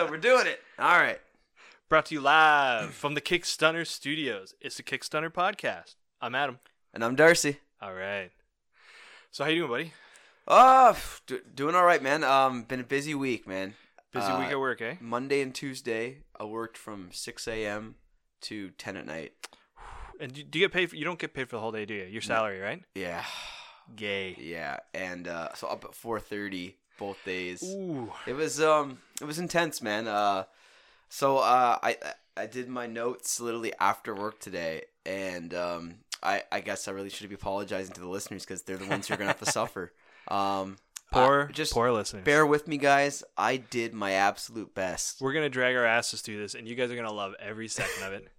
All right, another episode. We're doing it. All right. Brought to you live from the Kickstunner Studios. It's the Kickstunner podcast. I'm Adam. And I'm Darcy. All right. So how you doing, buddy? Oh, do, doing all right, man. Um, been a busy week, man. Busy Uh, week at work, eh? Monday and Tuesday, I worked from 6 a.m. to 10 at night. And do do you get paid? For, you don't get paid for the whole day, do you? Your salary, right? Yeah, Gay. yeah, and uh, so up at 4:30 both days. Ooh. It was um, it was intense, man. Uh, so uh, I I did my notes literally after work today, and um, I I guess I really should be apologizing to the listeners because they're the ones who are gonna have to suffer. Um, Poor, uh, just poor listeners. bear with me, guys. I did my absolute best. We're gonna drag our asses through this, and you guys are gonna love every second of it.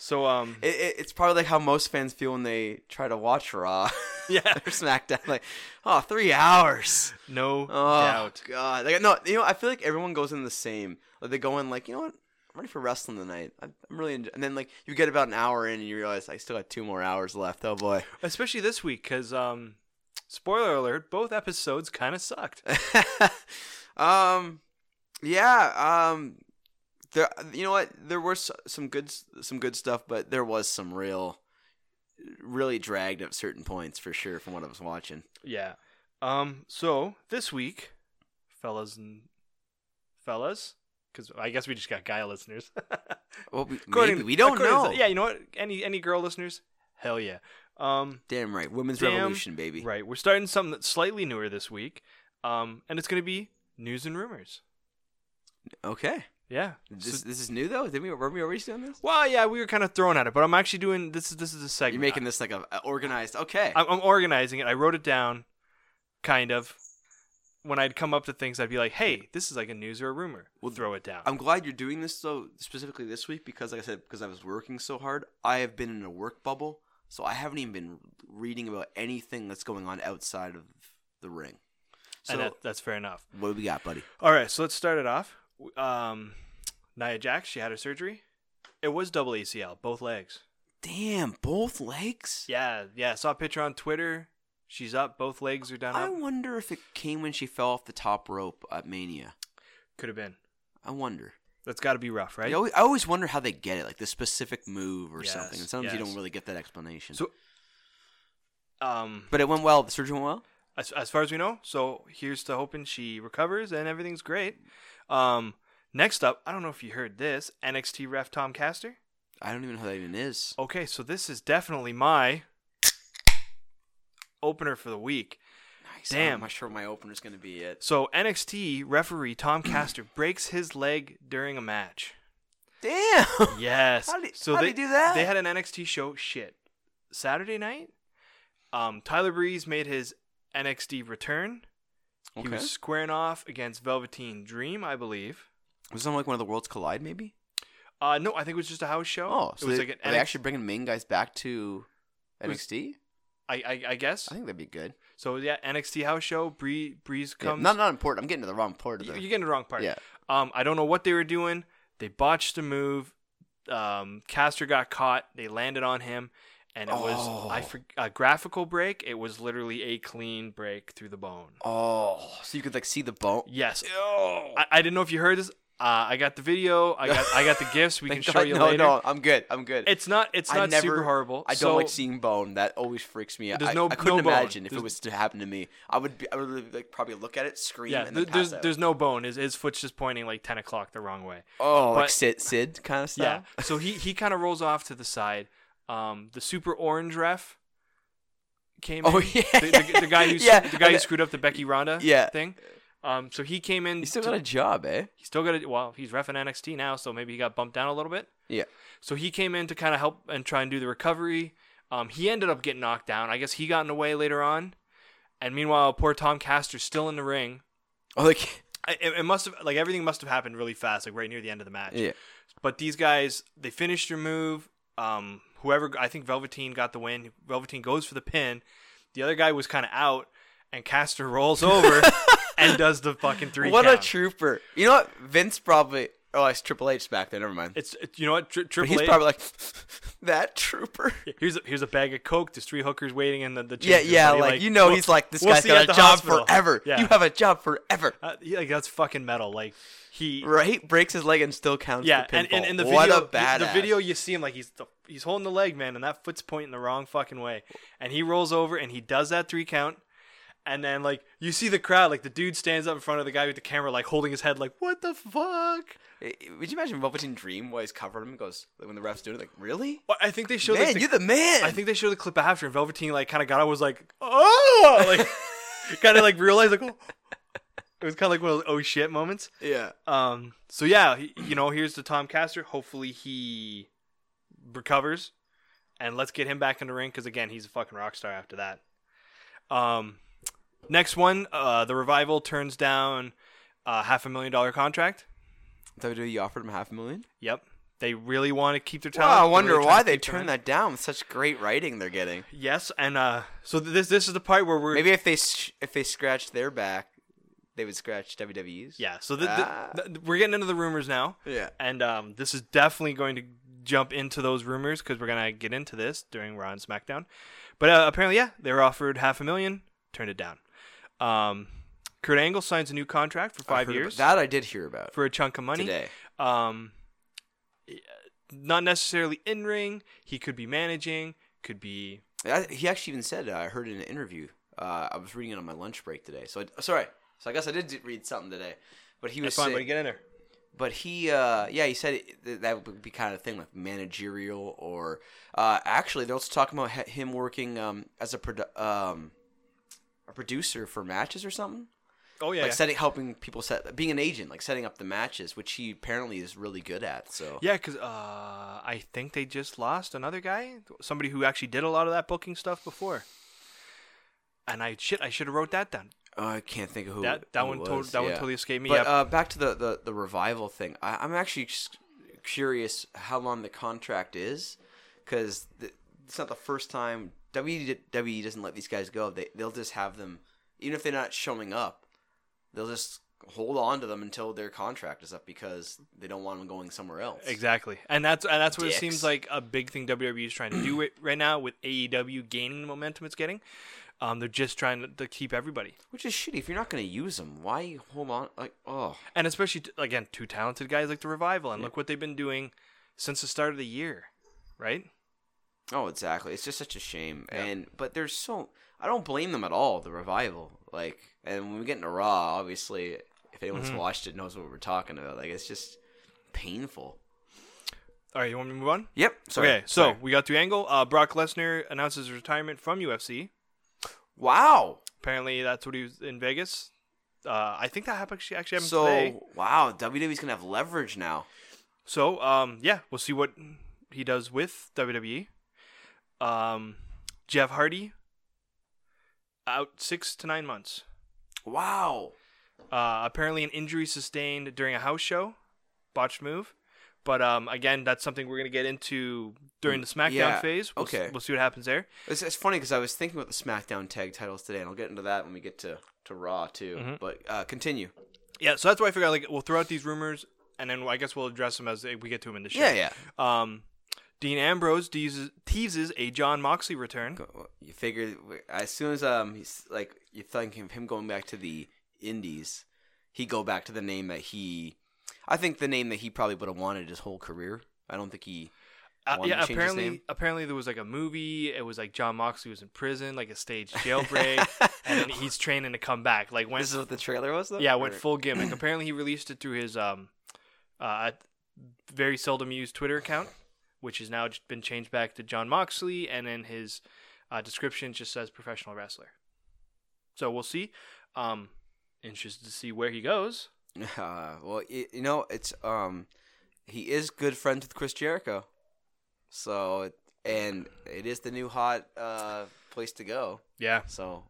So, um, It, it, it's probably like how most fans feel when they try to watch Raw yeah, or SmackDown. Like, oh, three hours. no Oh doubt. God! Like, no, you know, I feel like everyone goes in the same. Like they go in like, you know what? I'm ready for wrestling tonight. I'm, I'm really, enjoy-. and then like you get about an hour in and you realize I still got two more hours left. Oh boy! Especially this week, because um, spoiler alert, both episodes kind of sucked. um, yeah. Um, there. You know what? There were some good, some good stuff, but there was some real, really dragged at certain points for sure from what I was watching. Yeah. Um. So this week, fellas and fellas, because I guess we just got guy listeners. Well, we, According- maybe we don't to know. the- yeah. You know what? Any any girl listeners? Hell yeah. Um. Damn right. Women's Damn revolution, baby. Right. We're starting something that's slightly newer this week. Um. And it's gonna be news and rumors. Okay. Yeah. This So- this is new though. Did we were we already doing this? well, yeah, we were kind of throwing at it, but I'm actually doing this. Is this is a segment. You're making this like a, a organized. Okay. I'm, I'm organizing it. I wrote it down, kind of. When I'd come up to things, I'd be like, "Hey, this is like a news or a rumor." We'll throw it down. I'm glad you're doing this though, specifically this week because, like I said, because I was working so hard, I have been in a work bubble, so I haven't even been reading about anything that's going on outside of the ring. So, and that, that's fair enough. what do we got, buddy? All right, so let's start it off. Um, Nia Jax, she had her surgery. It was double ACL, both legs. Damn, both legs. Yeah, yeah. Saw a picture on Twitter. She's up. Both legs are done I up. wonder if it came when she fell off the top rope at Mania. Could have been. I wonder. That's got to be rough, right? I, always, I always wonder how they get it, like the specific move or Yes, something. And sometimes you don't really get that explanation. So- Um, but it went well. The surgery went well. as, as far as we know, so here's to hoping she recovers and everything's great. Um, next up, I don't know if you heard this NXT ref Tom Castor. I don't even know who that even is. Okay, so this is definitely my opener for the week. Nice. Damn. I'm not sure what my opener's going to be yet. So NXT referee Tom Castor breaks his leg during a match. Damn. Yes. How did so how they did he do that? They had an NXT show. Shit. Saturday night. Um, Tyler Breeze made his NXT return. He was squaring off against Velveteen Dream, I believe. Was it like one of the worlds collide? Maybe. Uh, no, I think it was just a house show. Oh, so it was they, like an are they actually bringing main guys back to was- NXT? I, I, I guess. I think that'd be good. So yeah, NXT house show. Bree, Breeze Yeah, comes. not not important. I'm getting to the wrong part of the. You're getting the wrong part. Yeah. Um, I don't know what they were doing. They botched the move. Um, Castor got caught. They landed on him, and it was I Oh. for, a graphical break. It was literally a clean break through the bone. Oh, so you could like see the bone. Yes, Oh. I, I didn't know if you heard this. Uh, I got the video. I got I got the gifts. We can show God- you no, later. No, no. I'm good. I'm good. It's not it's I not super horrible. I don't like seeing bone. That always freaks me out. There's no- I couldn't no bone. imagine if There's- it was to happen to me. I would be. I would like probably look at it, scream, Yeah, and th- then there's out. there's no bone. His his foot's just pointing like ten o'clock the wrong way. oh, like Sid, Sid kind of stuff. Yeah. So he he kind of rolls off to the side. Um, the super orange ref came Oh in. yeah, The, the, the guy who yeah, the guy who screwed up the Becky Ronda Yeah. thing. Um, so he came in. He still to- got a job, eh? He still got a well. He's refing NXT now, so maybe he got bumped down a little bit. Yeah. So he came in to kind of help and try and do the recovery. Um, he ended up getting knocked down. I guess he got in the way later on. And meanwhile, poor Tom Castor's still in the ring. Oh, like It, it must have like everything must have happened really fast, like right near the end of the match. yeah. But these guys, they finished their move. Um, whoever I think Velveteen got the win. Velveteen goes for the pin. The other guy was kind of out, and Castor rolls over and does the fucking three. what count. a trooper! You know what? Vince probably Oh, it's Triple H back there. Never mind. It's it, you know what Tri- But Triple he's H. probably like that trooper. here's a, here's a bag of coke. There's three hookers waiting in the, the Yeah, yeah. buddy, Like, you know, we'll- he's like this we'll guy's see you got a job hospital. forever. Yeah. You have a job forever. Uh, yeah, like that's fucking metal. Like he Right? Breaks his leg and still counts. Yeah, and, and in the what video, a badass. the video you see him like he's the, he's holding the leg, man, and that foot's pointing the wrong fucking way, and he rolls over and he does that three count, and then like you see the crowd, like the dude stands up in front of the guy with the camera, like holding his head, like what the fuck? Would you imagine Velveteen Dream while he's covering him? Goes like, when the refs do it, like really? Well, I think they showed Man, like, the, you're the man. I think they showed the clip after, and Velveteen like kind of got, I was like, oh, like kind of like realized like, oh. It was kind of like one of those oh shit moments. Yeah. Um. So yeah, he, you know, here's the Tom Castor. Hopefully he recovers, and let's get him back in the ring because again, he's a fucking rock star after that. Um. Next one, uh, the revival turns down a half a million dollar contract. WWE offered him half a million. Yep, they really want to keep their talent. Wow, I wonder really why they turned that down with such great writing they're getting. Yes, and uh, so this this is the part where we're Maybe if they sh- if they scratched their back, they would scratch WWE's. yeah. So the, Ah. the, the, we're getting into the rumors now. Yeah. And um, this is definitely going to jump into those rumors because we're gonna get into this during Raw and SmackDown. But uh, apparently, yeah, they were offered half a million, turned it down. Um, Kurt Angle signs a new contract for five years That I did hear about for a chunk of money. today. Um, not necessarily in ring. He could be managing. Could be I, he actually even said uh, I heard in an interview. Uh, I was reading it on my lunch break today. So I, sorry. So I guess I did read something today. But he was that's fine. But get in there. but he uh, yeah he said it, that would be kind of a thing like managerial or uh, actually they're also talking about him working um, as a produ- um, a producer for matches or something. Oh yeah, like yeah. setting helping people set being an agent like setting up the matches which he apparently is really good at so Yeah, because uh, I think they just lost another guy, somebody who actually did a lot of that booking stuff before. And I shit, I should have wrote that down. Oh, I can't think of who that that who one, was, that one totally escaped me. But yeah, uh, back to the, the, the revival thing. I, I'm actually curious how long the contract is, because it's not the first time WWE doesn't let these guys go. They they'll just have them, even if they're not showing up, they'll just hold on to them until their contract is up because they don't want them going somewhere else. exactly, and that's and that's what it seems like a big thing WWE is trying to do right now with AEW gaining the momentum it's getting. Um, they're just trying to, to keep everybody, Which is shitty. If you're not going to use them, why hold on? Like, oh, and especially again, two talented guys like the Revival, and look what they've been doing since the start of the year, right? Oh, exactly. It's just such a shame. Yeah. And but there's so I don't blame them at all. The revival, like, and when we get into Raw, obviously, if anyone's Mhm. watched it, knows what we're talking about. Like, it's just painful. All right, you want me to move on? Yep. Sorry. okay, so Sorry. we got to Angle. Uh, Brock Lesnar announces retirement from UFC. Wow. Apparently, that's what he was in Vegas. Uh, I think that happened actually, actually happened So today. wow, WWE's gonna have leverage now. So, um, yeah, we'll see what he does with WWE. Um, Jeff Hardy out six to nine months. Wow. Uh, apparently, an injury sustained during a house show, botched move. But um, again, that's something we're gonna get into during the SmackDown Yeah, phase. We'll, s- okay. we'll see what happens there. It's, it's funny because I was thinking about the SmackDown tag titles today, and I'll get into that when we get to to Raw too. Mhm. But uh, continue. Yeah, so that's why I figured like we'll throw out these rumors, and then I guess we'll address them as we get to them in the show. Yeah, yeah. Um, Dean Ambrose teases, teases a John Moxley return. You figure as soon as um he's like you think of him going back to the Indies, he go back to the name that he. I think the name that he probably would have wanted his whole career. I don't think he. Uh, yeah, to change his apparently, apparently there was like a movie. It was like John Moxley was in prison, like a stage jailbreak, and he's training to come back. Like went, this is what the trailer was though. yeah, went full gimmick. apparently, he released it through his um, uh, very seldom used Twitter account, which has now been changed back to John Moxley, and then his uh, description just says professional wrestler. So we'll see. Um, interested to see where he goes. Uh, well, y you know, it's um, he is good friends with Chris Jericho, so and it is the new hot uh place to go. Yeah, So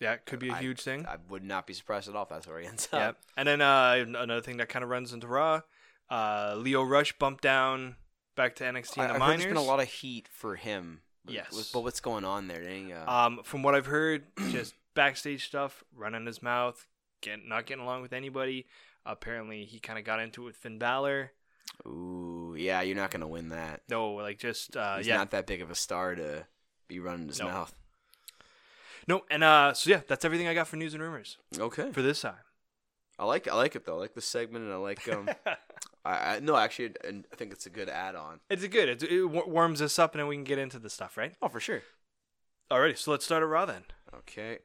yeah, it could be a I- huge thing. I would not be surprised at all if that's where he ends up. Yeah, and then uh, another thing that kind of runs into Raw, uh, Lio Rush bumped down back to NXT I, in I the heard minors. there's been a lot of heat for him. But- Yes. but what's going on there? Dang, uh, Um, from what I've heard, just backstage stuff, running his mouth, get, not getting along with anybody. Apparently, he kind of got into it with Finn Balor. Ooh, yeah, you're not gonna win that. No, like just uh, He's yeah, not that big of a star to be running his No. mouth. no, and uh, so yeah, that's everything I got for news and rumors Okay, for this time. I like I like it though. I like the segment, and I like um. I, I no, actually, and I think it's a good add-on. it's a good. It, it warms us up, and then we can get into the stuff, right? Oh, for sure. Alrighty, so let's start at Raw then. Okay.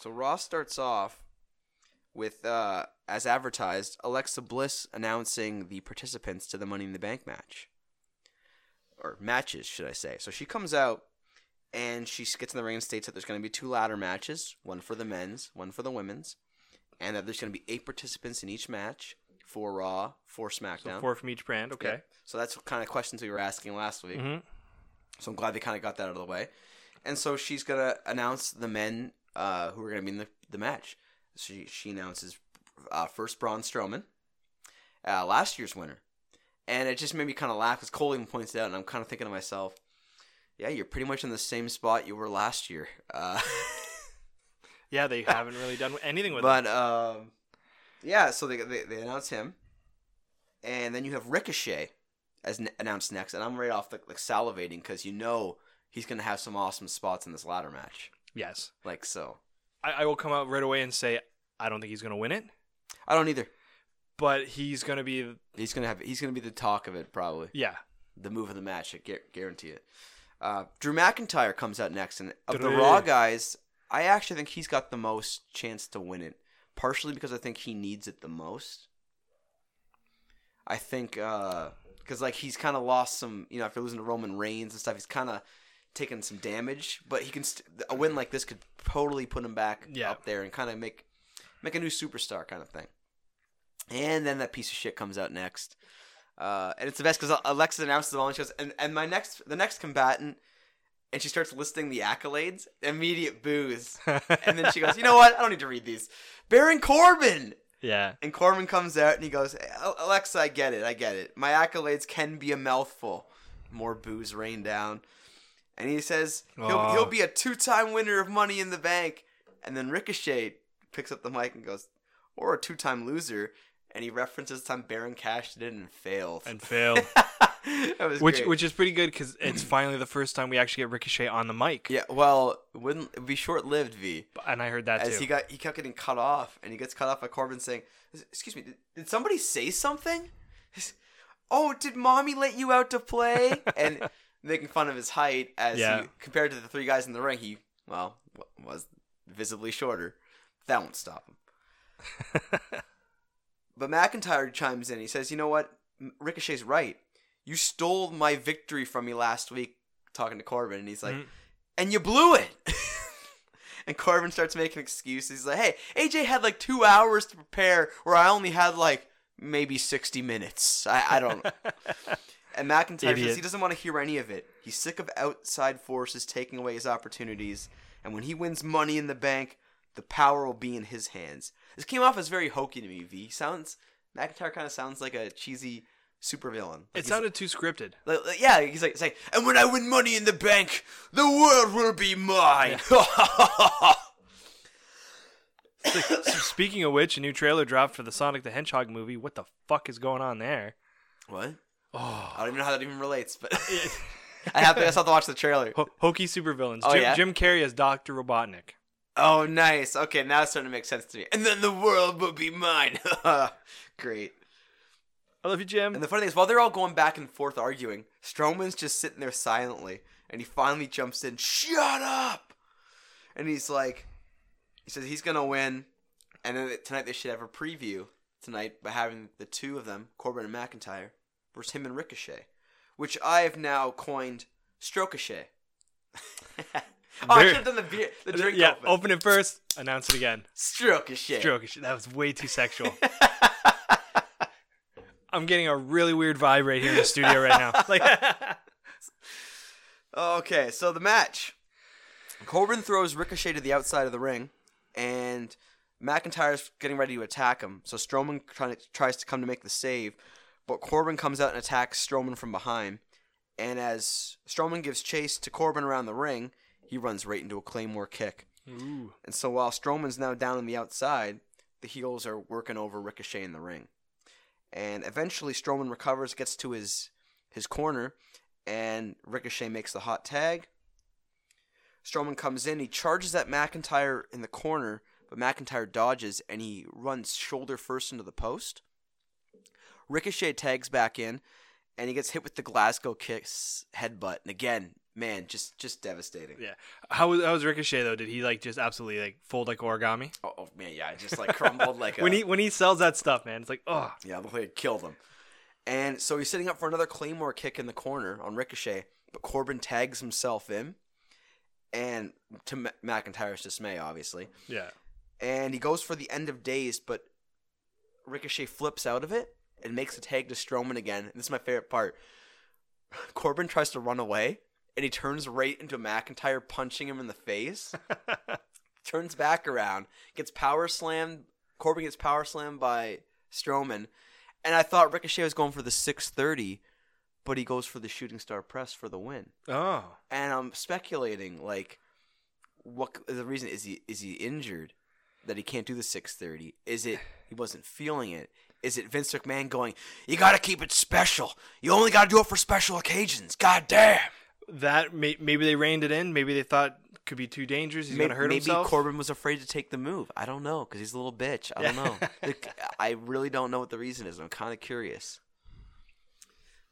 So Raw starts off with, uh, as advertised, Alexa Bliss announcing the participants to the Money in the Bank match. Or matches, should I say. So she comes out and she gets in the ring and states that there's going to be two ladder matches one for the men's, one for the women's. And that there's going to be eight participants in each match for Raw, for SmackDown. So four from each brand. Okay. Yeah. So that's kind of questions we were asking last week. hmm So I'm glad they kind of got that out of the way. And so she's gonna announce the men uh, who are gonna be in the, the match. She she announces uh, first Braun Strowman, uh, last year's winner, and it just made me kind of laugh because Cole even points it out, and I'm kind of thinking to myself, yeah, you're pretty much in the same spot you were last year. Uh, Yeah, they haven't really done anything with it. but um, yeah, so they, they they announce him, and then you have Ricochet as n- announced next, and I'm right off the, like salivating because you know he's gonna have some awesome spots in this ladder match, Yes, like so. I, I will come out right away and say I don't think he's going to win it, I don't either. but he's going to be He's gonna have he's gonna be the talk of it probably, yeah. the move of the match. I gu- guarantee it. Uh, Drew McIntyre comes out next, and of the Drew. Raw guys, I actually think he's got the most chance to win it. Partially because I think he needs it the most. I think because like he's kind of lost some, you know, after losing to Roman Reigns and stuff, he's kind of taken some damage. But he can st- a win like this could totally put him back Yeah. up there and kind of make make a new superstar kind of thing. And then that piece of shit comes out next. Uh, and it's the best because Alexa announces them all, and she goes, and, and my next, the next combatant, and she starts listing the accolades. Immediate booze, and then she goes, you know what? I don't need to read these. Baron Corbin, yeah. and Corbin comes out and he goes, Alexa, I get it, I get it. My accolades can be a mouthful. More booze rain down, and he says he'll, he'll be a two-time winner of Money in the Bank, and then Ricochet picks up the mic and goes, or a two-time loser. And he references the time Baron cashed it in and failed. And failed. which great. which is pretty good because it's finally the first time we actually get Ricochet on the mic. yeah, well, it wouldn't it be short lived, V. And I heard that As too. he got he kept getting cut off, and he gets cut off by Corbin saying, "Excuse me, did, did somebody say something? Oh, did mommy let you out to play?" and making fun of his height as Yeah. he compared to the three guys in the ring, he well was visibly shorter. That won't stop him. But McIntyre chimes in. He says, "You know what? Ricochet's right. You stole my victory from me last week." Talking to Corbin, and he's like, Mhm. "And you blew it." and Corbin starts making excuses. He's like, "Hey, AJ had like two hours to prepare, where I only had like maybe sixty minutes. I, I don't." and McIntyre Idiot. says he doesn't want to hear any of it. He's sick of outside forces taking away his opportunities, and when he wins Money in the Bank, the power will be in his hands. This came off as very hokey to me. V sounds McIntyre kind of sounds like a cheesy supervillain. Like it sounded too scripted. like, like- yeah, he's like saying, and when I win Money in the Bank, the world will be mine. So speaking of which, a new trailer dropped for the Sonic the Hedgehog movie. What the fuck is going on there? what? Oh, I don't even know how that even relates, but I have to. I have to watch the trailer. Ho- hokey supervillains. Oh, Jim, yeah? Jim Carrey as Doctor Robotnik. Oh, nice. Okay, now it's starting to make sense to me. And then the world will be mine. Great. I love you, Jim. And the funny thing is, while they're all going back and forth arguing, Strowman's just sitting there silently, and he finally jumps in. Shut up! And he's like, he says he's gonna win, and then tonight they should have a preview tonight by having the two of them, Corbin and McIntyre, versus him and Ricochet, which I have now coined Strokachet. oh, I should have done the beer, the drink yeah, open. open it first. Announce it again. Strokachet. Stroke. Of shit. That was way too sexual. I'm getting a really weird vibe right here in the studio right now. Like, Okay, so the match. Corbin throws Ricochet to the outside of the ring, and McIntyre's getting ready to attack him. So Strowman trying to, tries to come to make the save, but Corbin comes out and attacks Strowman from behind. And as Strowman gives chase to Corbin around the ring, he runs right into a Claymore kick. Ooh. And so while Strowman's now down on the outside, the heels are working over Ricochet in the ring. And eventually Strowman recovers, gets to his his corner, and Ricochet makes the hot tag. Strowman comes in, he charges at McIntyre in the corner, but McIntyre dodges and he runs shoulder first into the post. Ricochet tags back in, and he gets hit with the Glasgow kiss headbutt. And again, man, just just devastating. Yeah. How was how was Ricochet though? Did he like just absolutely like fold like origami? Oh, oh, man, yeah, just like crumbled like a when he when he sells that stuff, man, it's like oh Yeah, looked like it killed him. And so he's sitting up for another Claymore kick in the corner on Ricochet, but Corbin tags himself in, and to M- McIntyre's dismay, obviously. yeah. And he goes for the end of days, but Ricochet flips out of it and makes a tag to Strowman again. And this is my favorite part. Corbin tries to run away, and he turns right into McIntyre, punching him in the face. turns back around, gets power slammed. Corbin gets power slammed by Strowman, and I thought Ricochet was going for the 630, but he goes for the shooting star press for the win. oh And I'm speculating like, what the reason is he is he injured that he can't do the 630? Is it he wasn't feeling it? Is it Vince McMahon going? You got to keep it special. You only got to do it for special occasions. God damn. That may, maybe they reined it in. Maybe they thought could be too dangerous. He's Maybe, gonna hurt maybe himself. Corbin was afraid to take the move. I don't know because he's a little bitch. I don't know. I really don't know what the reason is. I'm kind of curious.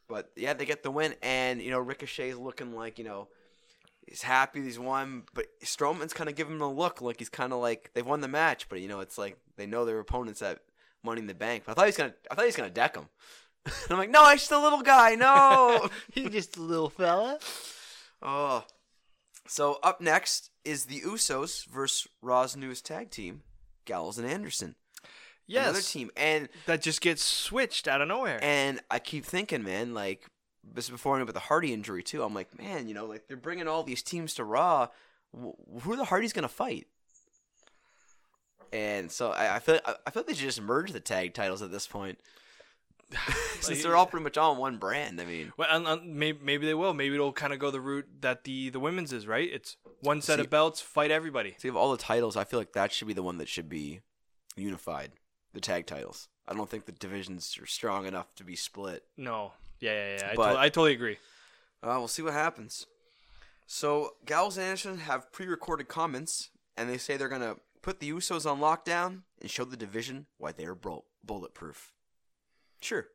But yeah, they get the win, and you know Ricochet's looking like you know he's happy he's won, but Strowman's kind of giving him a look like he's kind of like they've won the match, but you know it's like they know their opponents at Money in the Bank. But I thought he's gonna, I thought he's gonna deck him. And I'm like, no, he's just a little guy. No. He's just a little fella. Oh. So up next is the Usos versus Raw's newest tag team, Gallows and Anderson. Yes. Another team. And that just gets switched out of nowhere. and I keep thinking, man, like this is before I knew about the Hardy injury too. I'm like, man, you know, like they're bringing all these teams to Raw. Who are the Hardys gonna fight? And so I, I feel I, I feel like they should just merge the tag titles at this point, since they're all pretty much all one brand. I mean, Well, and, and maybe, maybe they will. Maybe it'll kind of go the route that the the women's is, right? It's one set See- of belts, fight everybody. So you have all the titles. I feel like that should be the one that should be unified. The tag titles. I don't think the divisions are strong enough to be split. No, yeah, yeah, yeah. I, But- to- I totally agree. Uh, we'll see what happens. So Gallows and Anderson have pre-recorded comments, and they say they're gonna put the Usos on lockdown and show the division why they are bulletproof. Sure,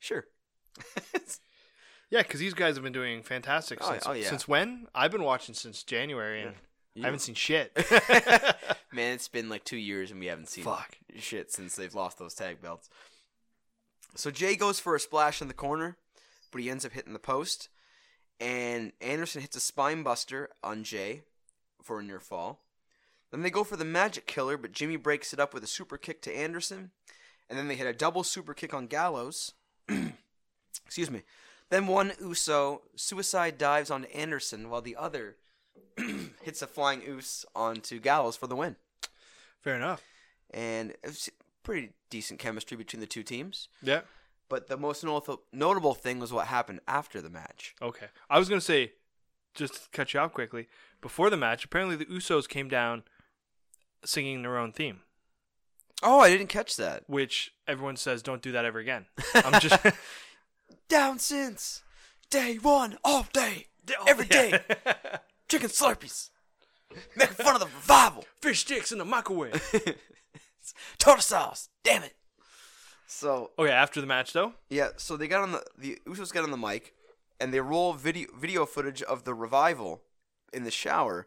sure. Yeah, because these guys have been doing fantastic Oh, since oh, yeah. since when? I've been watching since January, and You I haven't seen shit. Man, it's been like two years and we haven't seen Fuck. shit since they've lost those tag belts. So Jay goes for a splash in the corner, but he ends up hitting the post. And Anderson hits a spine buster on Jay for a near fall. Then they go for the magic killer, but Jimmy breaks it up with a super kick to Anderson. And then they hit a double super kick on Gallows. Excuse me. Then one Uso suicide dives on Anderson while the other hits a flying Us onto Gallows for the win. Fair enough. And it was pretty decent chemistry between the two teams. Yeah. But the most not- notable thing was what happened after the match. Okay. I was gonna say, just to cut you off quickly. Before the match, apparently the Usos came down singing their own theme, Oh, I didn't catch that. which everyone says don't do that ever again. I'm just Down since day one, all day, oh, every day, chicken slurpees, making fun of the revival, Fish sticks in the microwave. tartar sauce. Damn it. So oh, Okay, after the match though. Yeah, so they got on the the Usos got on the mic, and they roll video video footage of the revival in the shower,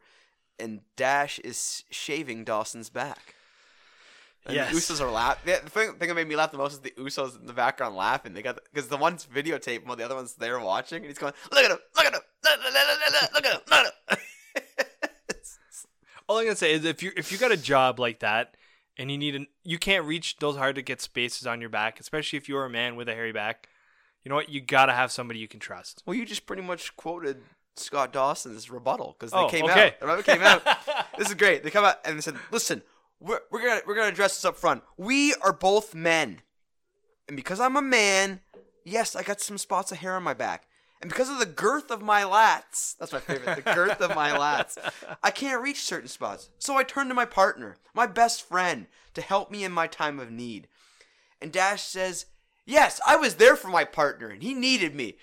and Dash is shaving Dawson's back. And Yes. the Usos are laughing. The thing, thing that made me laugh the most is the Usos in the background laughing. They got because the one's videotape while the other one's there watching, and he's going, "Look at him! Look at him! Look, at him! Look at him!" All I'm gonna say is if you if you got a job like that and you need an you can't reach those hard to get spaces on your back, especially if you're a man with a hairy back. You know what? You gotta have somebody you can trust. well, you just pretty much quoted Scott Dawson's rebuttal because they Oh, came okay. out. The revival came out. this is great. They come out and they said, "Listen, we're, we're gonna we're gonna address this up front. We are both men, and because I'm a man, yes, I got some spots of hair on my back, And because of the girth of my lats, that's my favorite, the girth of my lats, I can't reach certain spots. So I turn to my partner, my best friend, to help me in my time of need. And Dash says, Yes, I was there for my partner, and he needed me.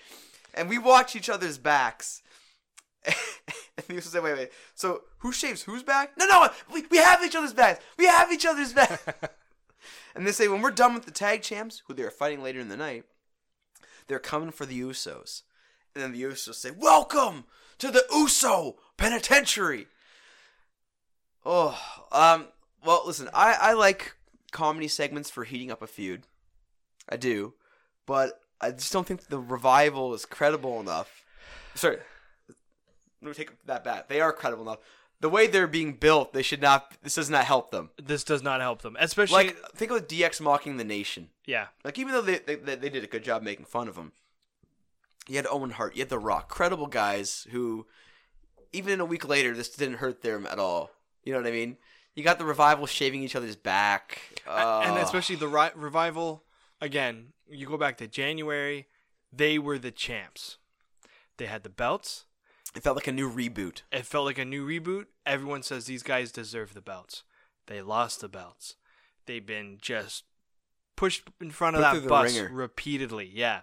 And we watch each other's backs. And he say, Wait, wait. So who shaves whose back? No, no, we, we have each other's backs. We have each other's backs. and they say, When we're done with the tag champs, who they are fighting later in the night, they're coming for the Usos. And then the Usos say, Welcome to the Uso Penitentiary. Oh, um, well, listen, I, I like comedy segments for heating up a feud. I do. But I just don't think the revival is credible enough. Sorry. Let me take that back. They are credible enough. The way they're being built, they should not. This does not help them. This does not help them, especially Like, think of DX mocking the nation. yeah. Like even though they, they they did a good job making fun of him, you had Owen Hart, you had The Rock, credible guys who, even in a week later, this didn't hurt them at all. You know what I mean? You got the revival shaving each other's back, and Uh, especially the ri- revival again you go back to january they were the champs they had the belts it felt like a new reboot. it felt like a new reboot everyone says these guys deserve the belts they lost the belts they've been just pushed in front of Put through that bus ringer. repeatedly yeah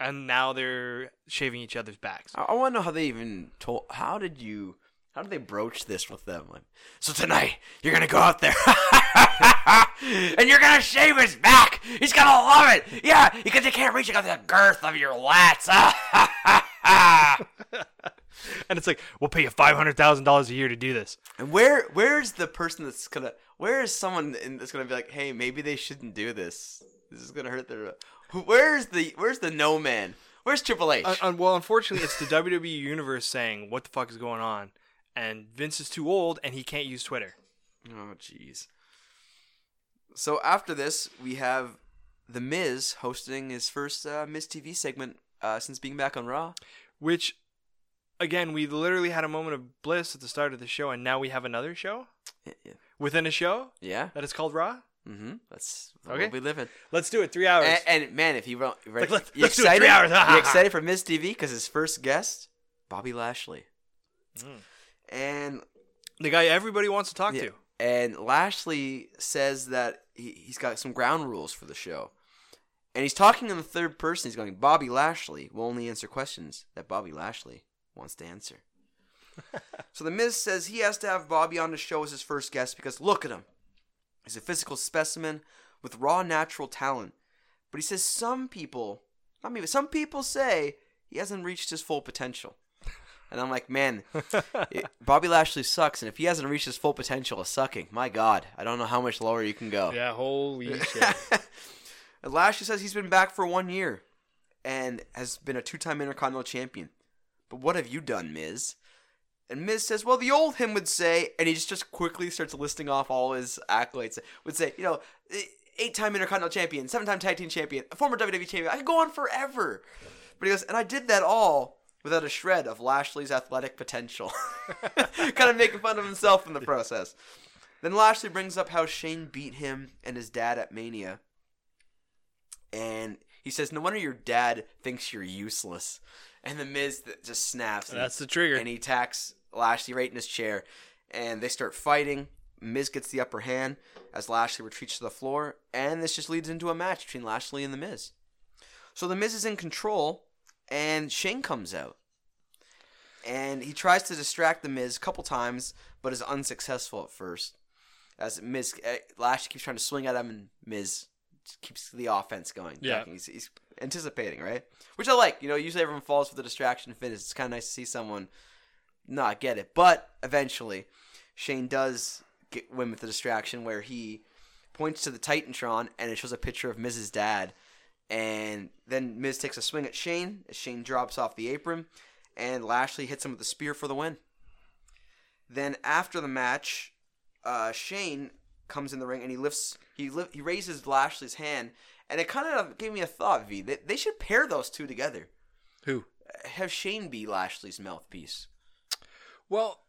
and now they're shaving each other's backs I, I want to know how they even told. How did you? How did they broach this with them? Like, so tonight you're gonna go out there and you're gonna shave his back. He's gonna love it. Yeah, because you can't reach it because of the girth of your lats. and it's like we'll pay you $500000 a year to do this And where where's the person that's gonna where is someone in, that's gonna be like, hey, maybe they shouldn't do this. This is gonna hurt their. Where's the where's the no man? Where's Triple H? Uh, uh, well, unfortunately, it's the WWE universe saying what the fuck is going on, and Vince is too old and he can't use Twitter. oh jeez. So after this, we have the Miz hosting his first uh, Miz TV segment uh, since being back on Raw. Which, again, we literally had a moment of bliss at the start of the show, and now we have another show Yeah, yeah. within a show yeah. that is called Raw. Mm-hmm. That's Okay. we live in. Let's do it. Three hours. And, and man, if you wrote, Like, let's- you let's do it, excited? three hours. you excited for Miz TV because his first guest, Bobby Lashley, Mm. and the guy everybody wants to talk Yeah. to. And Lashley says that he, he's got some ground rules for the show. And he's talking in the third person. He's going, Bobby Lashley will only answer questions that Bobby Lashley wants to answer. so The Miz says he has to have Bobby on the show as his first guest because look at him. He's a physical specimen with raw natural talent. But he says some people, not me, but some people say he hasn't reached his full potential. And I'm like, man, it- Bobby Lashley sucks, and if he hasn't reached his full potential of sucking, my God, I don't know how much lower you can go. Yeah, holy shit. Lashley says he's been back for one year and has been a two-time Intercontinental Champion. But what have you done, Miz? And Miz says, well, the old him would say, and he just, just quickly starts listing off all his accolades. Would say, you know, eight-time Intercontinental Champion, seven-time Tag Team Champion, a former WWE Champion. I could go on forever. But he goes, and I did that all without a shred of Lashley's athletic potential. kind of making fun of himself in the process. Then Lashley brings up how Shane beat him and his dad at Mania. And he says, No wonder your dad thinks you're useless. And the Miz just snaps. and- That's the trigger. And he attacks Lashley right in his chair. And they start fighting. Miz gets the upper hand as Lashley retreats to the floor. And this just leads into a match between Lashley and the Miz. So the Miz is in control. And Shane comes out. And he tries to distract the Miz a couple times, but is unsuccessful at first. As Miz, eh, Lashley keeps trying to swing at him, and Miz keeps the offense going. Yeah. He's, he's anticipating, right? Which I like. You know, usually everyone falls for the distraction finish. It's kind of nice to see someone not get it. But eventually, Shane does get win with the distraction where he points to the Titantron and it shows a picture of Miz's dad. And then Miz takes a swing at Shane as Shane drops off the apron, and Lashley hits him with a spear for the win. Then after the match, uh, Shane comes in the ring and he lifts, he li- he raises Lashley's hand, and it kind of gave me a thought. V, they, they should pair those two together. Who? Have Shane be Lashley's mouthpiece. Well,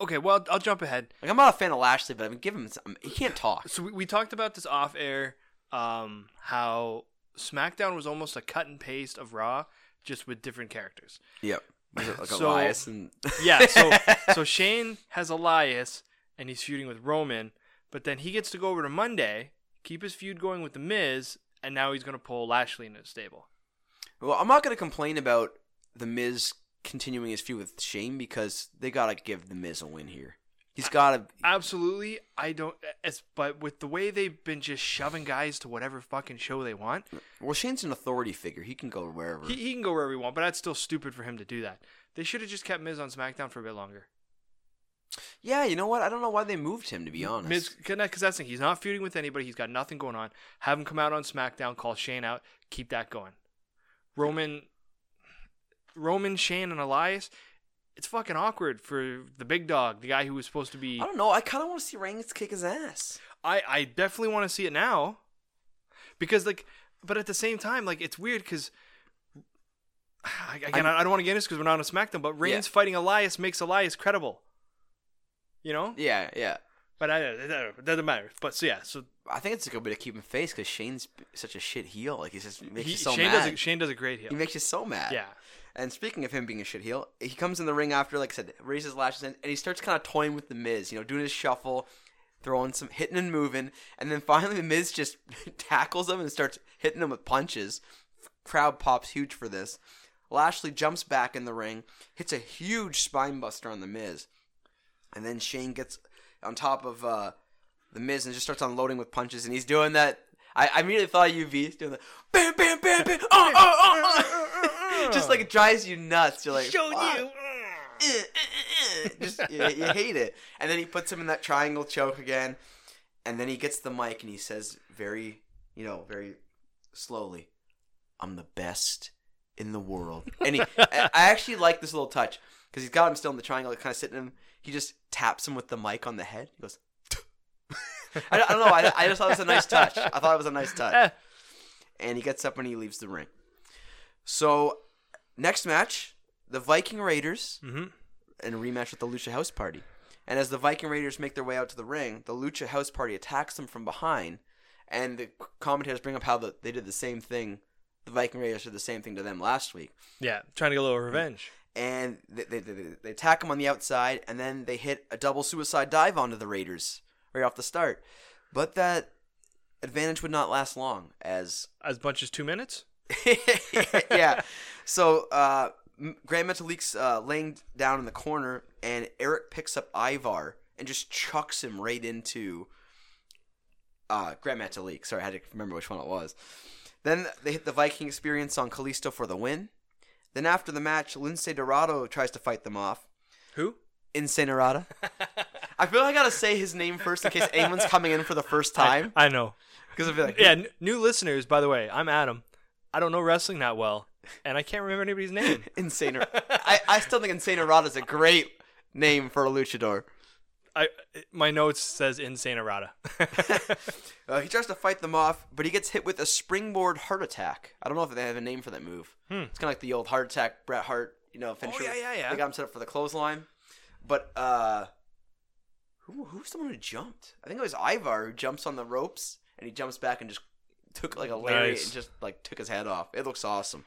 okay. Well, I'll jump ahead. Like I'm not a fan of Lashley, but I mean, give him some, he can't talk. So we, we talked about this off air. Um, how SmackDown was almost a cut and paste of Raw just with different characters. Yep. Like So- Elias and Yeah, so so Shane has Elias and he's feuding with Roman, but then he gets to go over to Monday, keep his feud going with the Miz, and now he's gonna pull Lashley into his stable. Well, I'm not going to complain about the Miz continuing his feud with Shane because they got to give the Miz a win here. He's got to. Absolutely, I don't. As but with the way they've been just shoving guys to whatever fucking show they want, Well, Shane's an authority figure. He can go wherever. he, he can go wherever he want. But that's still stupid for him to do that. They should have just kept Miz on SmackDown for a bit longer. Yeah, you know what? I don't know why they moved him. To be honest, Miz, because that's the thing. He's not feuding with anybody. He's got nothing going on. Have him come out on SmackDown, call Shane out, keep that going. Roman, Roman, Shane, and Elias. It's fucking awkward for the big dog, the guy who was supposed to be. I don't know. I kind of want to see Reigns kick his ass. I I definitely want to see it now, because like, but at the same time, like it's weird because. Again, I, I don't want to get into this because we're not on SmackDown, but Reigns fighting Elias makes Elias credible. You know, Yeah, yeah. but I, it doesn't matter. But so yeah, so I think it's a good way to keep him face because Shane's such a shit heel. Like he's just makes he, you so Shane mad. does a, Shane does a great heel. he makes you so mad. Yeah. And speaking of him being a shit heel, he comes in the ring after, like I said, raises lashes in, and he starts kind of toying with the Miz. You know, doing his shuffle, throwing some, hitting and moving, and then finally the Miz just tackles him and starts hitting him with punches. Crowd pops huge for this. Lashley jumps back in the ring, hits a huge spine buster on the Miz, and then Shane gets on top of uh, the Miz and just starts unloading with punches, and he's doing that. I, I immediately thought of UV he's doing the bam, bam, bam, bam, uh, uh, uh, uh. just like it drives you nuts. You're like, "Fuck." you. Just you, you hate it. And then he puts him in that triangle choke again, and then he gets the mic and he says very, you know, very slowly, "I'm the best in the world." And he, I I actually like this little touch because he's got him still in the triangle, kind of sitting in him. He just taps him with the mic on the head. He goes. I, don't- I don't know. I, I just thought it was a nice touch. I thought it was a nice touch Eh, and he gets up and he leaves the ring. So, next match, the Viking Raiders mhm. in a rematch with the Lucha House Party. And as the Viking Raiders make their way out to the ring, the Lucha House Party attacks them from behind, and the commentators bring up how the, they did the same thing. The Viking Raiders did the same thing to them last week, Yeah, trying to get a little revenge. And they, they, they, they attack them on the outside, and then they hit a double suicide dive onto the Raiders right off the start. But that advantage would not last long, as As much as two minutes. yeah. So uh, Grand Metalik's uh, laying down in the corner, and Erik picks up Ivar and just chucks him right into uh, Grand Metalik. Sorry, I had to remember which one it was. Then they hit the Viking experience on Kalisto for the win. Then after the match, Lince Dorado tries to fight them off. Who? Incinerata. I feel like I gotta say his name first in case anyone's coming in for the first time. I, I know. Because I feel like, Yeah, n- new listeners. By the way, I'm Adam. I don't know wrestling that well, and I can't remember anybody's name. Insane. I, I still think Insane Errata is a great name for a luchador. I my notes says insane errata. Uh, he tries to fight them off, but he gets hit with a springboard heart attack. I don't know if they have a name for that move. It's kind of like the old heart attack Bret Hart, you know, finisher. Oh yeah, yeah, yeah. They got him set up for the clothesline. But uh, who who's the one who jumped? I think it was Ivar who jumps on the ropes and he jumps back and just took like a lariat Nice. and just like took his head off. It looks awesome.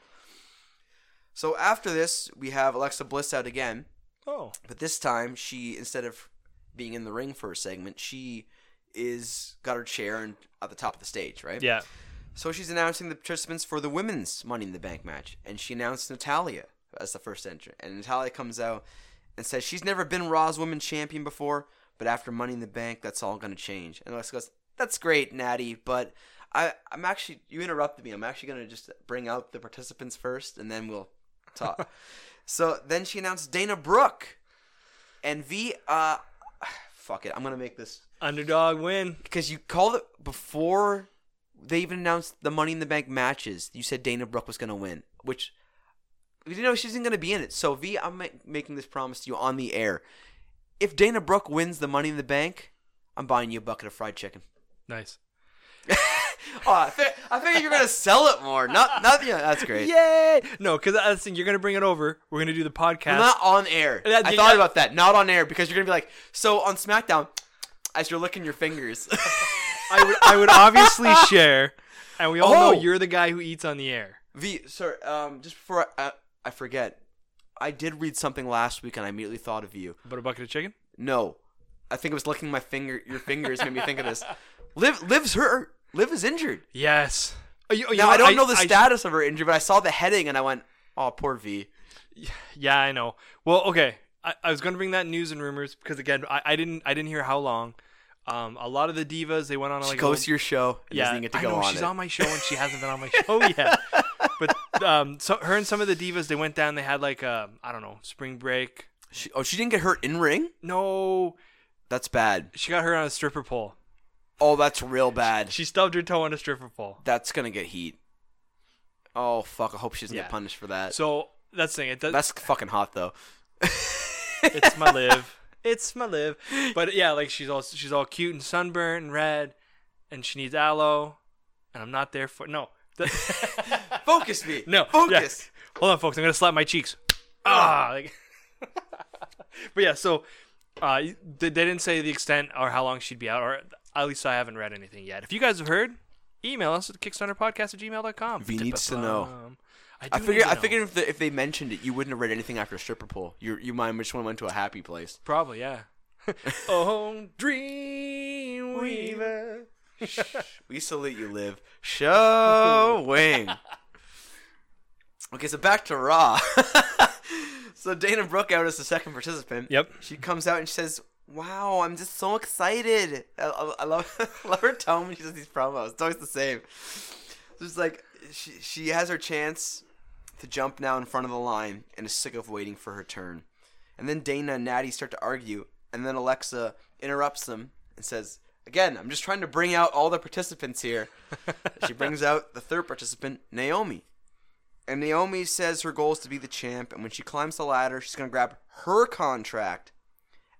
So after this, we have Alexa Bliss out again. oh, But this time, she instead of being in the ring for a segment, she is got her chair and at the top of the stage, right? yeah. So she's announcing the participants for the women's Money in the Bank match, and she announced Natalya as the first entrant. And Natalya comes out and says she's never been Raw's Women's Champion before, but after Money in the Bank, that's all gonna change. And Alexa goes, "That's great, Natty, but I, I'm actually you interrupted me. I'm actually gonna just bring out the participants first, and then we'll talk." so then she announced Dana Brooke, and V. Uh, fuck it, I'm gonna make this Underdog win. because you called it before they even announced the Money in the Bank matches. You said Dana Brooke was going to win, which you know she wasn't going to be in it. So V, I'm ma- making this promise to you on the air. If Dana Brooke wins the Money in the Bank, I'm buying you a bucket of fried chicken. Nice. oh, I, fi- I figured you're going to sell it more. Not, not yeah, that's great. Yay! No, because I think you're gonna bring it over. We're gonna do the podcast. Not on air. Yeah, I thought about that. Not on air because you're going to be like, so on SmackDown, as you're licking your fingers. I would I would obviously share, and we all Oh! know you're the guy who eats on the air. V, sorry. Um, just before I, I, I forget, I did read something last week and I immediately thought of you. But a bucket of chicken? No, I think it was licking my finger. Your fingers made me think of this. Liv, Liv's hurt. Liv is injured. Yes. You- you Now know, I don't know the I- status of her injury, but I saw the heading and I went, "Oh, poor V." Yeah, I know. Well, okay. I, I was going to bring that news and rumors because again, I, I didn't I didn't hear how long. Um, a lot of the divas they went on She like a goes to your show. Yeah, doesn't get to I know on she's it. on my show and she hasn't been on my show yet. But um, so her and some of the divas they went down. They had like a I don't know spring break. She, oh, she didn't get hurt in ring. No, That's bad. she got hurt on a stripper pole. Oh, that's real bad. She stubbed her toe on a stripper pole. That's gonna get heat. Oh fuck! I hope she doesn't Yeah. get punished for that. So that's the thing. It does, That's fucking hot though. it's my live. It's my live. But yeah, like she's all she's all cute and sunburnt and red, and she needs aloe, and I'm not there for no. The- Focus me. no, Focus. yeah. Hold on, folks. I'm gonna slap my cheeks. Ah. Like, but yeah, so uh, they, they didn't say the extent or how long she'd be out, or at least I haven't read anything yet. If you guys have heard, email us at kickstunnerpodcast at gmail.com. V needs to know. Um, I, I figured. I figured if, the, if they mentioned it, you wouldn't have read anything after stripper pole. You you mind which one went to a happy place. Probably, yeah. oh, Dreamweaver. We salute you, Liv. Showing. okay, so back to Raw. so Dana Brooke out as the second participant. Yep. She comes out and she says, "Wow, I'm just so excited." I, I, I love I love her tone when she does these promos. It's always the same. So it's like she she has her chance to jump now in front of the line and is sick of waiting for her turn. And then Dana and Natty start to argue, and then Alexa interrupts them and says, "Again, I'm just trying to bring out all the participants here." she brings out the third participant, Naomi. And Naomi says her goal is to be the champ, and when she climbs the ladder, she's gonna grab her contract,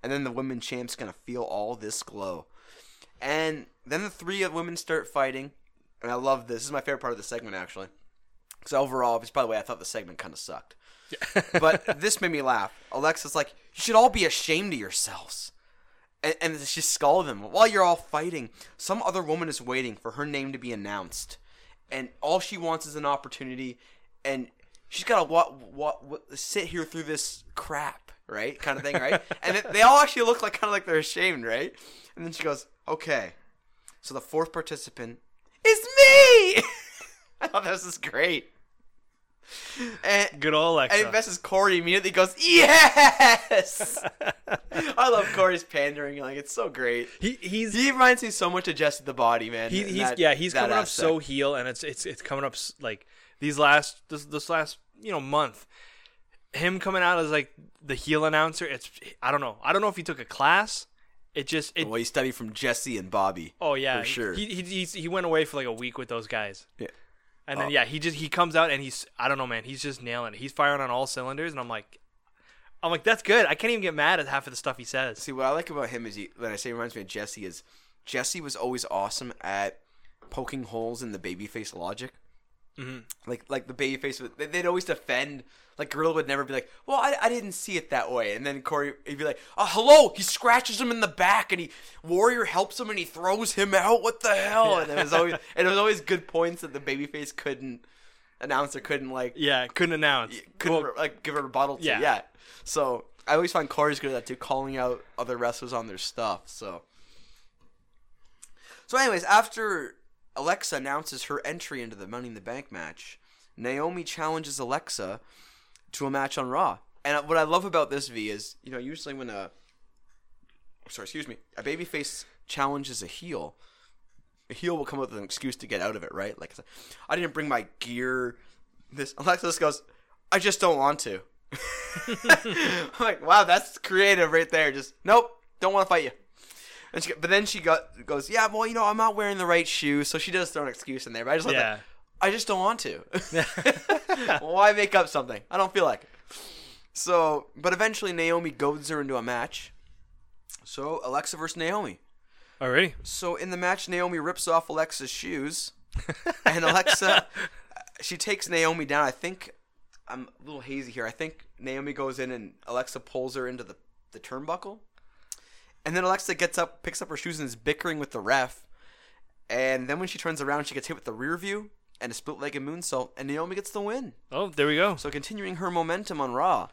and then the women champ's gonna feel all this glow. And then the three of women start fighting, and I love this. This is my favorite part of the segment, actually. Because overall, because by the way, I thought the segment kind of sucked. but this made me laugh. Alexa's like, "You should all be ashamed of yourselves." And, and she scolded them. While you're all fighting, some other woman is waiting for her name to be announced, and all she wants is an opportunity, and she's got to what what what sit here through this crap, right? Kind of thing, right? and they all actually look like kind of like they're ashamed, right? And then she goes, "Okay." So the fourth participant is me. I thought this is great. And Good old Alexa. and Mrs. Corey immediately goes, "Yes!" I love Corey's pandering. Like it's so great. he, he's He reminds me so much of Jesse the Body Man. he, he's that- yeah he's coming up so heel and it's it's it's coming up like these last this this last you know month him coming out as like the heel announcer it's i don't know i don't know if he took a class it just it Well, he studied from Jesse and Bobby. oh yeah for sure. he, he he's, he went away for like a week with those guys Yeah. and then Oh. yeah he just he comes out and he's i don't know man he's just nailing it he's firing on all cylinders and i'm like i'm like that's good i can't even get mad at half of the stuff he says See, what I like about him is he, when I say he reminds me of Jesse is Jesse was always awesome at poking holes in the babyface logic. Mhm. Like, like the babyface, would- they- they'd always defend. Like, Gorilla would never be like, "Well, I, I didn't see it that way," and then Corey he'd be like, "Oh, hello!" He scratches him in the back, and he Warrior helps him, and he throws him out. What the hell? And it was always, and it was always good points that the babyface couldn't announce or couldn't like yeah couldn't announce couldn't Well, like give a rebuttal to. yeah. Yeah. So I always find Corey's good at that too, calling out other wrestlers on their stuff. So. So, anyways, after Alexa announces her entry into the Money in the Bank match, Naomi challenges Alexa to a match on Raw. And what I love about this V is, you know, usually when a sorry, excuse me, a babyface challenges a heel, a heel will come up with an excuse to get out of it, right? Like, I didn't bring my gear. This Alexa just goes, I just don't want to. I'm like, wow, that's creative right there. Just nope, don't want to fight you. And she, but then she got goes, yeah, well, you know, I'm not wearing the right shoes, so she does throw an excuse in there. But I just like, yeah I just don't want to. Why make up something? I don't feel like it. So, but eventually Naomi goads her into a match. So Alexa versus Naomi. Oh, already So in the match, Naomi rips off Alexa's shoes, and Alexa, she takes Naomi down. I think I'm a little hazy here. I think Naomi goes in and Alexa pulls her into the the turnbuckle, and then Alexa gets up, picks up her shoes, and is bickering with the ref. And then when she turns around, she gets hit with the rear view, and a split-legged moonsault, and Naomi gets the win. Oh, there we go. So continuing her momentum on Raw.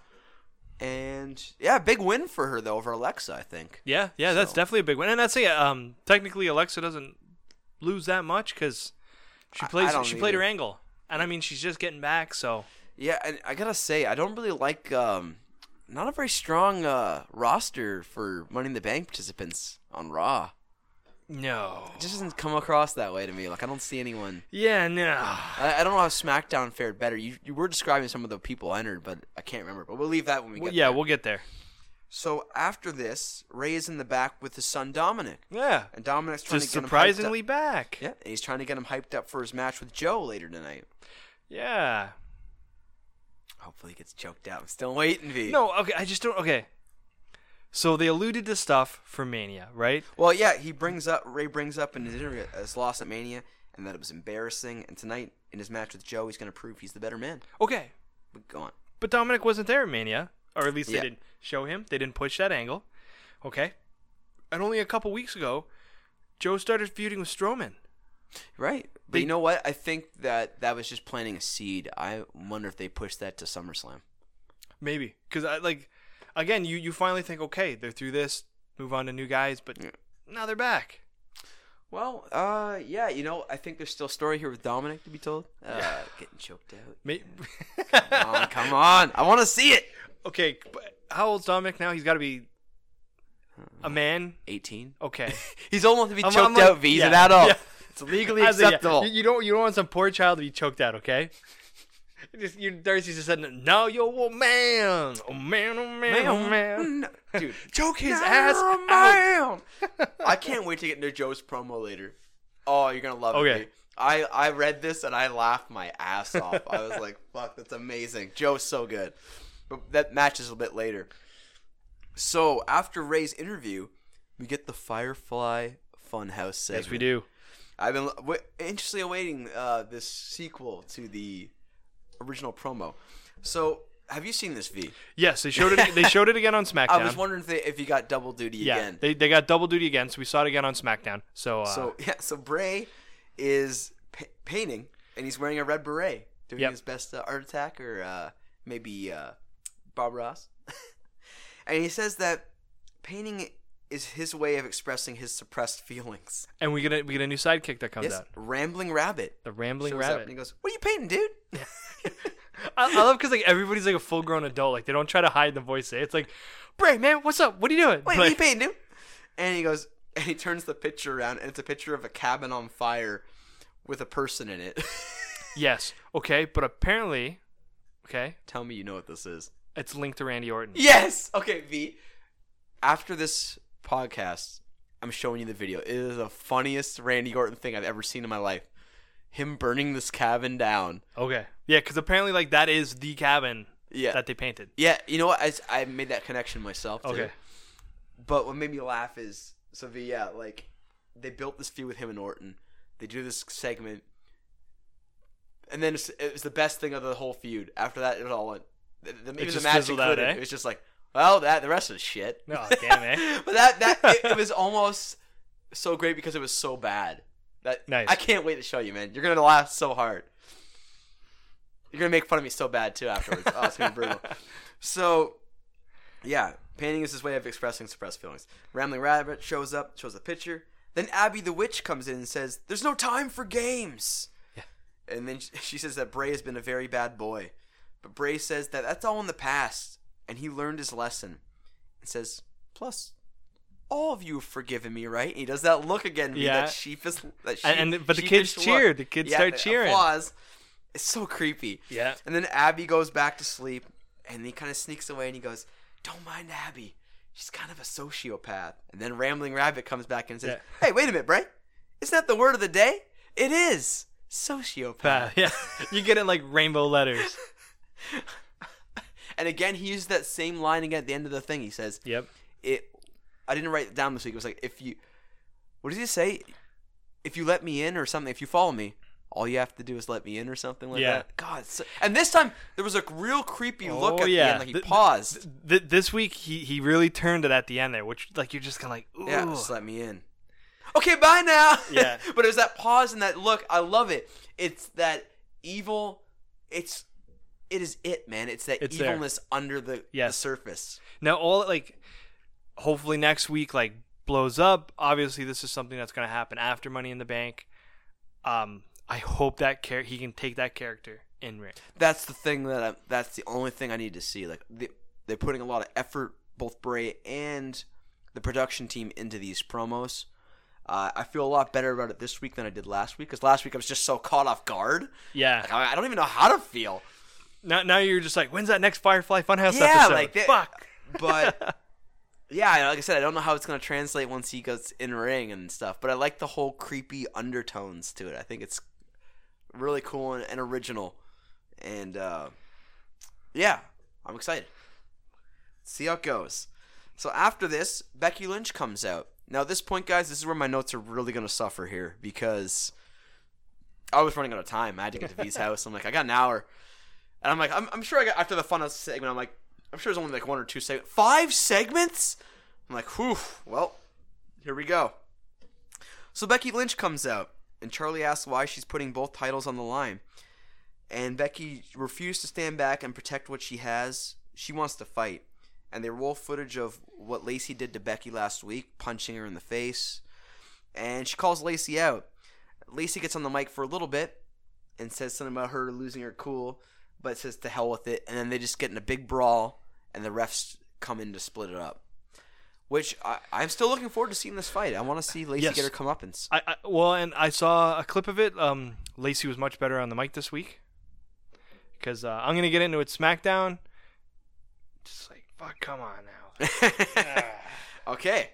And yeah, big win for her though over Alexa, I think. Yeah, yeah, that's definitely a big win. And that's it. Um, technically, Alexa doesn't lose that much because she plays. She played her angle, and I mean, she's just getting back. So Yeah, and I gotta say, I don't really like um, not a very strong uh, roster for Money in the Bank participants on Raw. no. It just doesn't come across that way to me. Like I don't see anyone. Yeah, no. I, I don't know how SmackDown fared better. You you were describing some of the people entered, but I can't remember. But we'll leave that when we Well, get yeah, there. we'll get there. So after this, Rey is in the back with his son Dominic, Yeah, and Dominic's trying just to get surprisingly him hyped back. Yeah, and he's trying to get him hyped up for his match with Joe later tonight. Yeah. Hopefully, he gets choked out. I'm still waiting, V. No, okay, I just don't. Okay. So they alluded to stuff for Mania, right? Well, yeah, he brings up Rey brings up in his interview his loss at Mania, and that it was embarrassing. And tonight, in his match with Joe, he's going to prove he's the better man. Okay, But go on. but Dominic wasn't there at Mania, or at least Yeah. they didn't show him. They didn't push that angle. Okay. And only a couple weeks ago, Joe started feuding with Strowman. Right. But They- you know what? I think that that was just planting a seed. I wonder if they pushed that to SummerSlam. Maybe because I like again, you you finally think, okay, they're through this, move on to new guys, but Yeah. now they're back. Well, uh, yeah, you know, I think there's still a story here with Dominic to be told. Uh, getting choked out. May- Come on, come on. I want to see it. okay, but how old's Dominic now? He's got to be a man. 18. Okay, He's almost to be I'm- choked I'm like- out, V. He's an yeah, adult. It's legally acceptable. you, you don't you don't want some poor child to be choked out, okay? Just, you, Darcy just said, "No, you're a man, oh man, oh man, oh man." No, Dude, Choke his You're ass out. man. I can't wait to get into Joe's promo later. Oh, you're gonna love it. Okay. I I read this and I laughed my ass off. I was like, "Fuck, that's amazing." Joe's so good. But that match is a bit later. So after Rey's interview, we get the Firefly Funhouse segment. Yes, we do. I've been w- anxiously awaiting uh, this sequel to the original promo. So, have you seen this V? Yes, they showed it. They showed it again on SmackDown. I was wondering if, they, if you got double duty yeah, again. they they got double duty again, so we saw it again on SmackDown. So, uh, So yeah, so Bray is pa- painting, and he's wearing a red beret, doing Yep. his best uh, art attack, or uh, maybe uh, Bob Ross. and he says that painting is his way of expressing his suppressed feelings. and we get a we get a new sidekick that comes Yes, out, Rambling Rabbit. the Rambling Rabbit. and he goes, "What are you painting, dude?" I, I love because like everybody's like a full grown adult. Like they don't try to hide the voice. It's like, Bray, man, what's up? What are you doing? Wait, what are you painting, dude? And he goes, and he turns the picture around, and it's a picture of a cabin on fire with a person in it. yes, okay, but apparently, okay, Tell me you know what this is. it's linked to Randy Orton. Yes. Okay, V. After this podcast, I'm showing you the video. It is the funniest Randy Orton thing I've ever seen in my life. Him burning this cabin down. Okay, yeah, because apparently like that is the cabin Yeah. that they painted. yeah. You know what? I, I made that connection myself. Too. Okay, But what made me laugh is so V. Yeah, like they built this feud with him and Orton. They do this segment, and then it was the best thing of the whole feud. After that, it all went. The, the, even the just match fizzled out, eh? It was just like, well, that the rest is shit. Oh, damn, eh? but that that it, it was almost so great because it was so bad. That Nice. I can't wait to show you, man. You're gonna laugh so hard. You're gonna make fun of me so bad too afterwards. oh, it's gonna be brutal. So, yeah, painting is his way of expressing suppressed feelings. Rambling Rabbit shows up, shows a picture. Then Abby the witch comes in and says, "There's no time for games." Yeah. And then she says that Bray has been a very bad boy, but Bray says that that's all in the past, and he learned his lesson. And says, "Plus, all of you have forgiven me, right?" And he does that look again, yeah. That sheepish, that sheep, And- and- but the kids look. cheered. The kids Yeah, start the cheering. Applause. It's so creepy. yeah. And then Abby goes back to sleep, and he kind of sneaks away, and he goes, "Don't mind Abby. She's kind of a sociopath." And then Rambling Rabbit comes back and says, Yeah. "Hey, wait a minute, Bray. Isn't that the word of the day? It is sociopath." Yeah, you get it like rainbow letters. and again, he used that same line again at the end of the thing. He says, Yep. "It." I didn't write it down this week. It was like, "If you," what does he say? If you let me in or something, if you follow me, all you have to do is let me in or something like Yeah. that. God, so- and this time there was a real creepy oh, look Oh, at yeah. the end. Like he Th- th- paused. Th- this week he he really turned it at the end there, which like you're just kind of like, ooh. Yeah, just let me in. okay, bye now. Yeah. but it was that pause and that look. I love it. It's that evil. It's it is it, man. It's that It's there. evilness under the, the surface. Now, all like, hopefully next week like blows up. Obviously, this is something that's going to happen after Money in the Bank. Um, I hope that char- he can take that character in ring. That's the thing that I'm, that's the only thing I need to see. Like they, they're putting a lot of effort, both Bray and the production team, into these promos. Uh, I feel a lot better about it this week than I did last week because last week I was just so caught off guard. Yeah. Like, I I don't even know how to feel. Now, now you're just like, when's that next Firefly Funhouse Yeah, episode? like that- fuck. But yeah, like I said, I don't know how it's gonna translate once he goes in ring and stuff. But I like the whole creepy undertones to it. I think it's really cool and, and original. And uh, yeah, I'm excited. See how it goes. So after this, Becky Lynch comes out. Now at this point, guys, this is where my notes are really gonna suffer here because I was running out of time. I had to get to V's house. I'm like, I got an hour. And I'm like, I'm, I'm sure I got after the fun segment. I'm like, I'm sure there's only like one or two segments. Five segments? I'm like, whew. Well, here we go. So Becky Lynch comes out, and Charly asks why she's putting both titles on the line. And Becky refused to stand back and protect what she has. She wants to fight. And they roll footage of what Lacey did to Becky last week, punching her in the face. And she calls Lacey out. Lacey gets on the mic for a little bit and says something about her losing her cool, but says to hell with it. And then they just get in a big brawl, and the refs come in to split it up. Which I, I'm still looking forward to seeing this fight. I want to see Lacey Yes. get her comeuppance. I, I well, and I saw a clip of it. Um, Lacey was much better on the mic this week. Because uh, I'm gonna get into it SmackDown. Just like fuck, come on now. okay.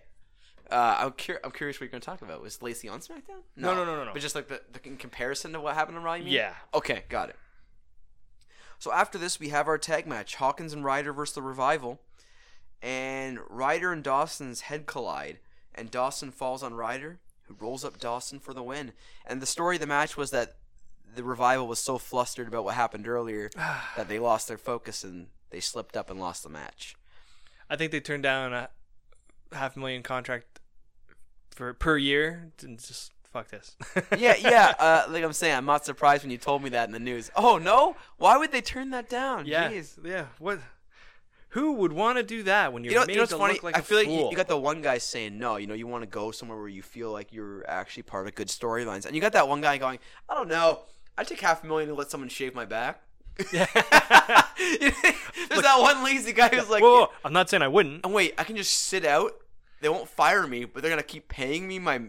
Uh, I'm, cur- I'm curious what you're going to talk about. Was Lacey on SmackDown? No, no, no, no, no. But just like the, the in comparison to what happened on Raw? Yeah. Okay, got it. So after this, we have our tag match: Hawkins and Ryder versus the Revival, and Ryder and Dawson's head collide, and Dawson falls on Ryder, who rolls up Dawson for the win. And the story of the match was that the Revival was so flustered about what happened earlier that they lost their focus and they slipped up and lost the match. I think they turned down a half million contract for per year and just fuck this. yeah, yeah. Uh, like I'm saying, I'm not surprised when you told me that in the news. Oh no, why would they turn that down? yeah, Jeez. yeah. What? Who would want to do that when you're You know, made you know what's to funny? look like I feel like you, you got the one guy saying no. You know, you want to go somewhere where you feel like you're actually part of good storylines, and you got that one guy going, I don't know. I take half a million to let someone shave my back. Yeah. There's that one lazy guy who's like, Whoa, whoa, I'm not saying I wouldn't. "Oh, wait, I can just sit out. They won't fire me, but they're gonna keep paying me my.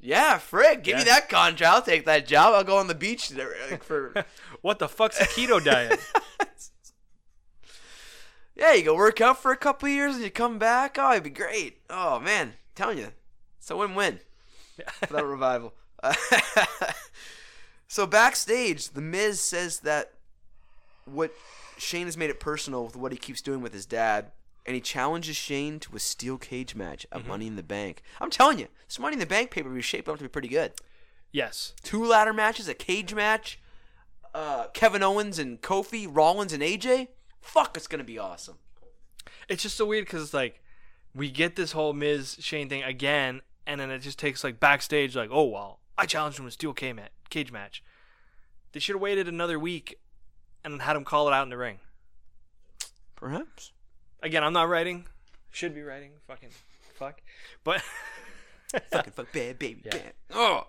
Yeah, frig, give me that contract. I'll take that job. I'll go on the beach like, for What the fuck's a keto diet? Yeah, you go work out for a couple years and you come back. Oh, it'd be great. Oh man, telling you, it's a win-win for that revival. so backstage, the Miz says that what Shane has made it personal with what he keeps doing with his dad, and he challenges Shane to a steel cage match at Money in the Bank. I'm telling you, this Money in the Bank pay per view shaped up to be pretty good. yes. Two ladder matches, a cage match, uh, Kevin Owens and Kofi, Rollins and AJ. Fuck, it's gonna be awesome. It's just so weird because it's like we get this whole Miz Shane thing again, and then it just takes like backstage, like, oh well, I challenged him to a steel. Cage match. They should have waited another week and had him call it out in the ring. Perhaps. Again, I'm not writing. Should be writing. Fucking fuck. But Fucking fuck bad baby. Yeah. bad. Oh.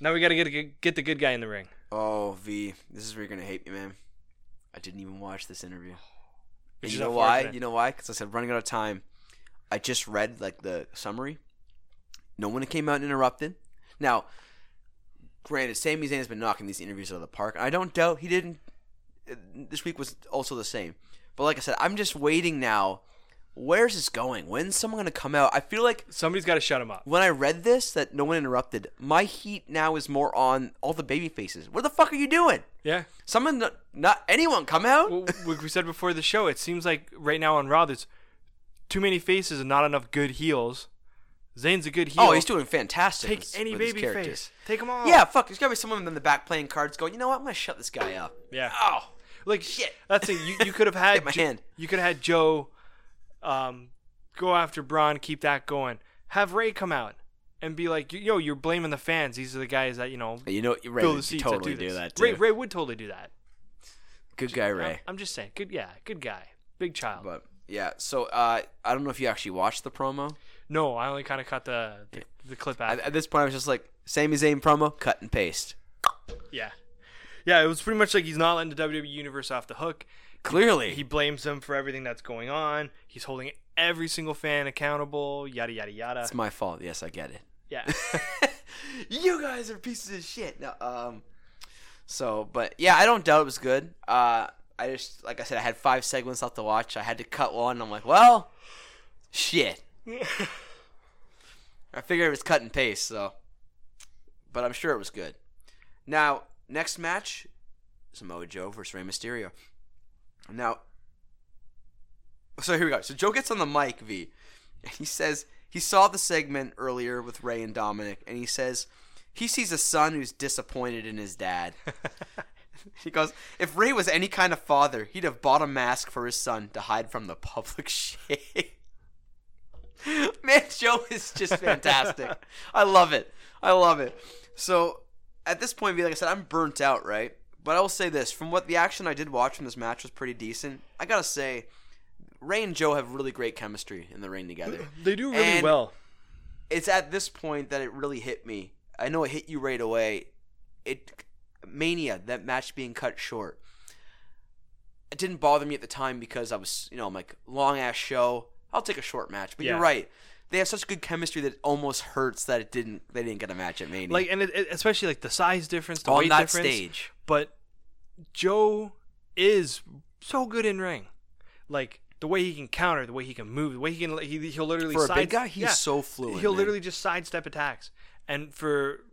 now we got to get a, get the good guy in the ring. Oh, V, this is where you're gonna hate me, man. I didn't even watch this interview. And you know why? You know why? Because I said running out of time. I just read like the summary. No one came out and interrupted. Now, granted, Sami Zayn has been knocking these interviews out of the park. I don't doubt he didn't. uh, This week was also the same. But like I said, I'm just waiting now. Where's this going? When's someone gonna come out? I feel like Somebody's got to shut him up. when I read this that no one interrupted, my heat now is more on all the baby faces. What the fuck are you doing? Yeah. Someone, not, not anyone, come out. Well, like we said before the show, it seems like right now on Raw, there's too many faces and not enough good heels. Zayn's a good oh, heel. oh, he's doing fantastic. Take with- any with his baby face. Take them all. Yeah, fuck. There's gotta be someone in the back playing cards, going, you know what? I'm gonna shut this guy up. Yeah. Oh, Like Shit. That's it. You, you could have had my Jo- hand. You could have had Joe, um, go after Braun, keep that going. Have Rey come out. and be like, yo, you're blaming the fans. These are the guys that you know You know, Rey would totally do, do that too. Rey, Rey would totally do that. Good guy, Rey. I'm just saying, good, yeah, good guy, big child. But yeah, so uh, I don't know if you actually watched the promo. no, I only kind of caught the the, the clip At, at this point, I was just like, Sami Zayn promo, cut and paste. yeah, yeah, it was pretty much like he's not letting the WWE universe off the hook. Clearly, He blames them for everything that's going on. He's holding every single fan accountable. Yada yada yada. it's my fault. Yes, I get it. Yeah. you guys are pieces of shit. No, um, so, but yeah, I don't doubt it was good. Uh, I just, like I said, I had five segments left to watch. I had to cut one. I'm like, well, shit. I figured it was cut and paste, so. But I'm sure it was good. Now, next match, Samoa Joe versus Rey Mysterio. Now, so here we go. So Joe gets on the mic, V, and he says he saw the segment earlier with Rey and Dominic, and he says he sees a son who's disappointed in his dad. he goes, if Rey was any kind of father, he'd have bought a mask for his son to hide from the public shade. Man, Joe is just fantastic. I love it. I love it. So at this point, like I said, I'm burnt out, right? But I will say this: from what the action I did watch from this match was pretty decent. I gotta say, Rey and Joe have really great chemistry in the ring together. they do really And- well. It's at this point that it really hit me. I know it hit you right away. It Mania, that match being cut short. It didn't bother me at the time because I was, you know, I'm like long ass show. I'll take a short match. But Yeah. you're right. They have such good chemistry that it almost hurts that it didn't. They didn't get a match at Mania. Like and it, it- especially like the size difference, the on weight that difference. stage. But Joe is so good in ring. Like the way he can counter, the way he can move, the way he can he, he'll literally For a side, big guy, he's yeah, so fluid. He'll man. literally just sidestep attacks. And for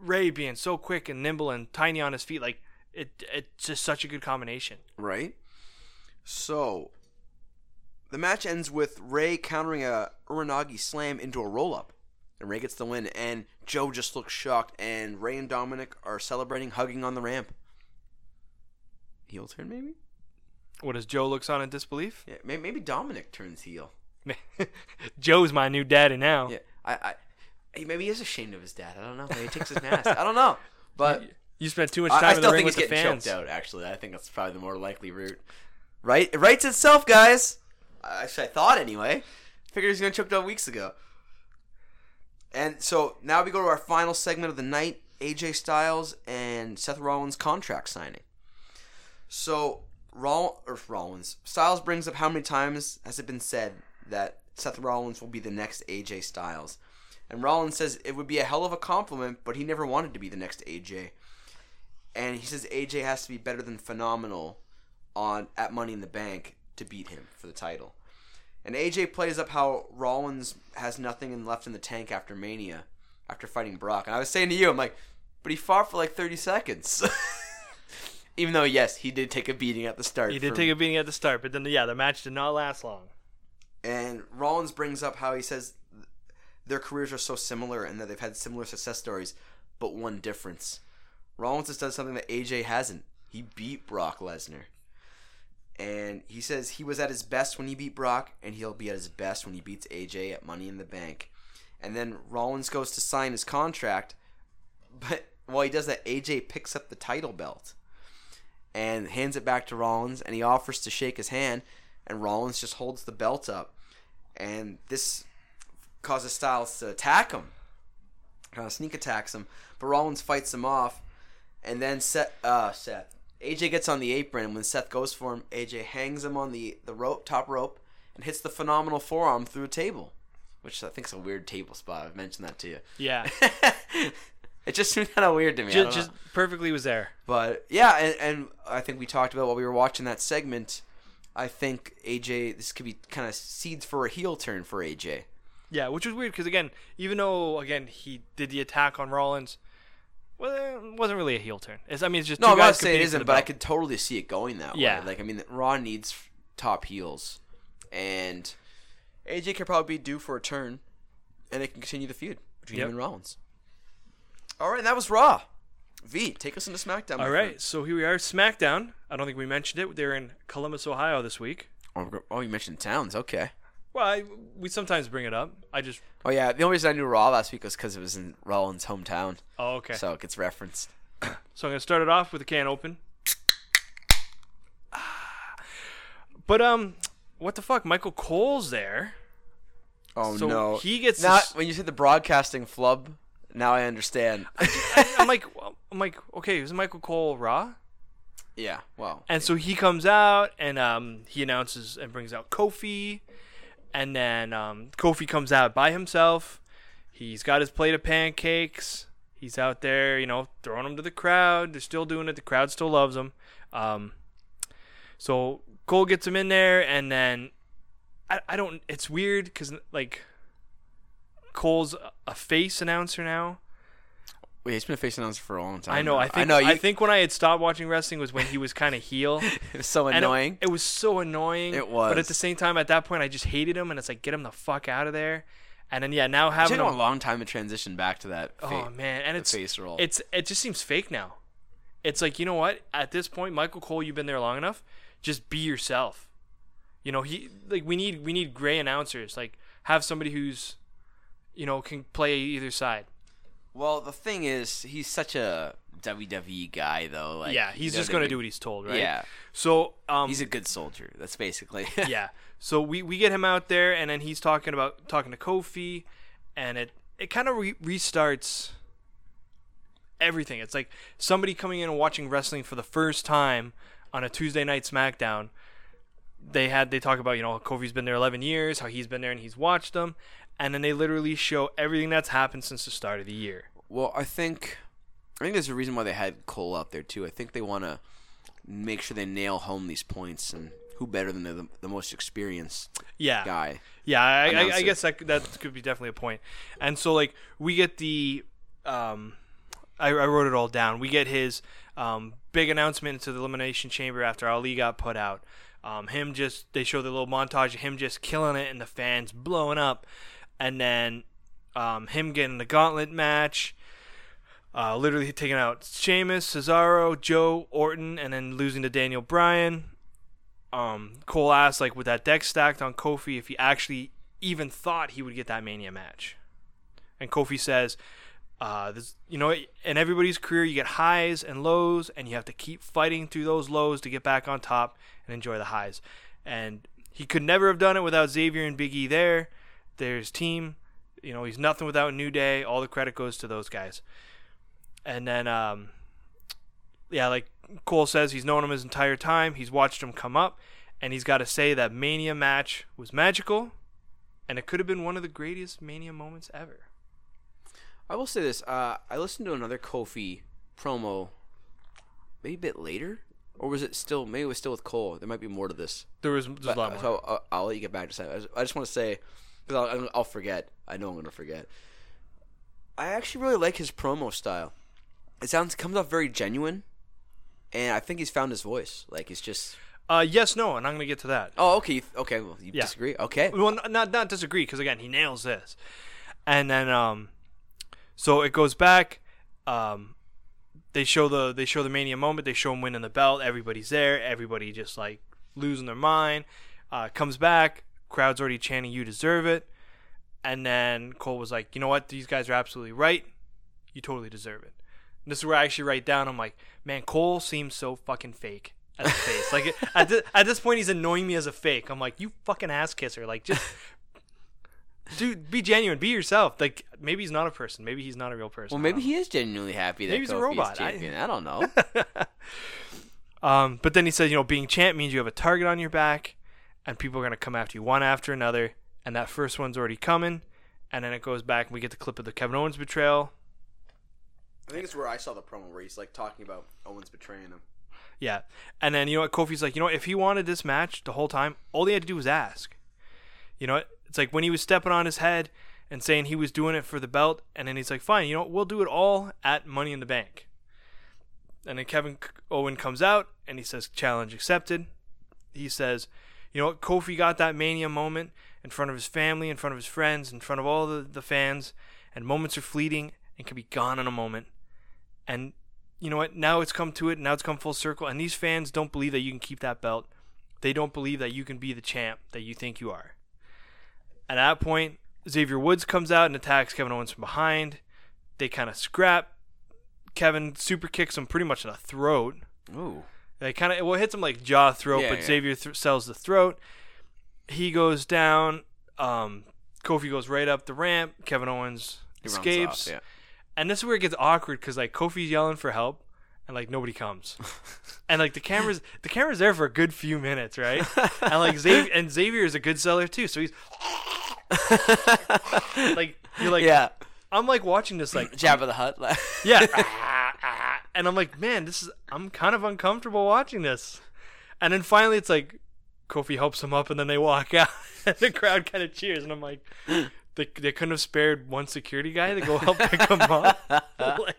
Rey being so quick and nimble and tiny on his feet, like it, it's just such a good combination. right? So the match ends with Rey countering a Uranage slam into a roll up. And Rey gets the win and Joe just looks shocked and Rey and Dominic are celebrating hugging on the ramp. Heel turn maybe? What does Joe looks on in disbelief? Yeah, may- maybe Dominic turns heel. Joe's my new daddy now. Yeah. I I he- maybe he is ashamed of his dad. I don't know. Maybe he takes his mask. I don't know. But You spent too much I, time I the still think with he's the getting fans. choked out. Actually, I think that's probably the more likely route. Right, it writes itself, guys. Actually, I thought anyway. Figured he was gonna choke out weeks ago. And so now we go to our final segment of the night: AJ Styles and Seth Rollins contract signing. So Roll or Rollins Styles brings up how many times has it been said that Seth Rollins will be the next AJ Styles, and Rollins says it would be a hell of a compliment, but he never wanted to be the next AJ and he says AJ has to be better than phenomenal on at Money in the Bank to beat him for the title. And AJ plays up how Rollins has nothing in- left in the tank after Mania, after fighting Brock. And I was saying to you, I'm like, but he fought for like 30 seconds. Even though, yes, he did take a beating at the start. He did from- take a beating at the start, but then yeah, the match did not last long. And Rollins brings up how he says their careers are so similar and that they've had similar success stories, but one difference. Rollins has done something that AJ hasn't. He beat Brock Lesnar. And he says he was at his best when he beat Brock, and he'll be at his best when he beats AJ at Money in the Bank. And then Rollins goes to sign his contract, but while he does that, AJ picks up the title belt and hands it back to Rollins, and he offers to shake his hand, and Rollins just holds the belt up, and this causes Styles to attack him, of sneak attacks him, but Rollins fights him off, and then Seth, uh, Seth, AJ gets on the apron, and when Seth goes for him, AJ hangs him on the the rope, top rope, and hits the phenomenal forearm through a table, which I think is a weird table spot. I've mentioned that to you. Yeah, it just seemed kind of weird to me. Just, just perfectly was there. But yeah, and, and I think we talked about while we were watching that segment. I think AJ, this could be kind of seeds for a heel turn for AJ. Yeah, which was weird because again, even though again he did the attack on Rollins, well, eh, it wasn't really a heel turn. It's, I mean, it's just No, two I'm not saying it isn't, but I could totally see it going that Yeah. way. Like, I mean, Raw needs top heels, and AJ could probably be due for a turn, and it can continue the feud between Yep. him and Rollins. All right, and that was Raw. V, take us into SmackDown. All right, friend. so here we are, SmackDown. I don't think we mentioned it. They're in Columbus, Ohio this week. Oh, oh, you mentioned towns. Okay. Well, I, we sometimes bring it up. I just. Oh yeah, the only reason I knew Raw last week was because it was in Rollins' hometown, Oh, okay. So, it gets referenced. So I'm gonna start it off with a can open. But um, what the fuck? Michael Cole's there. Oh so no! He gets. This- when you said the broadcasting flub, now I understand. I'm like, I'm like, okay, is Michael Cole Raw? yeah. Well. And so he comes out and um, he announces and brings out Kofi, and then um, Kofi comes out by himself. He's got his plate of pancakes. He's out there, you know, throwing them to the crowd. They're still doing it. The crowd still loves him. Um, so Cole gets him in there, and then I, I don't. It's weird because like Cole's a face announcer now. Wait, he's been a face announcer for a long time. I know. now. I think. know. You, I think when I had stopped watching wrestling was when he was kind of heel. it was so And it- annoying. It, was so annoying. It was. But at the same time, at that point, I just hated him, and it's like, get him the fuck out of there. And then yeah, now It having took him a long time to transition back to that. Oh, fa- Oh man, and it's face role. it's it just seems fake now. It's like you know what? At this point, Michael Cole, you've been there long enough. Just be yourself. You know he like we need we need gray announcers. Like have somebody who's, you know, can play either side. Well, the thing is, he's such a WWE guy, though. Like, yeah, he's you know just gonna do what he's told, right? Yeah, So um, he's a good soldier. That's basically. yeah. So we, we get him out there, and then he's talking about talking to Kofi, and it it kind of re- restarts everything. It's like somebody coming in and watching wrestling for the first time on a Tuesday night SmackDown. They had they talk about you know Kofi's been there 11 years, how he's been there and he's watched them, and then they literally show everything that's happened since the start of the year. Well, I think I think there's a reason why they had Cole out there too. I think they want to make sure they nail home these points, and who better than the, the most experienced Yeah, guy? Yeah, I, I, I guess that that could be definitely a point. And so like we get the, um, I, I wrote it all down. We get his um, big announcement into the elimination chamber after Ali got put out. Um, him just they show the little montage of him just killing it and the fans blowing up, and then um, him getting the gauntlet match. Uh, literally taking out Sheamus, Cesaro, Joe, Orton, and then losing to Daniel Bryan um, Cole asked, like, with that deck stacked on Kofi, if he actually even thought he would get that Mania match. And Kofi says, uh, this, you know, in everybody's career, you get highs and lows, and you have to keep fighting through those lows to get back on top and enjoy the highs. And he could never have done it without Xavier and Big E there. There's team. You know, he's nothing without New Day. All the credit goes to those guys. And then, um, yeah, like Cole says, he's known him his entire time. He's watched him come up, and he's got to say that Mania match was magical, and it could have been one of the greatest Mania moments ever. I will say this: uh, I listened to another Kofi promo, maybe a bit later, or was it still? Maybe it was still with Cole. There might be more to this. There was, a lot more. so uh, I'll let you get back to that. I just, I just want to say because I'll, I'll forget. I know I'm gonna forget. I actually really like his promo style. It sounds comes off very genuine, and I think he's found his voice. Like it's just. Uh, yes, no, and I'm gonna get to that. Oh, okay. Okay. Well, you Yeah. disagree. Okay. Well, not not disagree because again, he nails this, and then um, so it goes back. Um, they show the they show the mania moment. They show him winning the belt. Everybody's there. Everybody just like losing their mind. Uh, comes back. Crowd's already chanting, "You deserve it." And then Cole was like, "You know what? These guys are absolutely right. You totally deserve it." And this is where I actually write down. I'm like, man, Cole seems so fucking fake as a face. like at, thi- at this point, he's annoying me as a fake. I'm like, you fucking ass kisser. Like just. Dude, be genuine. Be yourself. Like maybe he's not a person. Maybe he's not a real person. Well, maybe he is genuinely happy that Maybe he's a robot. is I- champion. I, don't know. Um, but then he says, you know, being champ means you have a target on your back, and people are gonna come after you one after another, and that first one's already coming, and then it goes back, and we get the clip of the Kevin Owens betrayal. I think it's where I saw the promo where he's like talking about Owens betraying him. Yeah, and then you know what? Kofi's like, you know, what? if he wanted this match the whole time, all he had to do was ask. You know, what? it's like when he was stepping on his head and saying he was doing it for the belt, and then he's like, fine, you know, what? we'll do it all at Money in the Bank. And then Kevin Owen comes out and he says, challenge accepted. He says, you know what? Kofi got that mania moment in front of his family, in front of his friends, in front of all the, the fans, and moments are fleeting and can be gone in a moment. And you know what? Now it's come to it. Now it's come full circle. And these fans don't believe that you can keep that belt. They don't believe that you can be the champ that you think you are. At that point, Xavier Woods comes out and attacks Kevin Owens from behind. They kind of scrap. Kevin super kicks him pretty much in the throat. Ooh. They kind of well it hits him like jaw throat, Yeah, but yeah. Xavier th- sells the throat. He goes down. Um, Kofi goes right up the ramp. Kevin Owens He escapes, off, yeah. and this is where it gets awkward because like Kofi's yelling for help, and like nobody comes, and like the cameras the camera's there for a good few minutes, right? and like Xavier and Xavier is a good seller too, so he's like you're like yeah. I'm like watching this like Jabba the Hutt. yeah. And I'm like, man, this is I'm kind of uncomfortable watching this. And then finally it's like Kofi helps him up and then they walk out and the crowd kind of cheers and I'm like they, they couldn't have spared one security guy to go help pick him up. like,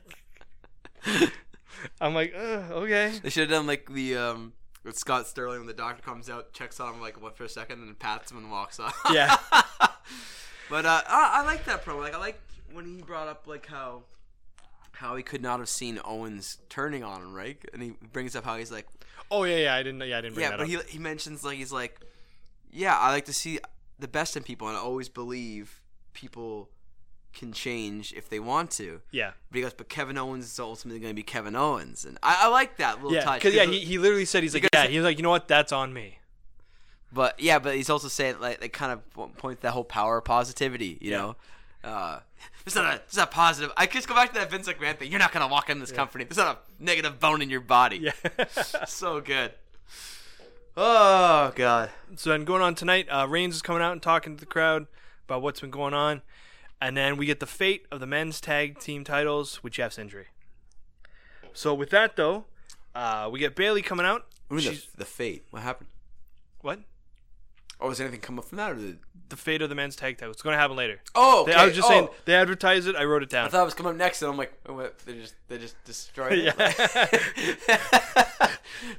I'm like, Ugh, okay. They should have done like the um with Scott Sterling when the doctor comes out, checks on him like what for a second, and then pats him and walks off. Yeah. but uh, I, I like that promo. Like I like when he brought up like how how he could not have seen Owens turning on him, right? And he brings up how he's like, Oh yeah, yeah. I didn't. Yeah, I didn't bring yeah, that but up. he he mentions like he's like, yeah, I like to see the best in people, and I always believe people can change if they want to. yeah, But he goes, but Kevin Owens is ultimately going to be Kevin Owens, and I, I like that little yeah. touch. Because yeah, he, he literally said he's like, yeah. He was like, you know what? That's on me. But yeah, but he's also saying like they kind of point that whole power of positivity, you Yeah. know. Uh, it's not a, it's not positive. I just go back to that Vince McMahon thing. You're not gonna walk in this company. There's not a negative bone in your body. Yeah. so good. Oh god. So then going on tonight, uh, Reigns is coming out and talking to the crowd about what's been going on, and then we get the fate of the men's tag team titles with Jeff's injury. So with that though, uh, we get Bayley coming out. What mean the, the fate? What happened? What? Oh, is anything coming up from that? Or the... The fate of the men's tag title. It's going to happen later. Oh, They- I was just oh, saying they advertised it. I wrote it down. I thought it was coming up next, and I'm like, oh, what? They just they just destroyed it.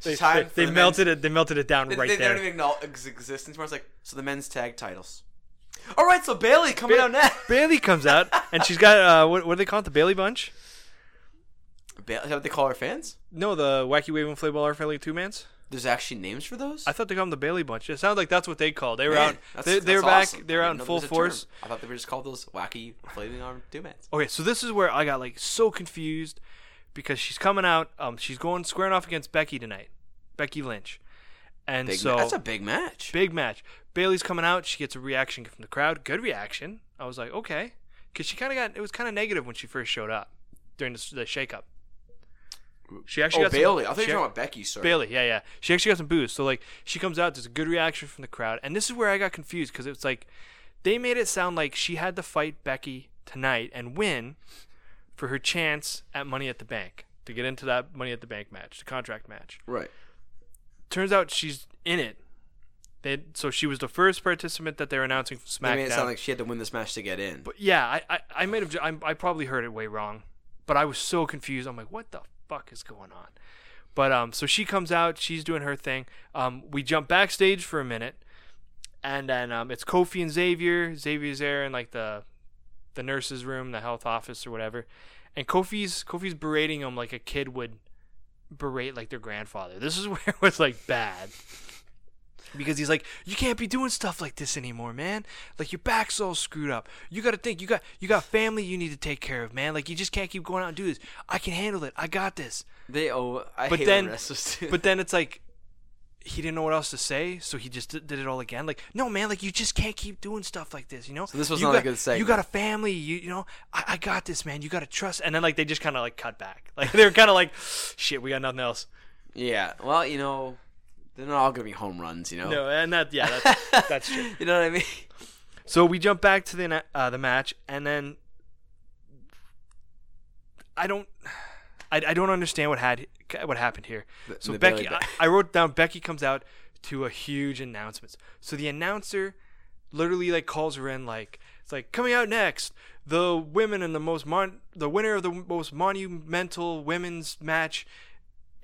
they, they- they the melted it. They melted it down They, right they, there. They don't even acknowledge existence. Where it's like, so the men's tag titles. All right, so Bayley coming Ba- out next. Bayley comes out and she's got uh, what, what do they call it? The Bayley Bunch? Ba- is that what they call our fans? No, the Wacky Wave Inflatable R Philly two mans. There's actually names for those. I thought they called them the Bayley Bunch. It sounded like that's what they called. They were Man, out. They, they were back. awesome. They were out in full there was a force. I thought they were just called those wacky flaming arm two-mans. Okay, so this is where I got like so confused because she's coming out. Um, she's going squaring off against Becky tonight, Becky Lynch, and Big so ma- that's a big match. big match. Bayley's coming out. She gets a reaction from the crowd. Good reaction. I was like, okay, because she kind of got it was kind of negative when she first showed up during the, the shakeup. She actually oh, got some- Bayley. I thought she- you were talking about Becky. Sorry. Bayley, yeah, yeah. She actually got some boost. So like she comes out, there's a good reaction from the crowd, and this is where I got confused because it was like they made it sound like she had to fight Becky tonight and win for her chance at Money at the Bank to get into that Money at the Bank match, the contract match. Right. Turns out she's in it. They so she was the first participant that they're announcing from They made it SmackDown. sound like she had to win this match to get in. But yeah, I I, I might have I, I probably heard it way wrong, but I was so confused. I'm like, what the fuck is going on? But um, so she comes out, she's doing her thing. Um, we jump backstage for a minute, and then um, it's Kofi and Xavier. Xavier's there in like the the nurse's room, the health office or whatever, and Kofi's Kofi's berating him like a kid would berate like their grandfather. This is where it was like bad. Because he's like, you can't be doing stuff like this anymore, man. Like your back's all screwed up. You got to think. You got you got family you need to take care of, man. Like you just can't keep going out and do this. I can handle it. I got this. They oh, I But hate then- wrestlers do But then it's like he didn't know what else to say, so he just did it all again. Like, no, man. Like you just can't keep doing stuff like this. You know. So this was you not a got, good segment. You got a family. You you know. I, I got this, man. You got to trust. And then like they just kind of like cut back. Like they were kind of like, shit, we got nothing else. Yeah. Well, you know, they're not all gonna be home runs. You know. No, and that yeah, that's, that's true. you know what I mean? So we jump back to the uh, the match, and then I don't, I, I don't understand what had what happened here. The- So the Becky, I, I wrote down Becky comes out to a huge announcement. So the announcer literally like calls her in like it's like coming out next the women in the most mon- the winner of the most monumental women's match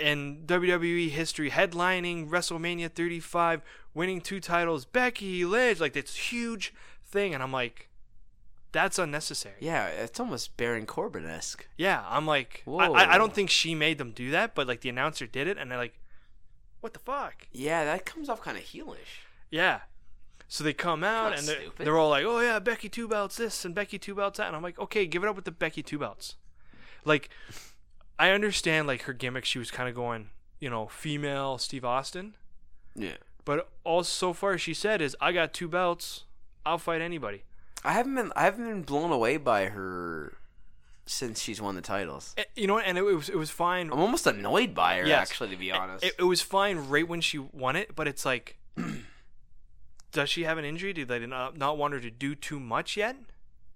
in WWE history, headlining WrestleMania 35, winning two titles, Becky Lynch. Like this huge thing, and I'm like, that's unnecessary. Yeah, it's almost Baron Corbin esque. Yeah, I'm like, I, Whoa. I, I don't think she made them do that, but like the announcer did it, and they're like, what the fuck? Yeah, that comes off kind of heelish. Yeah. So they come out and they're, they're all like, "Oh yeah, Becky two belts this and Becky two belts that," and I'm like, "Okay, give it up with the Becky two belts." Like, I understand like her gimmick. She was kind of going, you know, female Steve Austin, Yeah. but all so far she said is, "I got two belts. I'll fight anybody." I haven't been I haven't been blown away by her since she's won the titles. Eh, You know, and it was it was fine. I'm almost annoyed by her Yes. actually to be honest. It, it was fine right when she won it, but it's like, does she have an injury? Do they not, not want her to do too much yet?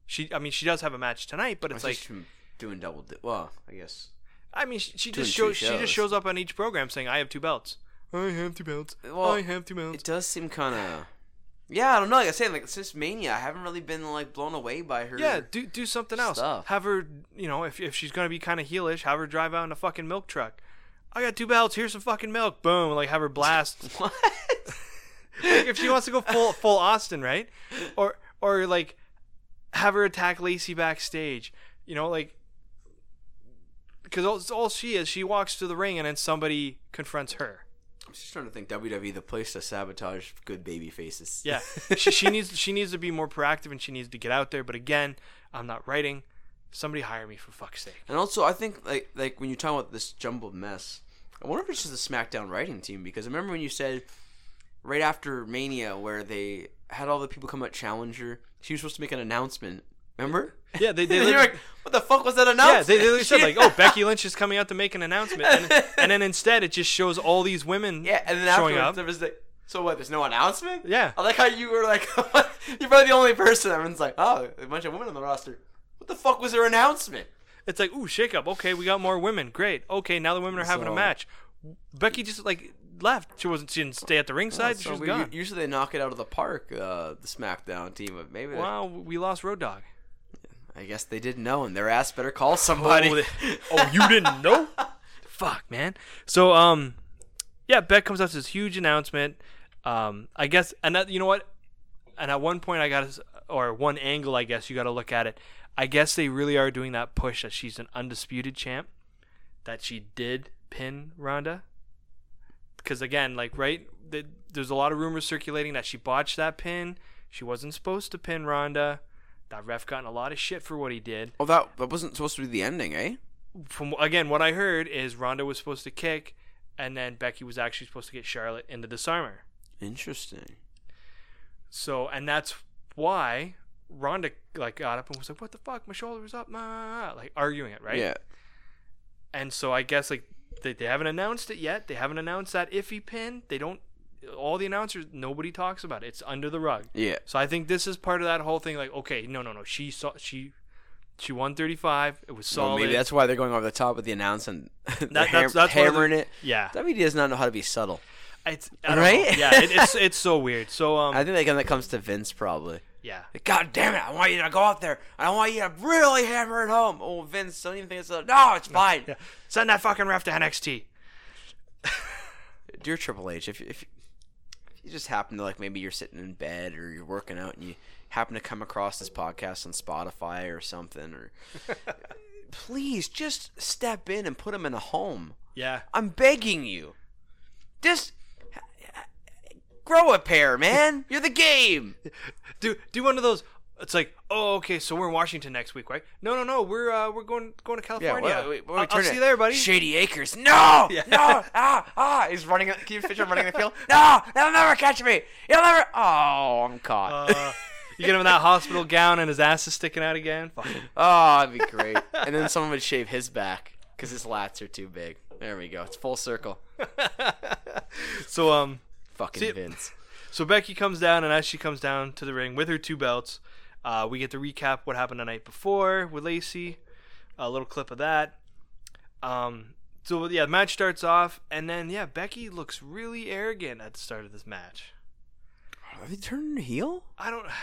She, I mean, she does have a match tonight, but it's like, doing double di- well, I guess. I mean, she, she just shows, she just shows up on each program saying, "I have two belts. I have two belts. Well, I have two belts." It does seem kind of Yeah, I don't know. Like I said, like since Mania, I haven't really been like blown away by her. Yeah, do do something else. stuff. Have her, you know, if if she's gonna be kind of heelish, have her drive out in a fucking milk truck. I got two belts. Here's some fucking milk. Boom. Like have her blast. What? like, if she wants to go full full Austin, right? Or or like have her attack Lacey backstage. You know, like because all, all she is, she walks to the ring and then somebody confronts her. I'm just trying to think. WWE, the place to sabotage good baby faces. Yeah, she, she needs she needs to be more proactive and she needs to get out there. But again, I'm not writing. Somebody hire me for fuck's sake. And also, I think like like when you talk about this jumbled mess, I wonder if it's just the SmackDown writing team because I remember when you said right after Mania where they had all the people come out Challenger. she was supposed to make an announcement. Remember? Yeah, they they you're like, what the fuck was that announcement? Yeah, they, they said like, "Oh, Becky Lynch is coming out to make an announcement," and, and then instead it just shows all these women yeah, and then showing afterwards up. there was like, so what? There's no announcement. Yeah. I like how you were like, you're probably the only person. Everyone's like, oh, a bunch of women on the roster. What the fuck was their announcement? It's like, ooh, shake up. Okay, we got more women. Great. Okay, now the women are having a match. Becky just like left. She wasn't. She didn't stay at the ringside. she So was we- gone. Usually they knock it out of the park, uh, the SmackDown team, but maybe Wow, we lost Road Dog. I guess they didn't know, and their ass better call somebody. Oh, they- oh, you didn't know? Fuck, man. So, um, yeah, Beck comes out with this huge announcement. Um, I guess, and that, you know what? And at one point, I got, to or one angle, I guess you got to look at it. I guess they really are doing that push that she's an undisputed champ, that she did pin Ronda. Because again, like right, the, there's a lot of rumors circulating that she botched that pin. She wasn't supposed to pin Ronda. That ref got in a lot of shit for what he did oh, that that wasn't supposed to be the ending, eh? from again what I heard is Ronda was supposed to kick, and then Becky was actually supposed to get Charlotte in the disarmer. Interesting. So and that's why Ronda like got up and was like, "What the fuck? My shoulder was up," ma," like arguing it, right? Yeah. And so I guess like they, they haven't announced it yet. They haven't announced that iffy pin. They don't. All the announcers, nobody talks about it. It's under the rug. Yeah. So I think this is part of that whole thing. Like, okay, no, no, no. She saw she. She won 35. It was Well, solid. maybe that's why they're going over the top with the announcement. That- ham- that's- that's one of the- hammering it. yeah. WWE does not know how to be subtle. It's, Right? Yeah, it, it's it's so weird. So um, I think like when that comes to Vince, probably. yeah, Like, God damn it! I want you to go out there. I want you to really hammer it home. Oh, Vince, don't even think it's a, no. It's fine. yeah. Send that fucking ref to NXT. Dear Triple H, if if you just happen to like maybe you're sitting in bed or you're working out and you happen to come across this podcast on Spotify or something, or please just step in and put them in a home. Yeah, I'm begging you. Just grow a pair, man. You're the game. do do one of those. It's like, oh, okay, so we're in Washington next week, right? No, no, no, we're uh, we're going going to California. wait, wait, wait, I'll, turn I'll see you there, buddy. Shady Acres. No, Yeah. no, ah, ah. He's running. Keith Fisher running the field. No, they'll never catch me. You'll never. Oh, I'm caught. Uh, you get him in that hospital gown and his ass is sticking out again. Fuck. oh, that'd be great. and then someone would shave his back because his lats are too big. There we go. It's full circle. so um, Fucking See- Vince. so Becky comes down, and as she comes down to the ring with her two belts, uh, we get to recap what happened the night before with Lacey. A little clip of that. Um, so yeah, the match starts off, and then yeah, Becky looks really arrogant at the start of this match. Are they turning heel? I don't.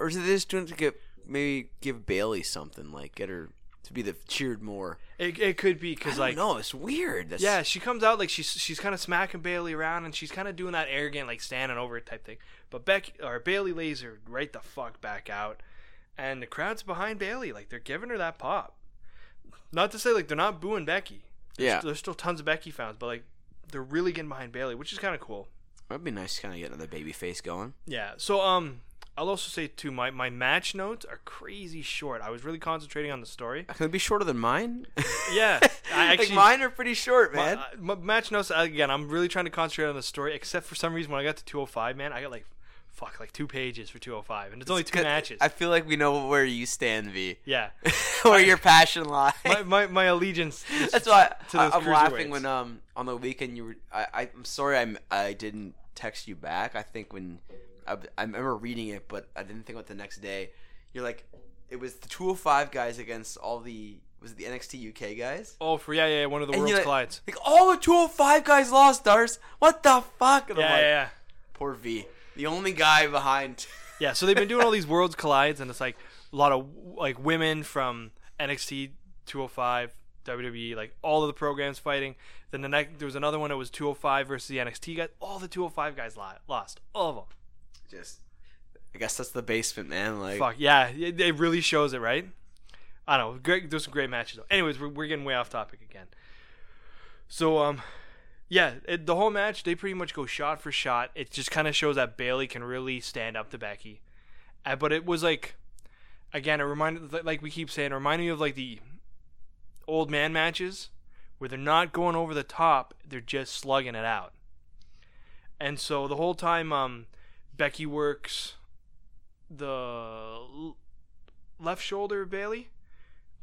Or is it just doing to get maybe give Bayley something like get her to be the cheered more? It, it could be because like know. It's weird. That's, yeah, she comes out like she's she's kind of smacking Bayley around and she's kind of doing that arrogant like standing over it type thing. But Becky or Bayley lays her right the fuck back out, and the crowd's behind Bayley like they're giving her that pop. Not to say like they're not booing Becky. There's, Yeah. there's still tons of Becky fans, but like they're really getting behind Bayley, which is kind of cool. That'd be nice to kind of get another baby face going. Yeah. So um, I'll also say too, my my match notes are crazy short. I was really concentrating on the story. Can it be shorter than mine? Yeah, I like mine are pretty short, my, man. uh, my match notes again. I'm really trying to concentrate on the story. Except for some reason, when I got to 205, man, I got like fuck like two pages for 205, and it's only two matches. I feel like we know where you stand, V. yeah. where your passion lies. My, my my allegiance. is That's why to I, I'm laughing when um on the weekend you were. I, I I'm sorry I'm I didn't text you back. I think when I, I remember reading it, but I didn't think about the next day. You're like, it was the 205 guys against all the was it the NXT UK guys? Oh, for yeah, yeah, one of the And world's like- collides. Like all the 205 guys lost, Dars. What the fuck? And Yeah, I'm like, yeah, yeah. Poor V, the only guy behind. Yeah, so they've been doing all these worlds collides, and it's like a lot of like women from NXT 205, WWE, like all of the programs fighting. Then the next there was another one that was 205 versus the NXT guys. All the 205 guys lost, all of them. Just, I guess that's the basement, man. Like, Fuck yeah, it, it really shows it, right? I don't know. Great, there's some great matches. Though. Anyways, we're, we're getting way off topic again. So um, yeah, it, the whole match they pretty much go shot for shot. It just kind of shows that Bayley can really stand up to Becky, uh, but it was like, again, it reminded like we keep saying, reminded me of like the old man matches where they're not going over the top, they're just slugging it out. And so the whole time, um, Becky works the left shoulder of Bayley,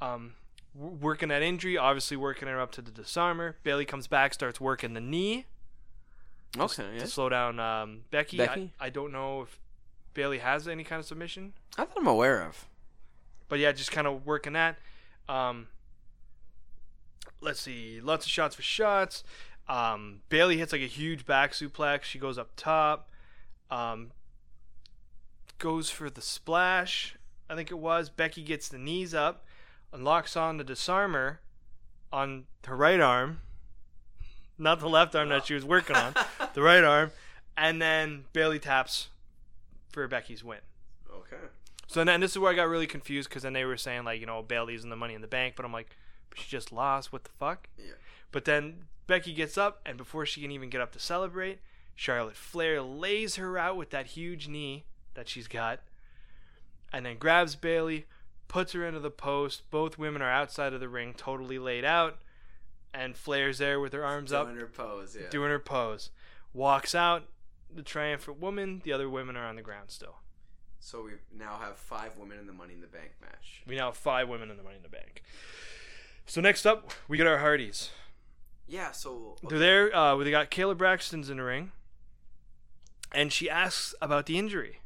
um, working that injury, obviously working her up to the disarmer. Bayley comes back, starts working the knee okay, to yeah. slow down um, Becky. Becky? I, I don't know if Bayley has any kind of submission, I thought I'm aware of. but yeah, just kind of working that. Um, let's see, lots of shots for shots. Um, Bayley hits like a huge back suplex. She goes up top. Um, goes for the splash. I think it was. Becky gets the knees up and locks on the disarmer on her right arm. Not the left arm that she was working on, the right arm. And then Bayley taps for Becky's win. Okay. So then this is where I got really confused because then they were saying like you know Bayley's in the Money in the Bank, but I'm like, but she just lost. What the fuck? Yeah. But then Becky gets up, and before she can even get up to celebrate, Charlotte Flair lays her out with that huge knee that she's got, and then grabs Bayley, puts her into the post. Both women are outside of the ring, totally laid out, and Flair's there with her arms up, Doing her pose, yeah. doing her pose. Walks out. The triumphant woman. The other women are on the ground still. So we now have five women in the Money in the Bank match. We now have five women in the Money in the Bank. So next up, we got our Hardys. Yeah. So They're there. Uh, they got Kayla Braxton's in the ring, and she asks about the injury.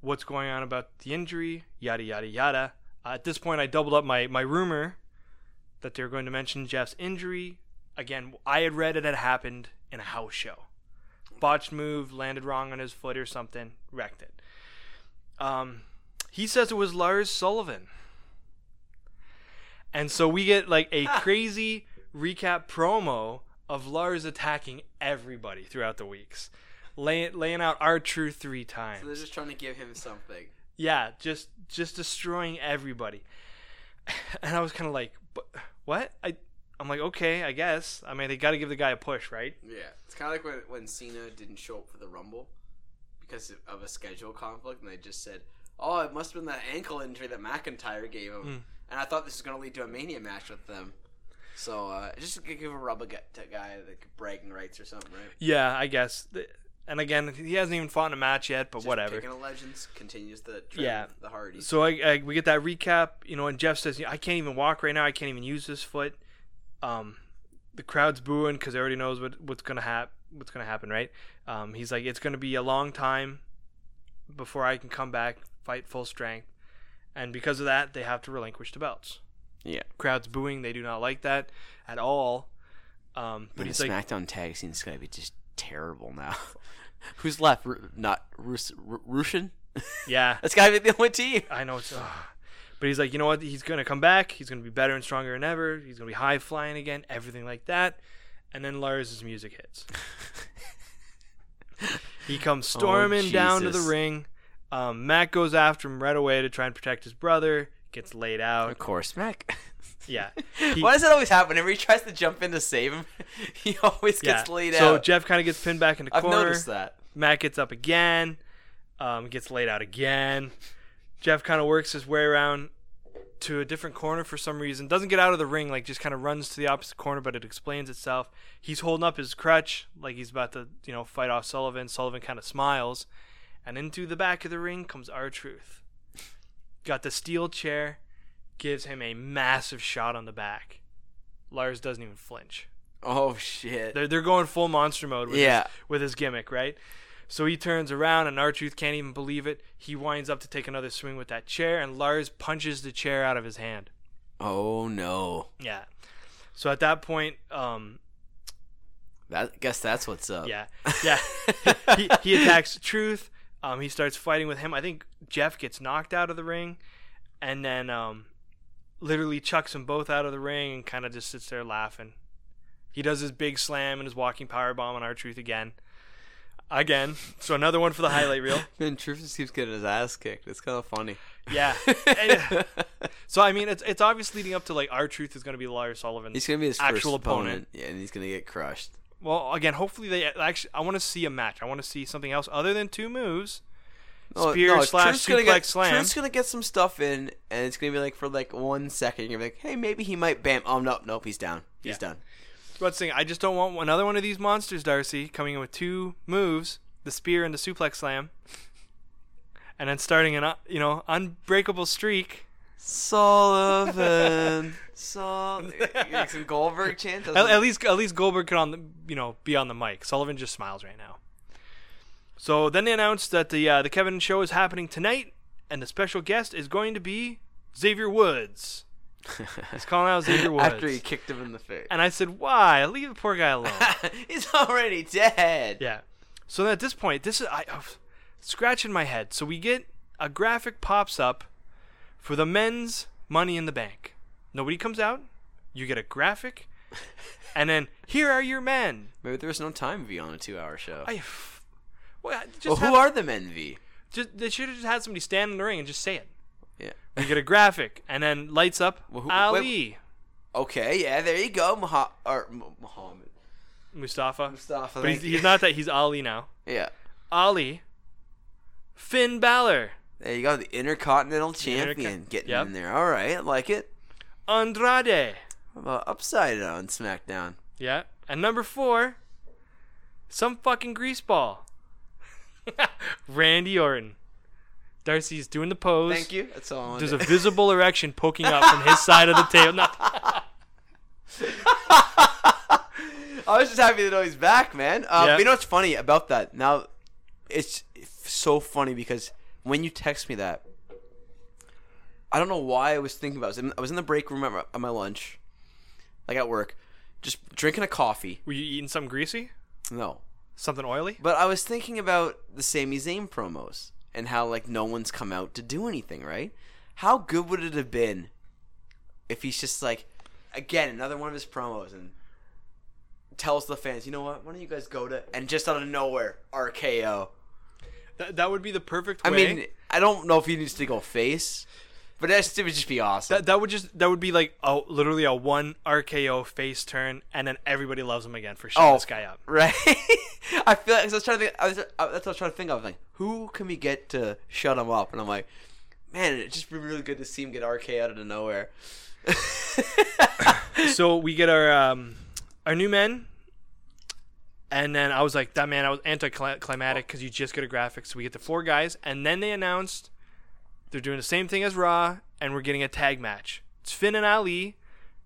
What's going on about the injury? Yada yada yada. Uh, at this point, I doubled up my my rumor that they were going to mention Jeff's injury. Again, I had read it had happened in a house show. Botched move, landed wrong on his foot or something, wrecked it. Um, he says it was Lars Sullivan. And so we get like a crazy recap promo of Lars attacking everybody throughout the weeks, laying laying out R Truth three times. So they're just trying to give him something. Yeah, just just destroying everybody. And I was kind of like, "But what?" I I'm like, okay, I guess. I mean, they got to give the guy a push, right? Yeah. It's kind of like when when Cena didn't show up for the Rumble because of a schedule conflict, and they just said, "Oh, it must have been that ankle injury that McIntyre gave him." Mm. And I thought this was going to lead to a Mania match with them. So uh, just give a rub a gut to a guy like bragging rights or something, right? Yeah, I guess. The- And again, he hasn't even fought in a match yet, but Just whatever. Picking a legends continues the trend Yeah. the Hardy. So I, I we get that recap, you know, and Jeff says, "I can't even walk right now. I can't even use this foot." Um, the crowd's booing because everybody knows what what's gonna happen. What's gonna happen, right? Um, he's like, "It's gonna be a long time before I can come back, fight full strength," and because of that, they have to relinquish the belts. Yeah. Crowd's booing. They do not like that at all. Um, but But he's the like, SmackDown tag scene is going to be just terrible now. Who's left? Ru- not Rus- Ru-? "Yeah, That's got to be the only team. I know it's." ugh. But he's like, you know what? He's gonna come back. He's gonna be better and stronger than ever. He's gonna be high flying again. Everything like that. And then Lars's music hits. He comes storming down to the ring. Um, Matt goes after him right away to try and protect his brother. Gets laid out. Of course, Mac. Yeah. He- Why does that always happen? Whenever he tries to jump in to save him, he always yeah. gets laid out. so. Jeff kind of gets pinned back in the corner. I've corner. noticed that. Matt gets up again, um, gets laid out again. Jeff kind of works his way around to a different corner for some reason. Doesn't get out of the ring, like just kind of runs to the opposite corner, but it explains itself. He's holding up his crutch, like he's about to, you know, fight off Sullivan. Sullivan kind of smiles, and into the back of the ring comes R Truth. Got the steel chair, gives him a massive shot on the back. Lars doesn't even flinch. Oh shit. They're they're going full monster mode with Yeah. his, with his gimmick, right? So he turns around and R Truth can't even believe it. He winds up to take another swing with that chair, and Lars punches the chair out of his hand. Oh no. Yeah. So at that point, um, That guess that's what's up. yeah, yeah, he he attacks Truth. Um, he starts fighting with him. I think Jeff gets knocked out of the ring, and then um, literally chucks them both out of the ring and kind of just sits there laughing. He does his big slam and his walking power bomb on R Truth again. Again. So another one for the highlight reel. Man, Truth just keeps getting his ass kicked. It's kind of funny. Yeah. And- so I mean, it's it's obvious leading up to like R Truth is going to be Lars Sullivan. he's gonna be his Actual first opponent. Yeah, and he's gonna get crushed. Well, again, hopefully they actually. I want to see a match. I want to see something else other than two moves. Spear slash Truth's gonna suplex get, slam. Truth's gonna get some stuff in, and it's gonna be like for like one second. You're like, hey, maybe he might bam. Oh no, nope, he's down. He's Yeah. done. But saying, I just don't want another one of these monsters, Darcy, coming in with two moves: the spear and the suplex slam, and then starting an uh, you know unbreakable streak. Sullivan. Like some Goldberg chant. At, at least at least Goldberg could on the you know be on the mic. Sullivan just smiles right now. So then they announced that the uh, the Kevin show is happening tonight, and the special guest is going to be Xavier Woods. He's calling out Xavier Woods. After he kicked him in the face. and I said, "Why? Leave the poor guy alone." he's already dead. yeah. So then at this point, this is I, I was scratching my head. So we get a graphic pops up for the men's Money in the Bank. Nobody comes out. You get a graphic, and then here are your men. Maybe there was no time V on a two-hour show. I, well, just well, have- who are the men V? Just, they should have just had somebody stand in the ring and just say it. Yeah. You get a graphic, and then lights up Well, who- Ali Okay, yeah, there you go, Muha- or Muhammad. Mustafa. Mustafa. But he's, he's not that. He's Ali now. Yeah. Ali. Finn Balor. There you go, the Intercontinental Interco- Champion getting Yep. in there. All right, I like it. Andrade. How about upside down SmackDown? Yeah. And number four, some fucking greaseball. Randy Orton. Darcy's doing the pose. Thank you. That's all I. There's a visible erection poking up from his side of the table. No, I was just happy to know he's back, man. Um, Yeah. You know what's funny about that? Now, it's so funny because when you text me that, I don't know why I was thinking about. It. I was in, I was in the break room at my, at my lunch, like at work, just drinking a coffee. were you eating something greasy? No, Something oily? but I was thinking about the Sami Zayn promos and how like no one's come out to do anything. Right? How good would it have been if he's just like, again, another one of his promos and tells the fans, you know what? Why don't you guys go to and just out of nowhere RKO. That, that would be the perfect I mean, I don't know if he needs to go face, but that's, it would just be awesome. that, that would just that would be like a literally a one RKO face turn, and then everybody loves him again for shutting Oh. this guy up. right? I feel like 'cause I was trying to think. I was, uh, that's what I was trying to think of. Like, who can we get to shut him up? And I'm like, man, it'd just be really good to see him get RK out of nowhere. so we get our um, our new men, and then I was like, that man, I was anticlimactic because you just get a graphic. So we get the four guys, and then they announced they're doing the same thing as Raw, and we're getting a tag match. It's Finn and Ali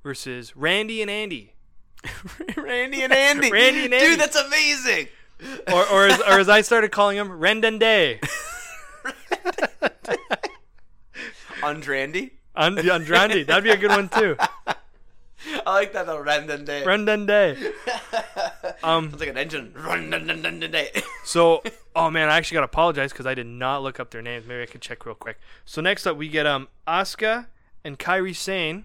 versus Randy and Andy, Randy and Andy. Randy and Andy. Dude, that's amazing. or or as, or as I started calling him, Rendende. Andrandy. And Andrade, that'd be a good one too. I like that though. Random day. Rendende. Um, Sounds like an engine. Random day. So, oh man, I actually got to apologize because I did not look up their names. Maybe I could check real quick. So next up, we get um Asuka and Kairi Sane.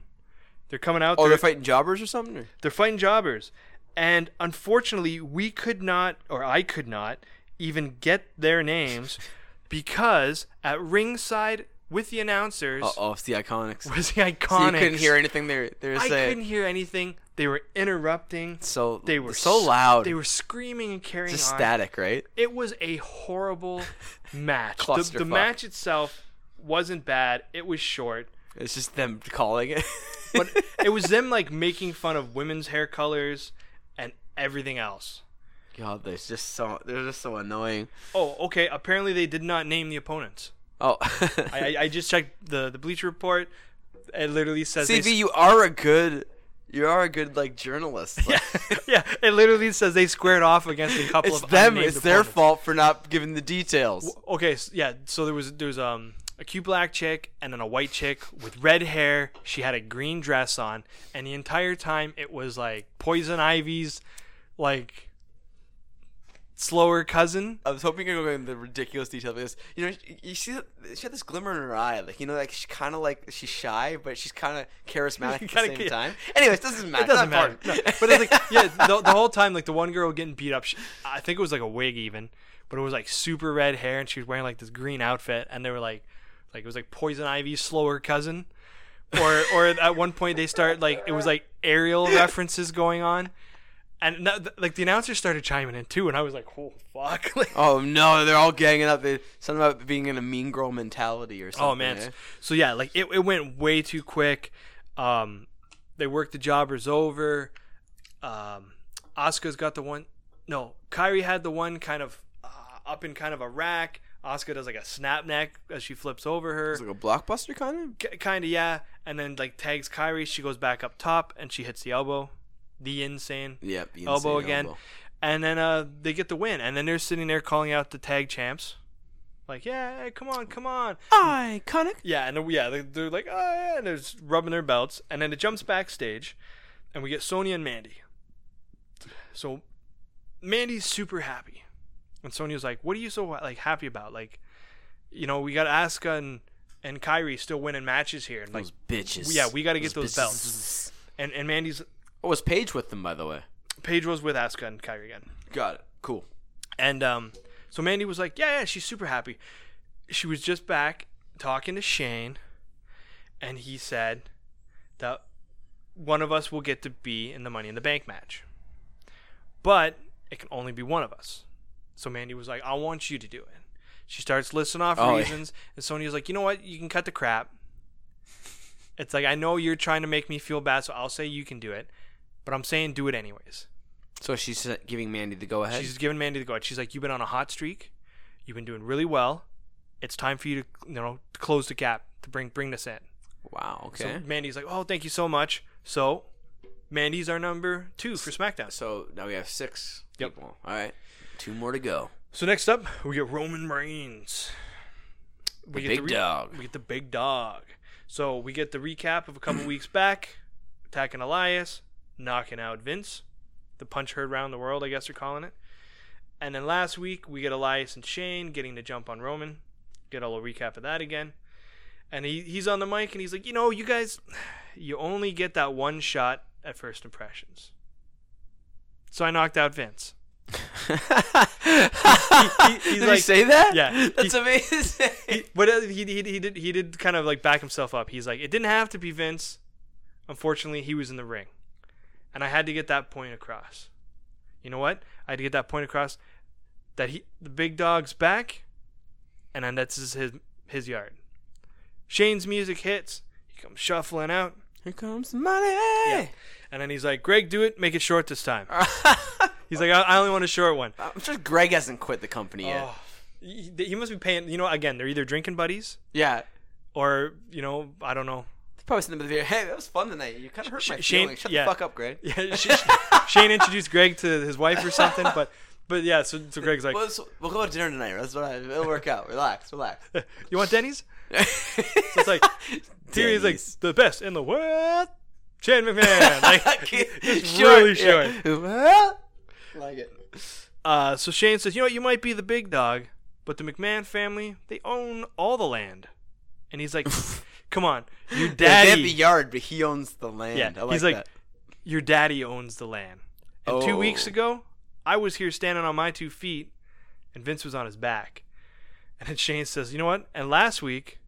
They're coming out. Oh, they're, they're fighting jobbers or something. Or? they're fighting jobbers, and unfortunately, we could not, or I could not, even get their names because at ringside with the announcers Uh oh, it's the IIconics. was the So iconic. you couldn't hear anything they were, they were I saying. couldn't hear anything. They were interrupting. So They were so loud. They were screaming and carrying just on. static, right? It was a horrible match. The, the match itself wasn't bad. It was short, It's just them calling it. but it was them like making fun of women's hair colors and everything else. God, they're just so they're just so annoying. Oh, okay. Apparently, they did not name the opponents. Oh, I, I, just checked the the Bleacher Report. It literally says they CV, you are a good, you are a good like journalist. Like, yeah, it literally says they squared off against a couple it's of them. It's their fault for not giving the details. Okay, s yeah. So there was there was um a cute black chick and then a white chick with red hair. She had a green dress on, and the entire time it was like Poison Ivy's, like slower cousin. I was hoping you were going into the ridiculous detail of this. You know, you- see, she had this glimmer in her eye, like you know, like she's kind of like she's shy, but she's kind of charismatic at the same ca- time. Anyways, doesn't matter. It doesn't matter. No, but it's like yeah, the, the whole time like the one girl getting beat up. She, I think it was like a wig even, but it was like super red hair, and she was wearing like this green outfit, and they were like, like it was like Poison Ivy's slower cousin, or or at one point they start like it was like Ariel references going on, and that, like the announcer started chiming in too, and I was like, oh fuck. Like, Oh no, they're all ganging up. They, something about being in a mean girl mentality or something. Oh man. eh? So yeah, like it, it went way too quick. Um they worked the jobbers over. Um Asuka's got the one no, Kairi had the one kind of uh, up in kind of a rack. Asuka does like a snap neck as she flips over her. It's like a blockbuster kind of. kind of yeah, and then like tags Kairi, she goes back up top and she hits the elbow. The insane Yep. the elbow insane again. elbow. and then uh they get the win and then they're sitting there calling out the tag champs. Like, yeah, come on, come on. Iconic. Yeah, and then- yeah, they're, they're like, oh yeah, and they're rubbing their belts, and then it jumps backstage, and we get Sonya and Mandy. So, Mandy's super happy, and Sonya's like, "What are you so like happy about? Like, you know, we got Asuka and and Kairi still winning matches here, and like, Those bitches. yeah, we gotta get those bitches. belts. and and Mandy's Oh, was Paige with them, by the way? Paige was with Asuka and Kairi again, Got it. Cool. and um, so Mandy was like, yeah, yeah, she's super happy. She was just back talking to Shane, and he said that one of us will get to be in the Money in the Bank match, but it can only be one of us. So Mandy was like, I want you to do it. She starts listing off Oh, yeah. reasons, and Sonya's like, you know what? You can cut the crap. It's like I know you're trying to make me feel bad, so I'll say you can do it, but I'm saying do it anyways. So she's giving Mandy the go ahead. She's giving Mandy the go ahead. She's like, "You've been on a hot streak. You've been doing really well. It's time for you to, you know, to close the gap to bring bring this in." wow. Okay. So Mandy's like, "Oh, thank you so much." So Mandy's our number two for SmackDown. So now we have six Yep. people. All right. Two more to go. So next up, we get Roman Reigns. We The get big re- dog. We get the big dog. So we get the recap of a couple weeks back, attacking Elias, knocking out Vince, the punch heard around the world, I guess they're calling it. And then last week we get Elias and Shane getting the jump on Roman. Get a little recap of that again. And he, he's on the mic and he's like, you know, you guys, you only get that one shot at first impressions. So I knocked out Vince. he- he's Did he like- say that? Yeah. That's amazing. He- but he, he, he did he did kind of like back himself up. He's like, it didn't have to be Vince. Unfortunately, he was in the ring, and I had to get that point across. You know what? I had to get that point across that he the big dog's back, and then that's his his, his yard. Shane's music hits. He comes shuffling out, Here comes the money. Yeah. and then he's like, "Greg, do it. Make it short this time." He's like, "I, I only want a short one." I'm sure Greg hasn't quit the company yet. Oh, he, he must be paying. You know, again, they're either drinking buddies Yeah. or you know, I don't know. Probably sitting in the video. Hey, that was fun tonight. You kind of hurt my Shane- feelings. Shut yeah. the fuck up, Greg. Yeah, Sh- Shane introduced Greg to his wife or something, but but yeah, so, so Greg's like, Well, let's- we'll go to dinner tonight. That's what I. It'll work out. Relax. Relax. "You want Denny's?" so it's like, Tyrion's like the best in the world. Shane McMahon, like just Short, really short. yeah. like it. Uh, so Shane says, "You know what? You might be the big dog, but the McMahon family they own all the land." And he's like, "Come on, your Yeah, they have daddy, the yard, but he owns the land. Yeah, I like he's like- that. your daddy owns the land." And two weeks Oh. ago, I was here standing on my two feet, and Vince was on his back. And then Shane says, "You know what? And last week,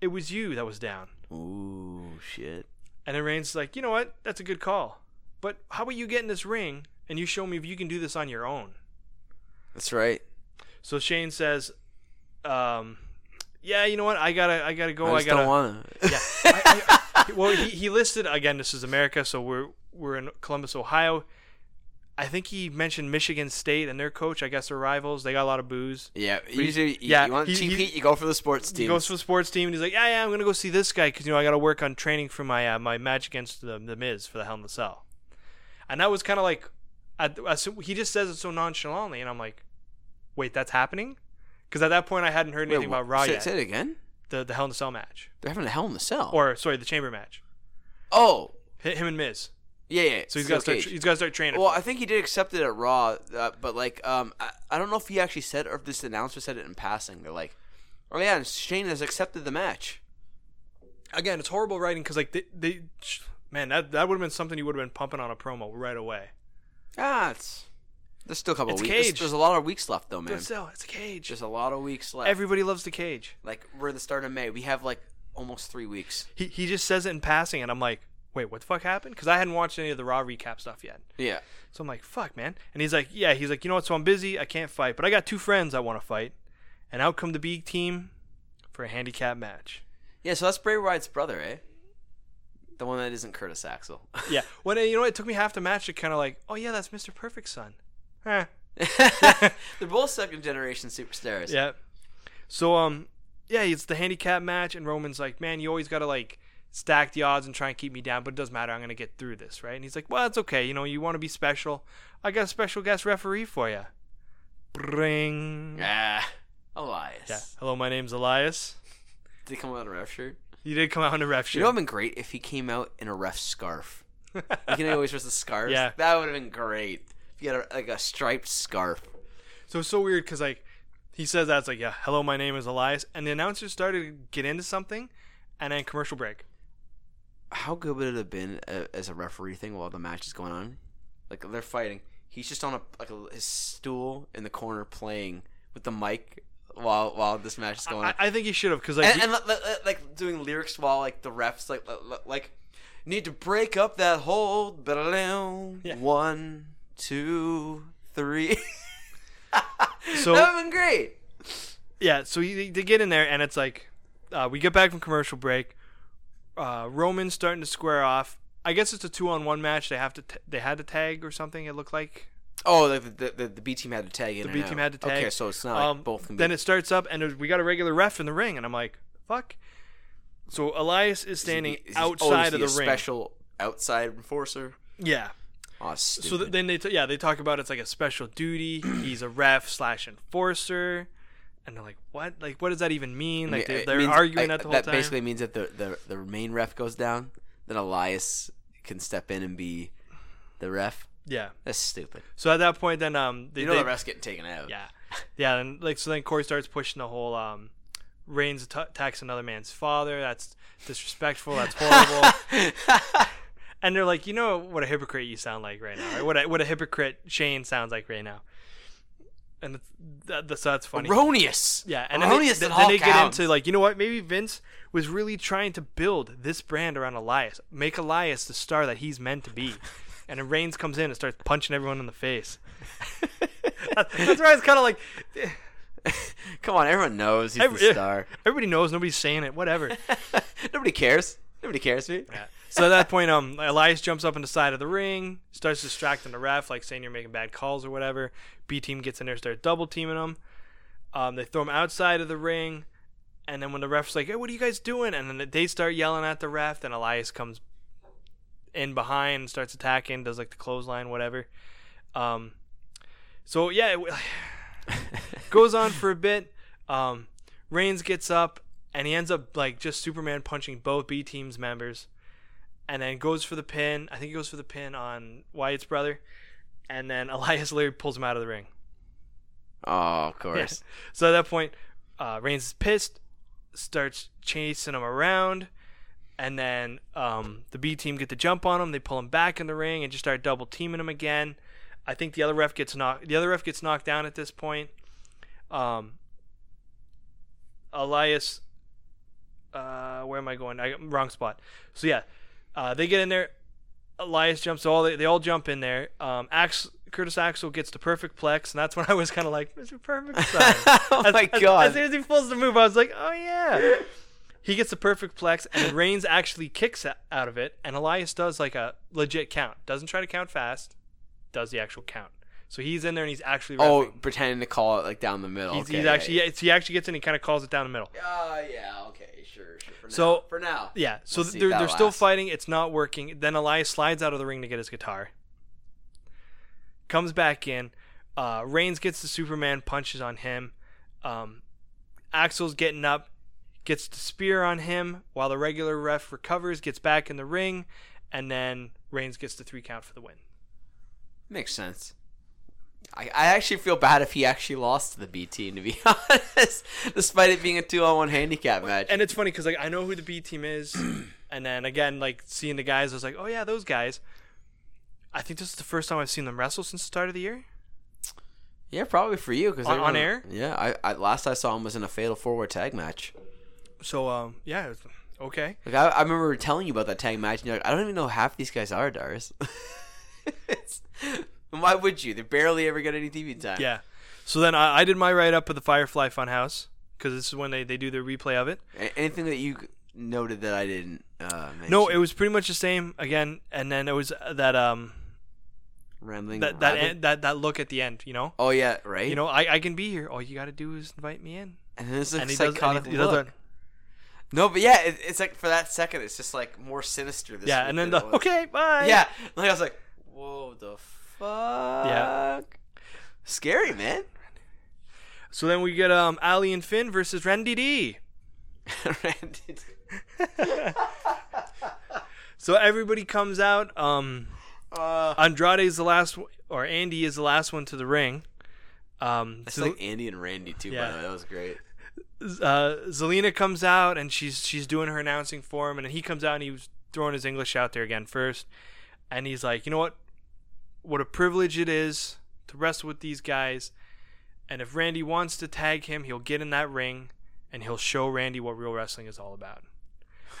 it was you that was down. Ooh, shit. And then Reigns like, you know what? That's a good call. But how about you get in this ring and you show me if you can do this on your own? That's right. So Shane says, um, yeah, you know what? I gotta, I gotta go. I I, gotta. don't want to. yeah. I, I, well, he, he listed again. This is America, so we're we're in Columbus, Ohio. I think he mentioned Michigan State and their coach. I guess they're rivals. They got a lot of booze. Yeah, usually you, yeah, you want he- cheap he- heat, you go for the sports team. He goes for the sports team and he's like, "Yeah, yeah, I'm gonna go see this guy because you know I got to work on training for my uh, my match against the the Miz for the Hell in the Cell." And that was kind of like, I, I, so- he just says it so nonchalantly, and I'm like, "Wait, that's happening?" Because at that point I hadn't heard anything Wait, about Raw say, yet. say it again. The the Hell in the Cell match, They're having a hell in the cell. or sorry, the Chamber match. oh, Hi- Him and Miz. yeah, yeah. So he's got to start. cage. He's got to start training. Well. I think he did accept it at Raw, uh, but like, um, I, I don't know if he actually said or if this announcer said it in passing. They're like, "Oh yeah, Shane has accepted the match." again, it's horrible writing because like they, they, man, that that would have been something you would have been pumping on a promo right away. Ah, it's there's still a couple It's weeks. There's, Cage. there's a lot of weeks left though, man. But still, it's a cage. There's a lot of weeks left. Everybody loves the cage. like we're the start of May. We have like almost three weeks. He he just says it in passing, and I'm like, wait, what the fuck happened? Because I hadn't watched any of the Raw recap stuff yet. Yeah. So I'm like, fuck, man. And he's like, yeah. He's like, you know what? So I'm busy. I can't fight, but I got two friends I want to fight, and out come the B team for a handicap match. Yeah. So that's Bray Wyatt's brother, eh? The one that isn't Curtis Axel. Yeah. When you know, what, it took me half the match to kind of like, oh yeah, that's Mr. Perfect's son. They're both second generation superstars. Yeah. So um, yeah, it's the handicap match, and Roman's like, man, you always gotta like stack the odds and try and keep me down, but it doesn't matter. I'm gonna get through this, right? And he's like, well, it's okay. You know, you want to be special. I got a special guest referee for you. Bring. Ah, Elias. Yeah. Hello, my name's Elias. Did he come out in a ref shirt? You did come out in a ref shirt. You know, would have been great if he came out in a ref scarf. You can always wears the scarves. Yeah. That would have been great. If you had a, like a striped scarf. so it's so weird because like he says that's like, yeah, hello, my name is Elias, and the announcer started to get into something, and then commercial break. How good would it have been uh, as a referee thing while the match is going on? Like they're fighting. He's just on a like a, his stool in the corner playing with the mic while while this match is going I, on. I think he should have because like and, and li- li- li- like doing lyrics while like the refs like li- li- like need to break up that hold. Yeah. One, two, three. So- that would have been great. yeah, so he, they get in there, and it's like uh, we get back from commercial break. Uh, Roman's starting to square off. I guess it's a two-on-one match. They have to t- they had to tag or something. It looked like. Oh, the the, the, the B team had to tag in. The B out. team had to tag. Okay, so it's not like Um, both can be. then it starts up, and we got a regular ref in the ring, and I'm like, fuck. So Elias is standing Is he- is he- outside oh, of the a ring. Special outside enforcer. Yeah. Oh. So th- then they t- yeah they talk about it's like a special duty. He's a ref slash enforcer, and they're like, what? Like, what does that even mean? Like they, they're arguing that the whole that time. basically means that the, the the main ref goes down, then Elias can step in and be the ref. yeah. That's stupid. So at that point, then um, they, You know they- the ref's getting taken out. yeah, yeah, and like so then Corey starts pushing the whole um, Reigns att- attacks another man's father. That's disrespectful. That's horrible. and they're like, you know what a hypocrite you sound like right now, right? What a, what a hypocrite Shane sounds like right now. And that, that's that's funny. Erroneous. Yeah, and then they, Erroneous then they get counts. into like, you know what? Maybe Vince was really trying to build this brand around Elias, make Elias the star that he's meant to be. And then Reigns comes in and starts punching everyone in the face. That's why it's kind of like eh. Come on, everyone knows he's Every- the star. everybody knows, nobody's saying it, whatever. Nobody cares. Nobody cares, me. So at that point, um, Elias jumps up on the side of the ring, starts distracting the ref, like saying you're making bad calls or whatever. B team gets in there, starts double teaming him. Um, they throw him outside of the ring, and then when the ref's like, "Hey, what are you guys doing?" and then they start yelling at the ref, then Elias comes in behind starts attacking, does like the clothesline, whatever. Um, so yeah, it goes on for a bit. Um, Reigns gets up and he ends up like just Superman punching both B team's members, and then goes for the pin. I think he goes for the pin on Wyatt's brother, and then Elias Leary pulls him out of the ring. Oh, of course. So at that point, uh, Reigns is pissed, starts chasing him around, and then um, the B team get the jump on him. They pull him back in the ring and just start double teaming him again. I think the other ref gets knocked. The other ref gets knocked down at this point. Um, Elias uh, where am I going? I wrong spot. So yeah, uh, they get in there. Elias jumps. All they, they all jump in there. Um, Ax, Curtis Axel gets the perfect plex, and that's when I was kind of like, Mr. Perfect sign. oh as, my as- god. As, soon as he pulls the move, I was like, oh yeah. He gets the perfect plex, and Reigns actually kicks out of it, and Elias does like a legit count. Doesn't try to count fast, does the actual count. So he's in there and he's actually oh, pretending to call it like down the middle. he's, okay, he's yeah, actually yeah, he actually gets in. And he kind of calls it down the middle. Uh, yeah, okay, sure, sure. For So- now. for now. Yeah, so We'll they're, they're still fighting. It's not working. Then Elias slides out of the ring to get his guitar. Comes back in. Uh, Reigns gets the Superman punches on him. Um, Axel's getting up, gets the spear on him while the regular ref recovers, gets back in the ring, and then Reigns gets the three count for the win. Makes sense. I, I actually feel bad if he actually lost to the B team, to be honest, despite it being a two on one handicap match. And it's funny because like I know who the B team is, and then again like seeing the guys, I was like, oh yeah, those guys. I think this is the first time I've seen them wrestle since the start of the year. yeah, probably for you because On- on air? Yeah, I, I last I saw him was in a fatal four-way tag match. So um yeah, okay. Like I, I remember telling you about that tag match, and you're like, I don't even know who half these guys are, Dars. Why would you? They barely ever get any TV time. Yeah. So then I, I did my write up of the Firefly Funhouse because this is when they, they do their replay of it. A- Anything that you noted that I didn't uh, mention? No, it was pretty much the same again, and then it was uh, that um rambling. that that en- that that look at the end. You know, Oh yeah, right. you know I, I can be here. All you got to do is invite me in. and then it's like and he psychotic and he, he does look. that. No, but yeah, it, it's like for that second, it's just like more sinister. This Yeah, and then the okay bye. Yeah, like I was like, whoa, the fuck. Yeah. Scary, man. So then we get um Ali and Finn versus Randy D. Randy. So everybody comes out. Um, Uh, Andrade is the last, one- or Andy is the last one to the ring. Um, it's so- like Andy and Randy too. By Yeah. the way, that was great. uh, Zelina comes out and she's she's doing her announcing for him, and then he comes out and he was throwing his English out there again first, and he's like, you know what, what a privilege it is to wrestle with these guys, and if Randy wants to tag him, he'll get in that ring and he'll show Randy what real wrestling is all about.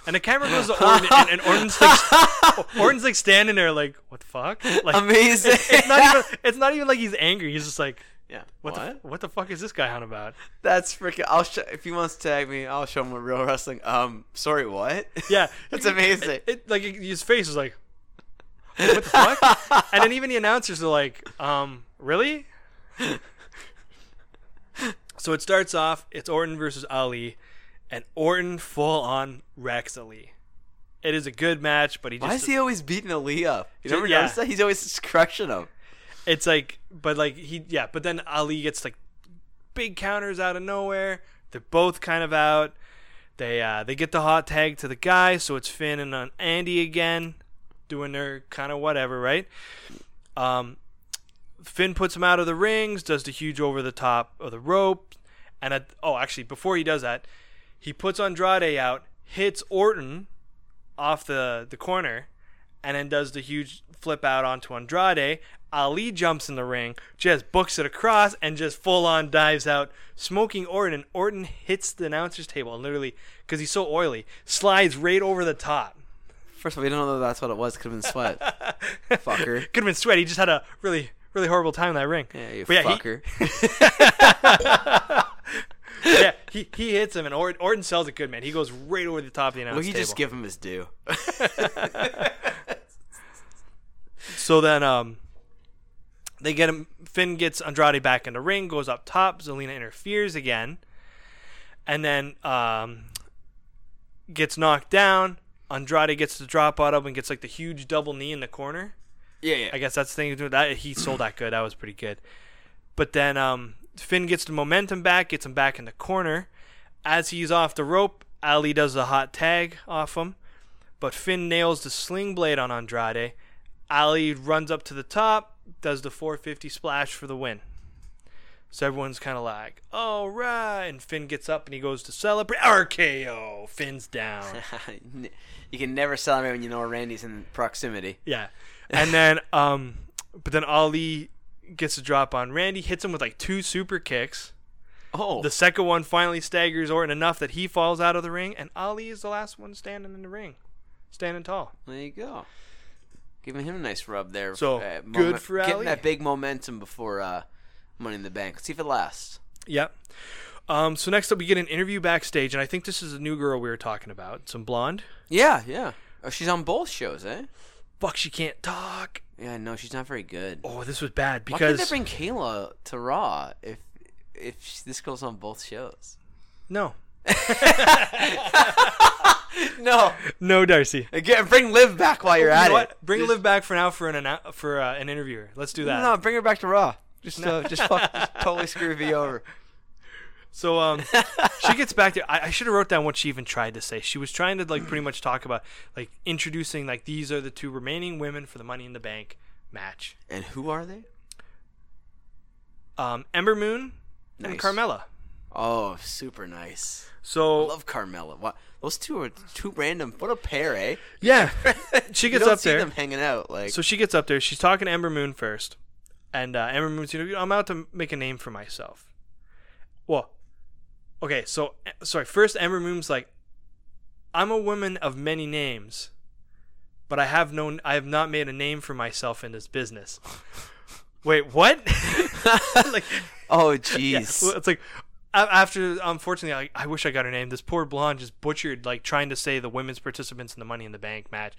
And the camera goes to Orton, and, and Orton's like, Orton's like standing there, like, what the fuck? Like, Amazing. It's, it's not even. It's not even like he's angry. He's just like, yeah. what, What? the what the fuck is this guy on about? That's freaking. I'll show if he wants to tag me. I'll show him what real wrestling. Um, sorry, what? Yeah, That's amazing. It, it- like his face is like, what the fuck? and then even the announcers are like, um, really? so it starts off. It's Orton versus Ali, and Orton full on wrecks Ali. It is a good match, but he just Why is he always beating Ali up? You never yeah. noticed that? He's always crushing him. it's like but like he yeah but then ali gets like big counters out of nowhere they're both kind of out they uh they get the hot tag to the guy so it's finn and uh, andy again doing their kind of whatever right um finn puts him out of the rings does the huge over the top of the rope and at, oh actually before he does that he puts andrade out hits orton off the the corner and then does the huge flip out onto Andrade. Ali jumps in the ring, just books it across, and just full on dives out, smoking Orton. And Orton hits the announcer's table and literally, because he's so oily, slides right over the top. First of all, we don't know that that's what it was. Could have been sweat. Fucker. Could have been sweat. He just had a really, really horrible time in that ring. Yeah, you But yeah, he- fucker. yeah, he, he hits him, and Orton, Orton sells it good, man. He goes right over the top of the Will announcer's he table. just give him his due? So then, um, they get him. Finn gets Andrade back in the ring, goes up top. Zelina interferes again, and then um, gets knocked down. Andrade gets the drop out of and gets like the huge double knee in the corner. yeah, yeah. I guess that's the thing to do. That he sold that good. That was pretty good. But then um, Finn gets the momentum back, gets him back in the corner. As he's off the rope, Ali does the hot tag off him. But Finn nails the sling blade on Andrade. Ali runs up to the top, does the 450 splash for the win. So everyone's kind of like, all right. And Finn gets up and he goes to celebrate. RKO. Finn's down. you can never celebrate when you know Randy's in proximity. Yeah. And then um but then Ali gets a drop on Randy, hits him with like two super kicks. Oh, The second one finally staggers Orton enough that he falls out of the ring, and Ali is the last one standing in the ring, standing tall. there you go. Giving him a nice rub there. So, Uh, good for Getting that big momentum before uh, Money in the Bank. Let's see if it lasts. Yep. Um, so next up, we get an interview backstage, and I think this is a new girl we were talking about, some blonde. Yeah, yeah. Oh, she's on both shows, eh? Fuck, she can't talk. Yeah, no, she's not very good. Oh, this was bad because Why because they bring Kayla to Raw if if sh- this goes on both shows? no, no, no, Darcy. again, bring Liv back while you're You at know it. what? Bring Liv back for now for an for uh, an interviewer. Let's do that. No, no, bring her back to Raw. Just, uh, just, fuck, just totally screw V over. So um, she gets back there. I, I should have wrote down what she even tried to say. She was trying to like pretty much talk about like introducing like these are the two remaining women for the Money in the Bank match. And who are they? Um, Ember Moon and Nice. Carmella. Oh, super nice. So I Love Carmella. What? Those two are two random. What a pair, eh? yeah, she You gets don't up see there. them hanging out like. So she gets up there. She's talking to Ember Moon first, and uh, Ember Moon's, you know, I'm out to make a name for myself. Well, okay, so eh, sorry. First, Ember Moon's like, I'm a woman of many names, but I have known I have not made a name for myself in this business. Wait, what? like, oh, jeez. well, it's like. After, unfortunately, I, I wish I got her name. This poor blonde just butchered, like trying to say the women's participants in the Money in the Bank match.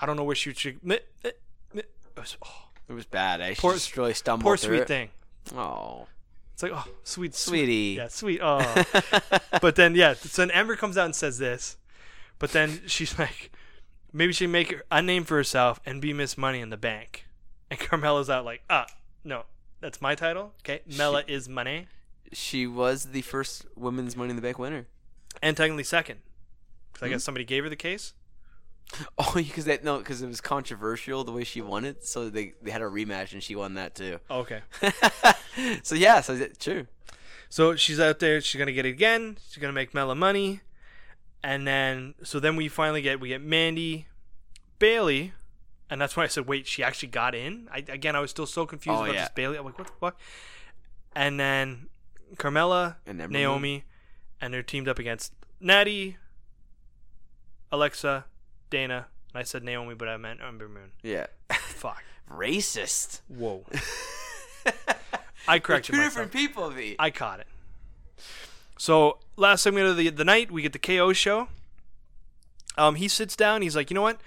I don't know where she should. was- oh, It was bad. I She Poor- just really stumbled poor sweet it. thing. Oh, It's like, oh, sweet, sweetie. Yeah, sweet. Oh. but then, yeah, so then Ember comes out and says this. But then she's like, maybe she make a name for herself and be Miss Money in the Bank. And Carmella's out like, ah, no, that's my title. Okay, Mella is money, She was the first women's Money in the Bank winner. and technically second. 'Cause Hmm? I guess somebody gave her the case. Oh, because that no, because it was controversial the way she won it, so they they had a rematch and she won that too. Oh, okay. so yeah, so that- true. So she's out there. She's gonna get it again. She's gonna make Mella money, and then so then we finally get we get Mandy, Bayley, and that's why I said wait, she actually got in. I, again, I was still so confused Oh, about yeah. this Bayley. I'm like, what the fuck? And then Carmella, And Naomi, and they're teamed up against Natty, Alexa, Dana. And I said Naomi, but I meant Ember Moon. Yeah, Fuck. racist. Whoa. I corrected Two myself. different people, V. I caught it. So last segment of the the night, we get the KO show. Um, he sits down. He's like, you know what?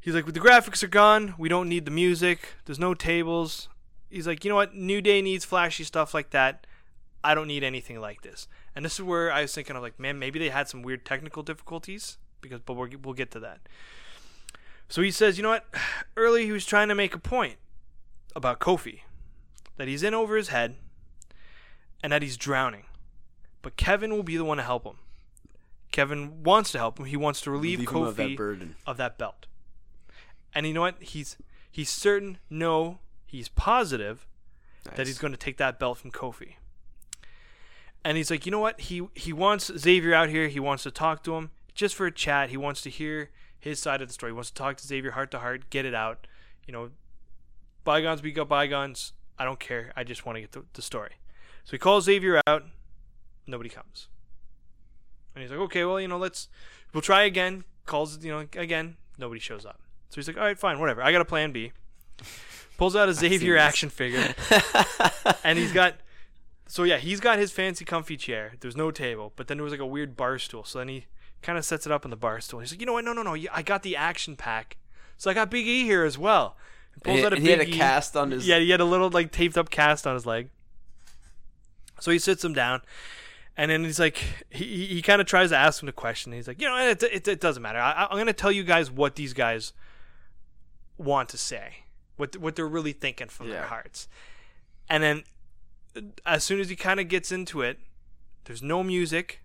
He's like, the graphics are gone. We don't need the music. There's no tables. He's like, you know what? New Day needs flashy stuff like that. I don't need anything like this. And this is where I was thinking of like, man, maybe they had some weird technical difficulties because, but we're, we'll get to that. So he says, you know what? Early he was trying to make a point about Kofi, that he's in over his head, and that he's drowning. But Kevin will be the one to help him. Kevin wants to help him. He wants to relieve him Kofi of that burden. of that belt. And you know what? He's he's certain, no, he's positive that he's going to take that belt from Kofi. And he's like, you know what? He he wants Xavier out here. He wants to talk to him just for a chat. He wants to hear his side of the story. He wants to talk to Xavier heart to heart, get it out. You know, bygones be got bygones. I don't care. I just want to get the, the story. So he calls Xavier out. Nobody comes. And he's like, okay, well, you know, let's we'll try again. Calls, you know, again. Nobody shows up. So he's like, all right, fine, whatever. I got a plan B. Pulls out a Xavier action figure, and he's got. So yeah, he's got his fancy comfy chair. There's no table, but then there was like a weird bar stool. So then he kind of sets it up on the bar stool. He's like, you know what? No, no, no. I got the action pack. So I got Big E here as well. And pulls he, out a he had a E. cast on his. Yeah, he had a little like taped up cast on his leg. So he sits him down, and then he's like, he he, he kind of tries to ask him the question. He's like, you know, it it, it doesn't matter. I, I'm gonna tell you guys what these guys want to say, what what they're really thinking from their hearts. And then, uh, as soon as he kind of gets into it, there's no music,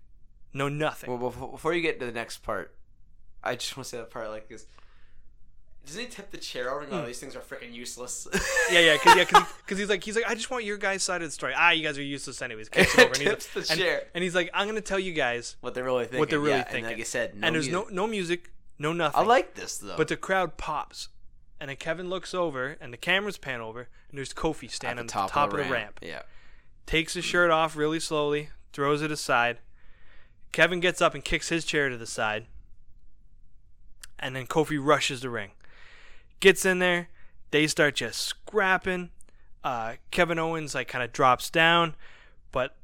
no nothing. Well, before, before you get to the next part, I just want to say that part like this. Doesn't he tip the chair over and oh, these things are freaking useless? Yeah, yeah, cause, yeah, cause, he- he's like, he's like, I just want your guys' side of the story. Ah, you guys are useless anyways. Kicks over, and, he's Tips like, the and, chair. and he's like, I'm gonna tell you guys what they're really thinking. what they're really yeah, thinking. And like I said, no and there's music. no no music, no nothing. I like this though. but the crowd pops, and then Kevin looks over, and the cameras pan over, and there's Kofi standing at the top, of the ramp. Yeah. takes his shirt off really slowly, throws it aside. Kevin gets up and kicks his chair to the side. And then Kofi rushes the ring. Gets in there. They start just scrapping. Uh, Kevin Owens like kind of drops down, but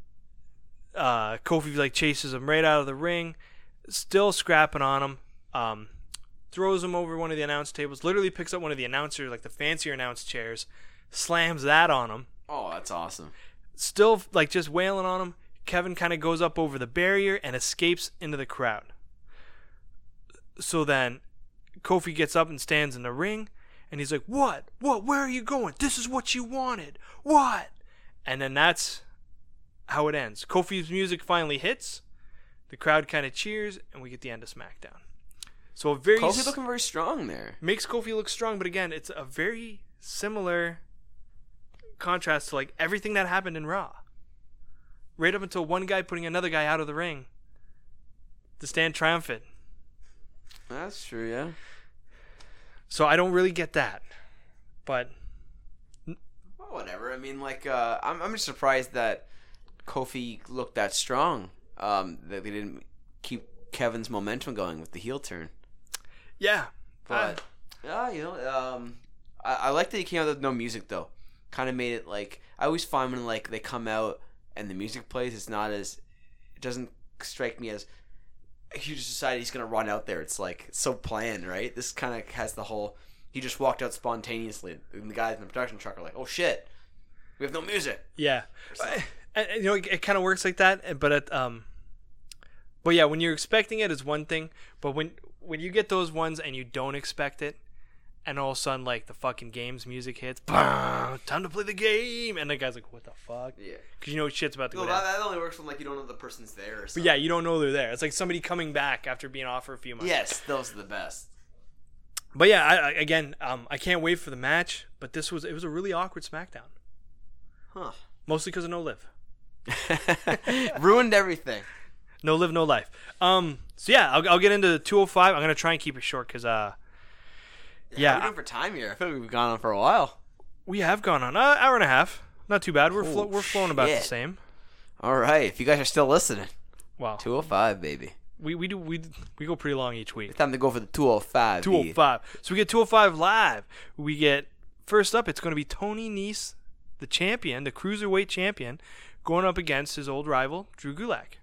uh, Kofi like chases him right out of the ring, still scrapping on him. Um, throws him over one of the announce tables. Literally picks up one of the announcers, like the fancier announce chairs, slams that on him. Oh, that's awesome. Still like just wailing on him. Kevin kind of goes up over the barrier and escapes into the crowd. So then Kofi gets up and stands in the ring and he's like, What? What? Where are you going? This is what you wanted. What? And then that's how it ends. Kofi's music finally hits. The crowd kind of cheers, and we get the end of SmackDown. So a very Kofi looking very strong there. makes Kofi look strong, but again, it's a very similar contrast to like everything that happened in Raw. Right up until one guy putting another guy out of the ring to stand triumphant. That's true, yeah. So I don't really get that. But Well, whatever. I mean, like, uh, I'm I'm just surprised that Kofi looked that strong. Um, that they didn't keep Kevin's momentum going with the heel turn. yeah, But yeah, you know, um, I, I like that he came out with no music though. Kind of made it like I always find when like they come out and the music plays, it's not as it doesn't strike me as a huge he's gonna run out there. It's like so planned, right? This kind of has the whole. He just walked out spontaneously, and the guys in the production truck are like, "Oh shit, we have no music." yeah. And, and, you know, it, it kind of works like that. But it, um, but yeah, when you're expecting it is one thing. But when when you get those ones and you don't expect it, and all of a sudden like the fucking game's music hits, "Bam, time to play the game, and the guy's like, "What the fuck?" Yeah. Because you know shit's about to No, go down. that, that only works when like you don't know the person's there. Or But something. yeah, you don't know they're there. It's like somebody coming back after being off for a few months. Yes, those are the best. But yeah, I, I, again, um, I can't wait for the match. But this was it was a really awkward SmackDown, Huh. mostly because of no live, Ruined everything. no live, no life. Um, so yeah, I'll, I'll get into 205. I'm gonna try and keep it short because uh, yeah, we doing for time here? I feel like we've gone on for a while. we have gone on an uh, hour and a half. Not too bad. We're flo- Oh, we're flowing about the shit. same. All right, if you guys are still listening, Wow, 205, baby. we we do we we go pretty long each week. It's time to go for the 205. 205. So we get 205 live. We get first up. It's going to be Tony Nese, the champion, the cruiserweight champion, going up against his old rival Drew Gulak.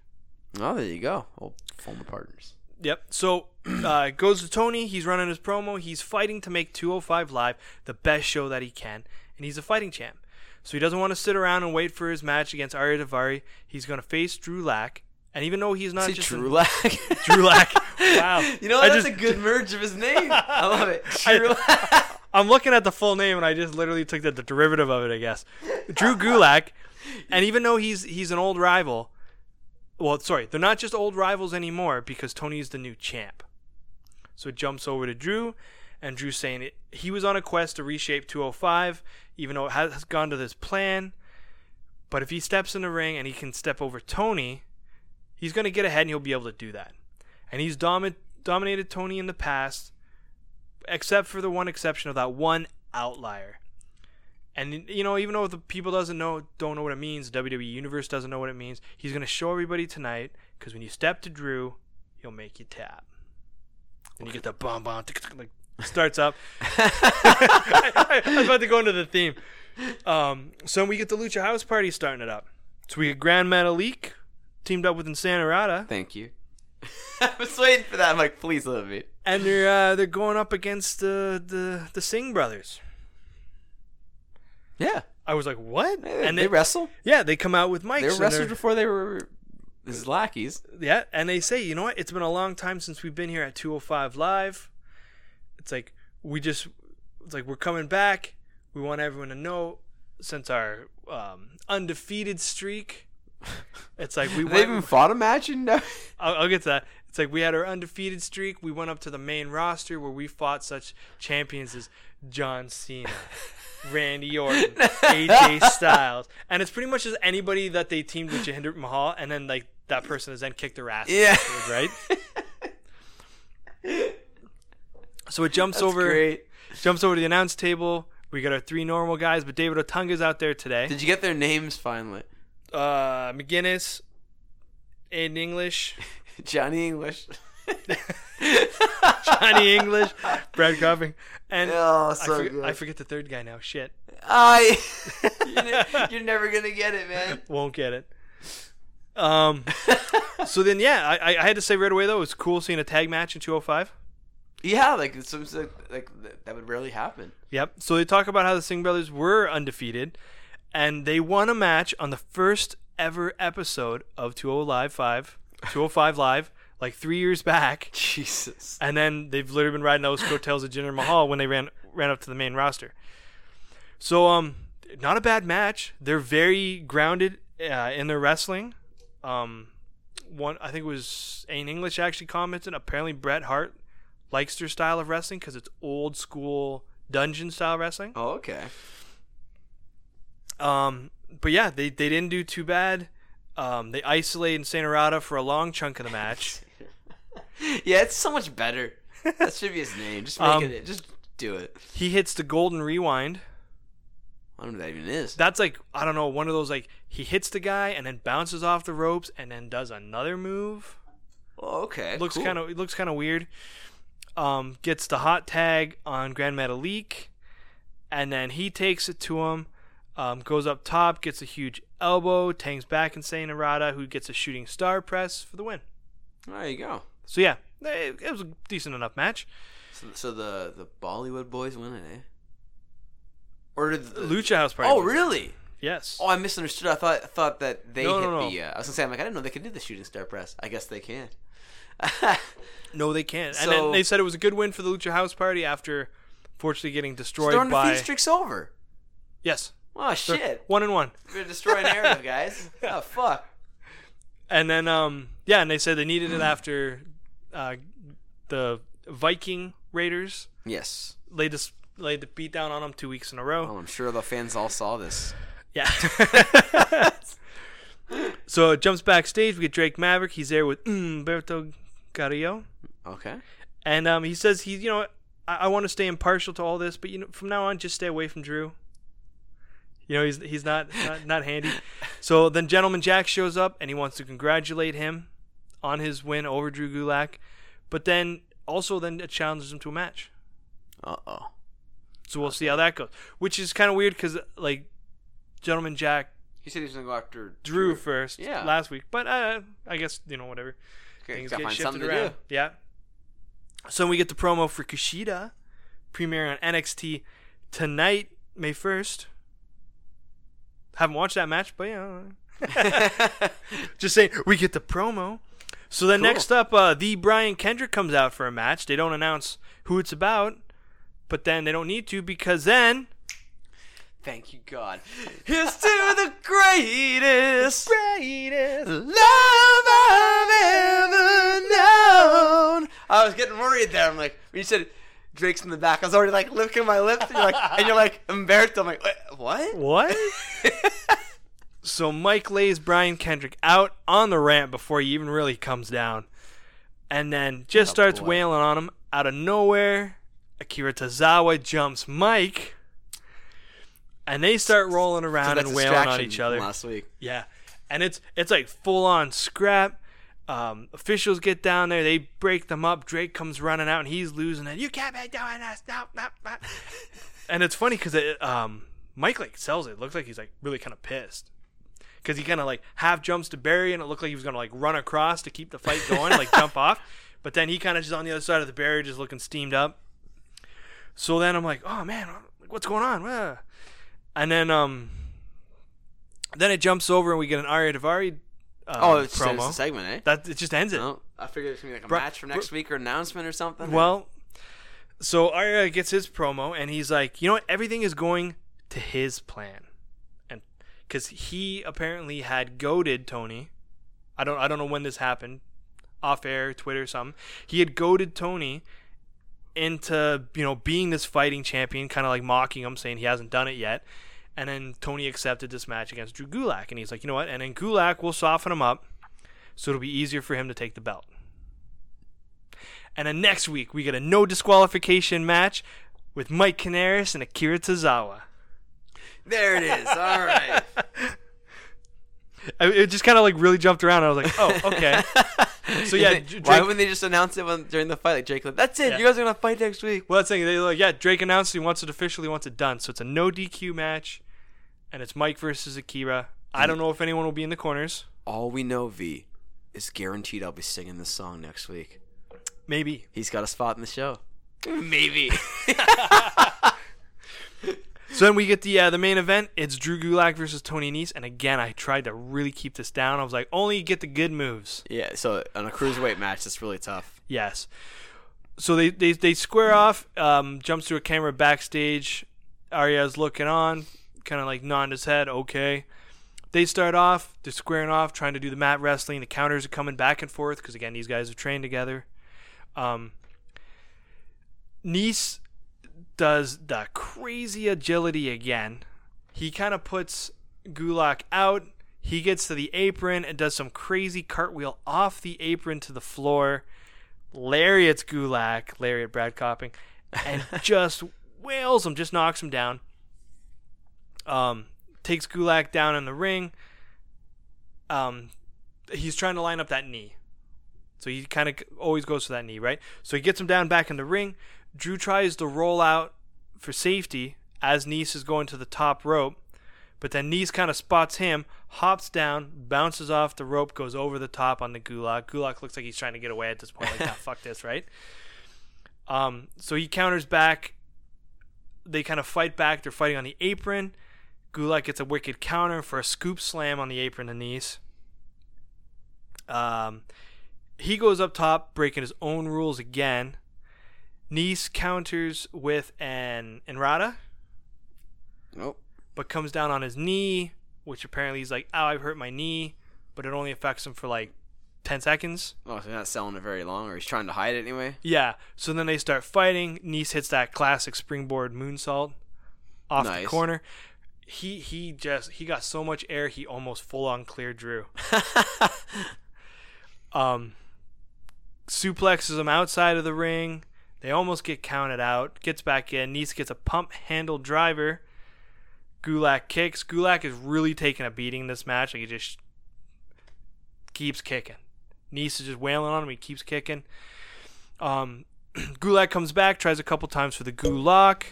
Oh, there you go. Old former partners. Yep. So uh, it goes to Tony. He's running his promo. He's fighting to make 205 live the best show that he can, and he's a fighting champ. So he doesn't want to sit around and wait for his match against Arya Daivari. He's going to face Drew Lack. And even though he's not it just Drew Lack? Drew Lack. Wow. You know, I that's just- a good merge of his name. I love it. I- Drew Lack. I'm looking at the full name and I just literally took the, the derivative of it, I guess. Drew Gulak, and even though he's he's an old rival, well, sorry, they're not just old rivals anymore because Tony's the new champ. So it jumps over to Drew, and Drew's saying it, he was on a quest to reshape 205, even though it has gone to this plan. But if he steps in the ring and he can step over Tony, he's going to get ahead and he'll be able to do that. And he's domi- dominated Tony in the past except for the one exception of that one outlier. And you know, even though the people doesn't know don't know what it means, WWE Universe doesn't know what it means. He's gonna show everybody tonight because when you step to Drew, he'll make you tap. And you get the bomb bomb like starts up. I, I was about to go into the theme. Um, so we get the Lucha House Party starting it up. So we get Grand Metalik teamed up with Insanerada, Thank you. I was waiting for that. I'm like, please let me. and they're uh, they're going up against the the the Singh brothers. Yeah. I was like, what? They, and they, they, wrestle. yeah, they come out with mics. They were wrestlers before they were his lackeys. Yeah, and they say, you know what? It's been a long time since we've been here at 205 Live. It's like we just, it's like we're coming back. We want everyone to know since our um, undefeated streak. It's like we they even fought a match in I'll, I'll get to that. It's like we had our undefeated streak. We went up to the main roster where we fought such champions as John Cena, Randy Orton, AJ Styles, and it's pretty much just anybody that they teamed with Jinder Mahal, and then like that person has then kicked their ass. Yeah. right. So it jumps That's over, great. jumps over to the announce table. We got our three normal guys, but David Otunga's out there today. Did you get their names finally? uh, McGuinness, in English, Johnny English. Johnny English, Brad Coffing, and oh, I, so forget, good. I forget the third guy now. Shit, I. you're, you're never gonna get it, man. won't get it. Um. so then, yeah, I, I- I had to say right away though, it was cool seeing a tag match in 205. Yeah, like it's some like, like that- would rarely happen. Yep. So they talk about how the Singh brothers were undefeated, and they won a match on the first ever episode of 20 Live 5, 205 Live, like three years back. Jesus. And then they've literally been riding those coattails of Jinder Mahal when they ran ran up to the main roster. So um, not a bad match. They're very grounded uh, in their wrestling. Um, one I think it was Aiden English actually commented. Apparently Bret Hart likes their style of wrestling because it's old school dungeon style wrestling. Oh, okay. Um, but yeah, they they didn't do too bad. Um, they isolated Saint Arata for a long chunk of the match. Yeah, it's so much better. That should be his name. Just make Um, it. Just do it. He hits the golden rewind. I don't know what that even is. That's like I don't know one of those like he hits the guy and then bounces off the ropes and then does another move. Oh, okay. looks cool. kind of it looks kind of weird. Um, gets the hot tag on Grand Metalik, and then he takes it to him. Um, goes up top, gets a huge elbow, tangs back and Saint Arata, who gets a shooting star press for the win. There you go. So yeah, it, it was a decent enough match. So, so the the Bollywood boys win it, eh? Or did the, Lucha House Party. Oh, really? Yes. Oh, I misunderstood. I thought I thought that they No, hit no, no. the. Uh, I was gonna say, I'm like, I didn't know they could do the shooting star press. I guess they can. No, they can't. And then they said it was a good win for the Lucha House Party after, fortunately, getting destroyed Storm by. defeat streak's over. Yes. Oh shit! One and one. We're gonna destroy narrative, guys. Oh fuck. And then, um, yeah, and they said they needed it after uh, the Viking Raiders Yes. laid this laid the beat down on them two weeks in a row. Oh, I'm sure the fans all saw this. Yeah. so it jumps backstage. We get Drake Maverick. He's there with Humberto Carrillo, Okay. and um, he says he, you know, I, I want to stay impartial to all this, but you know, from now on, just stay away from Drew. You know, he's he's not not, not handy. So then, Gentleman Jack shows up and he wants to congratulate him on his win over Drew Gulak, but then also then it challenges him to a match. Uh oh. So we'll see how that goes. Which is kind of weird because like, Gentleman Jack He said he was gonna go after Drew first Yeah. last week, but uh, I guess you know whatever Okay, things get shifted to around. Yeah. So we get the promo for Kushida, premiering on NXT tonight, May first. Haven't watched that match, but yeah, just saying we get the promo. So then Cool. next up, uh, the Brian Kendrick comes out for a match. They don't announce who it's about, but then they don't need to because then Thank you, God. Here's to the greatest greatest. love I've ever known. I was getting worried there. I'm like, when you said Drake's in the back, I was already like licking my lips. And you're like, and you're like Humberto. I'm like, what? What? so Mike lays Brian Kendrick out on the ramp before he even really comes down. And then just Oh, starts boy. wailing on him out of nowhere. Akira Tozawa jumps Mike. And they start rolling around and wailing on each other. Last week. Yeah, and it's it's like full on scrap. Um, officials get down there, they break them up. Drake comes running out, and he's losing it. You can't be doing this. No, no, no. and it's funny because um, Mike like sells it. it. Looks like he's like really kind of pissed because he kind of like half jumps to Barry, and it looked like he was gonna like run across to keep the fight going, like jump off. But then he kind of just on the other side of the barrier, just looking steamed up. So then I'm like, oh man, what's going on? And then um, then it jumps over and we get an Arya Daivari uh, Oh, it's, it's promo. a segment, eh? that it just ends it. No, I figured it's gonna be like a Bru- match for next week or announcement or something. Well, so Arya gets his promo and he's like, you know what? Everything is going to his plan, because he apparently had goaded Tony. I don't I don't know when this happened, off air, Twitter, something. He had goaded Tony into you know being this fighting champion, kind of like mocking him, saying he hasn't done it yet. And then Tony accepted this match against Drew Gulak, and he's like, you know what? And then Gulak will soften him up, so it'll be easier for him to take the belt. And then next week we get a no disqualification match with Mike Kanellis and Akira Tozawa. There it is. All right. I, it just kind of like really jumped around. I was like, oh, okay. So, yeah, They- J- why Drake- wouldn't they just announce it when, during the fight? Like Drake, like, that's it. Yeah. You guys are gonna fight next week. Well, that's the thing. They like, yeah, Drake announced he wants it officially, wants it done. So it's a no DQ match, and it's Mike versus Akira. I don't know if anyone will be in the corners. All we know, V, is guaranteed I'll be singing this song next week. Maybe. He's got a spot in the show. Maybe. So then we get the uh, the main event. It's Drew Gulak versus Tony Nese, and again, I tried to really keep this down. I was like, only get the good moves. yeah. So on a cruiserweight match, that's really tough. Yes. So they they, they square off. Um, jumps to a camera backstage. Arya's looking on, kind of like nodding his head. Okay. They start off. They're squaring off, trying to do the mat wrestling. The counters are coming back and forth because again, these guys have trained together. Um, Nice does the crazy agility again. He kind of puts Gulak out. He gets to the apron and does some crazy cartwheel off the apron to the floor. Lariat's Gulak, Lariat Brad Copping, and just wails him, just knocks him down. Um, takes Gulak down in the ring. Um, he's trying to line up that knee. So he kind of always goes for that knee, right? So he gets him down back in the ring. Drew tries to roll out for safety as Nice is going to the top rope, but then Nice kind of spots him, hops down, bounces off the rope, goes over the top on the Gulak. Gulak looks like he's trying to get away at this point, like, fuck this, right? Um, so he counters back. They kind of fight back. They're fighting on the apron. Gulak gets a wicked counter for a scoop slam on the apron to Nice. Um, he goes up top, breaking his own rules again. Nice counters with an Enrata, Nope. but comes down on his knee, which apparently he's like, "Oh, I've hurt my knee," but it only affects him for like ten seconds. Oh, so they're not selling it very long, or he's trying to hide it anyway. Yeah. So then they start fighting. Nice hits that classic springboard moonsault off the Nice. corner. He he just he got so much air he almost full on cleared Drew. Um, suplexes him outside of the ring. They almost get counted out. Gets back in. Nice gets a pump handle driver. Gulak kicks. Gulak is really taking a beating in this match. Like he just keeps kicking. Nice is just wailing on him. He keeps kicking. Um, Gulak comes back, tries a couple times for the Gulak.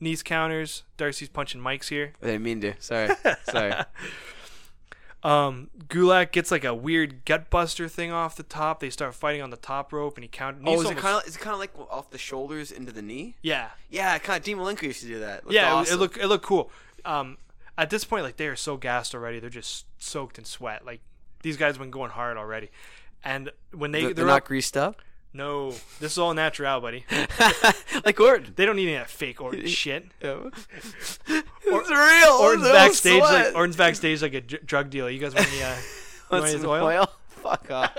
Nice counters. Darcy's punching Mike's here. I didn't mean to. Sorry. Sorry. Um, Gulak gets like a weird gut buster thing off the top. They start fighting on the top rope, and he count. oh, is it almost- kind of is it kind of like off the shoulders into the knee? Yeah, Yeah, kind of. Dean Malenko used to do that. Looked yeah. It, awesome. it looked it looked cool. Um, at this point, like they are so gassed already. They're just soaked in sweat. Like these guys have been going hard already. And when they They're, they're, they're not up, greased up. No, this is all natural, buddy. like Orton. They don't need any of that fake or shit. it's real. Orton's No backstage sweat. like Orton's backstage like a drug dealer. You guys want any uh, want What's oil? oil? Fuck off.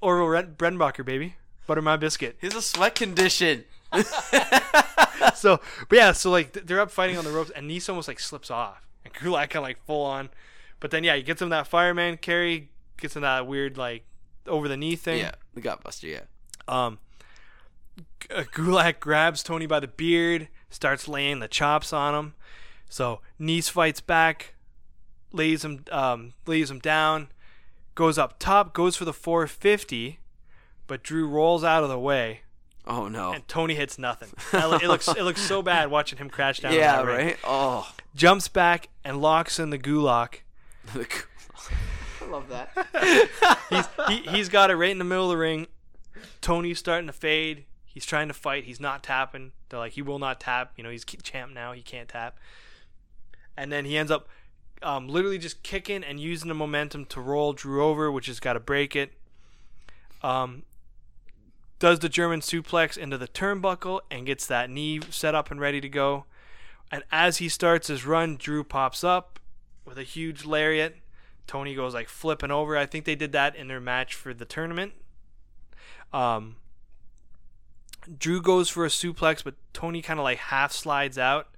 Orville Ren- Brenbacher, baby. Butter my biscuit. He's a sweat condition. so, but yeah, so like they're up fighting on the ropes, and Nice almost like slips off, and Gulak kind of like full on. But then yeah, he gets him that fireman carry, gets him that weird like over the knee thing. Yeah, the gutbuster. Yeah. Um, G- uh, Gulak grabs Tony by the beard, starts laying the chops on him. So Nice fights back, lays him um lays him down, goes up top, goes for the 450, but Drew rolls out of the way. Oh no. and Tony hits nothing. It looks it looks so bad watching him crash down. yeah. that ring. Right. Oh. Jumps back and locks in the Gulak. I love that. He's he, he's got it right in the middle of the ring. Tony's starting to fade. He's trying to fight. He's not tapping. They're like he will not tap. You know he's champ now. He can't tap. And then he ends up um, literally just kicking and using the momentum to roll Drew over, which has got to break it. Um, does the German suplex into the turnbuckle and gets that knee set up and ready to go. And as he starts his run, Drew pops up with a huge lariat. Tony goes like flipping over. I think they did that in their match for the tournament. Um, Drew goes for a suplex, but Tony kind of like half slides out,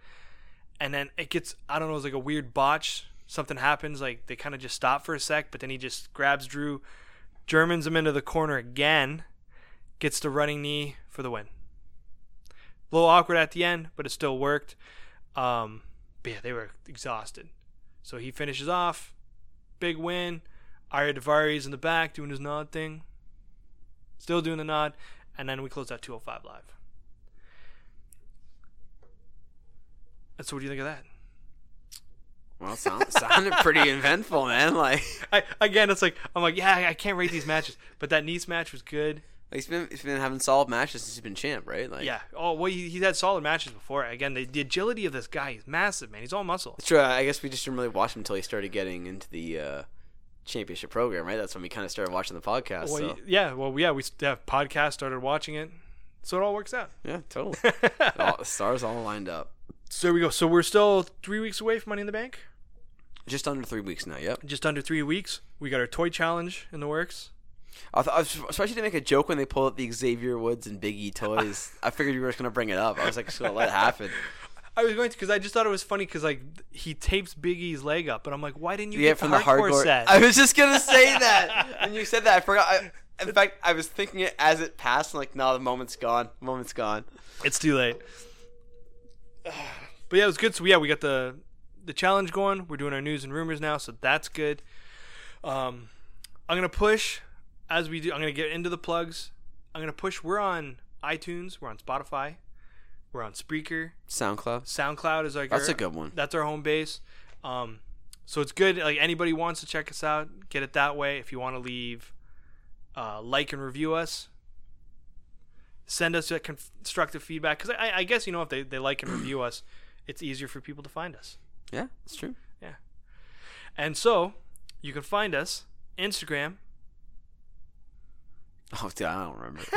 and then it gets I don't know, it's like a weird botch. Something happens, like they kind of just stop for a sec, but then he just grabs Drew, Germans him into the corner again, gets the running knee for the win. A little awkward at the end, but it still worked. Um, but yeah, they were exhausted. So he finishes off, big win. Arya Daivari in the back doing his nod thing, still doing the nod, and then we close out 205 live. And so, what do you think of that? Well, sound, sounded pretty eventful, man. Like I again, it's like I'm like, yeah, I can't rate these matches, but that Nice match was good. He's been he's been having solid matches since he's been champ, right? Like Yeah. Oh, well, he, he's had solid matches before. Again, the, the agility of this guy is massive, man. He's all muscle. It's true. I guess we just didn't really watch him until he started getting into the uh, championship program, right? That's when we kind of started watching the podcast. Well, so yeah. Well, yeah. We have podcast started watching it, so it all works out. yeah, totally. all, the stars all lined up. So there we go. So we're still three weeks away from Money in the Bank. Just under three weeks now. Yep. Just under three weeks. We got our toy challenge in the works. I, th- I was especially to make a joke when they pulled up the Xavier Woods and Big E toys. I figured you were just gonna bring it up. I was like, just gonna let it happen. I was going to because I just thought it was funny because like he tapes Big E's leg up, and I'm like, why didn't you Yeah, get from the hardcore, hardcore set? I was just gonna say that and you said that. I forgot. I, in fact, I was thinking it as it passed. I'm like, no, the moment's gone. The moment's gone. It's too late. But yeah, it was good. So yeah, we got the the challenge going. We're doing our news and rumors now, so that's good. Um, I'm gonna push as we do. I'm gonna get into the plugs. I'm gonna push. We're on iTunes. We're on Spotify. We're on Spreaker. SoundCloud. SoundCloud is like That's our, a good one. That's our home base. Um, so it's good. Like anybody wants to check us out, get it that way. If you want to leave, uh, like and review us. Send us constructive feedback because I, I guess you know if they, they like and review us, it's easier for people to find us. Yeah, that's true. Yeah, and so you can find us Instagram. Oh, dude, I don't remember.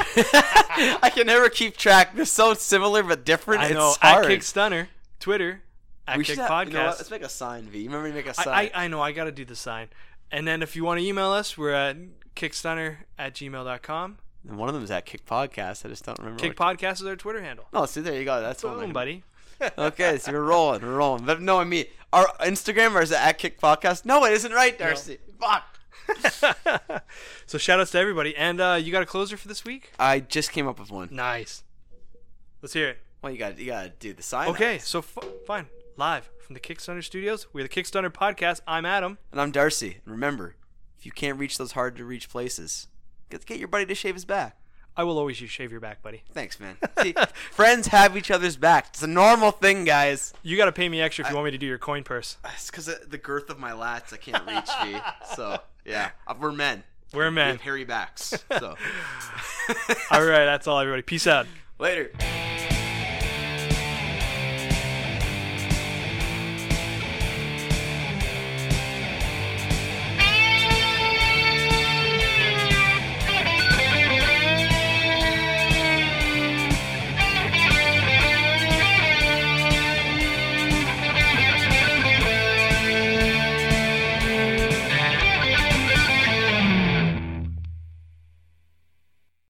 I can never keep track. They're so similar but different. I it's know hard. at Kick Stunner, Twitter at we Kick have, Podcast. you know? Let's make a sign, V. You remember to make a sign? I, I, I know I got to do the sign. And then if you want to email us, we're at kickstunner at gmail.com. and one of them is at Kick Podcast. I just don't remember. Kick Podcast is our Twitter handle. No, see, there you go. That's one. Boom, can- buddy. okay, so we're rolling, we're rolling. But no, I mean, our Instagram or is it at Kick Podcast? No, it isn't right, Darcy. Fuck. so shout outs to everybody. And uh, you got a closer for this week? I just came up with one. Nice. Let's hear it. Well, you got you got to do the sign. Okay, outs. so f- fine. Live from the Kickstunner Studios, we're the Kickstunner Podcast. I'm Adam. And I'm Darcy. And remember, if you can't reach those hard to reach places, get get your buddy to shave his back. I will always use shave your back, buddy. Thanks, man. See, friends have each other's back. It's a normal thing, guys. You got to pay me extra if you want me to do your coin purse. It's because the girth of my lats. I can't reach V. So yeah, uh, we're men. We're We men. have hairy backs. So all right, that's all, everybody. Peace out. later.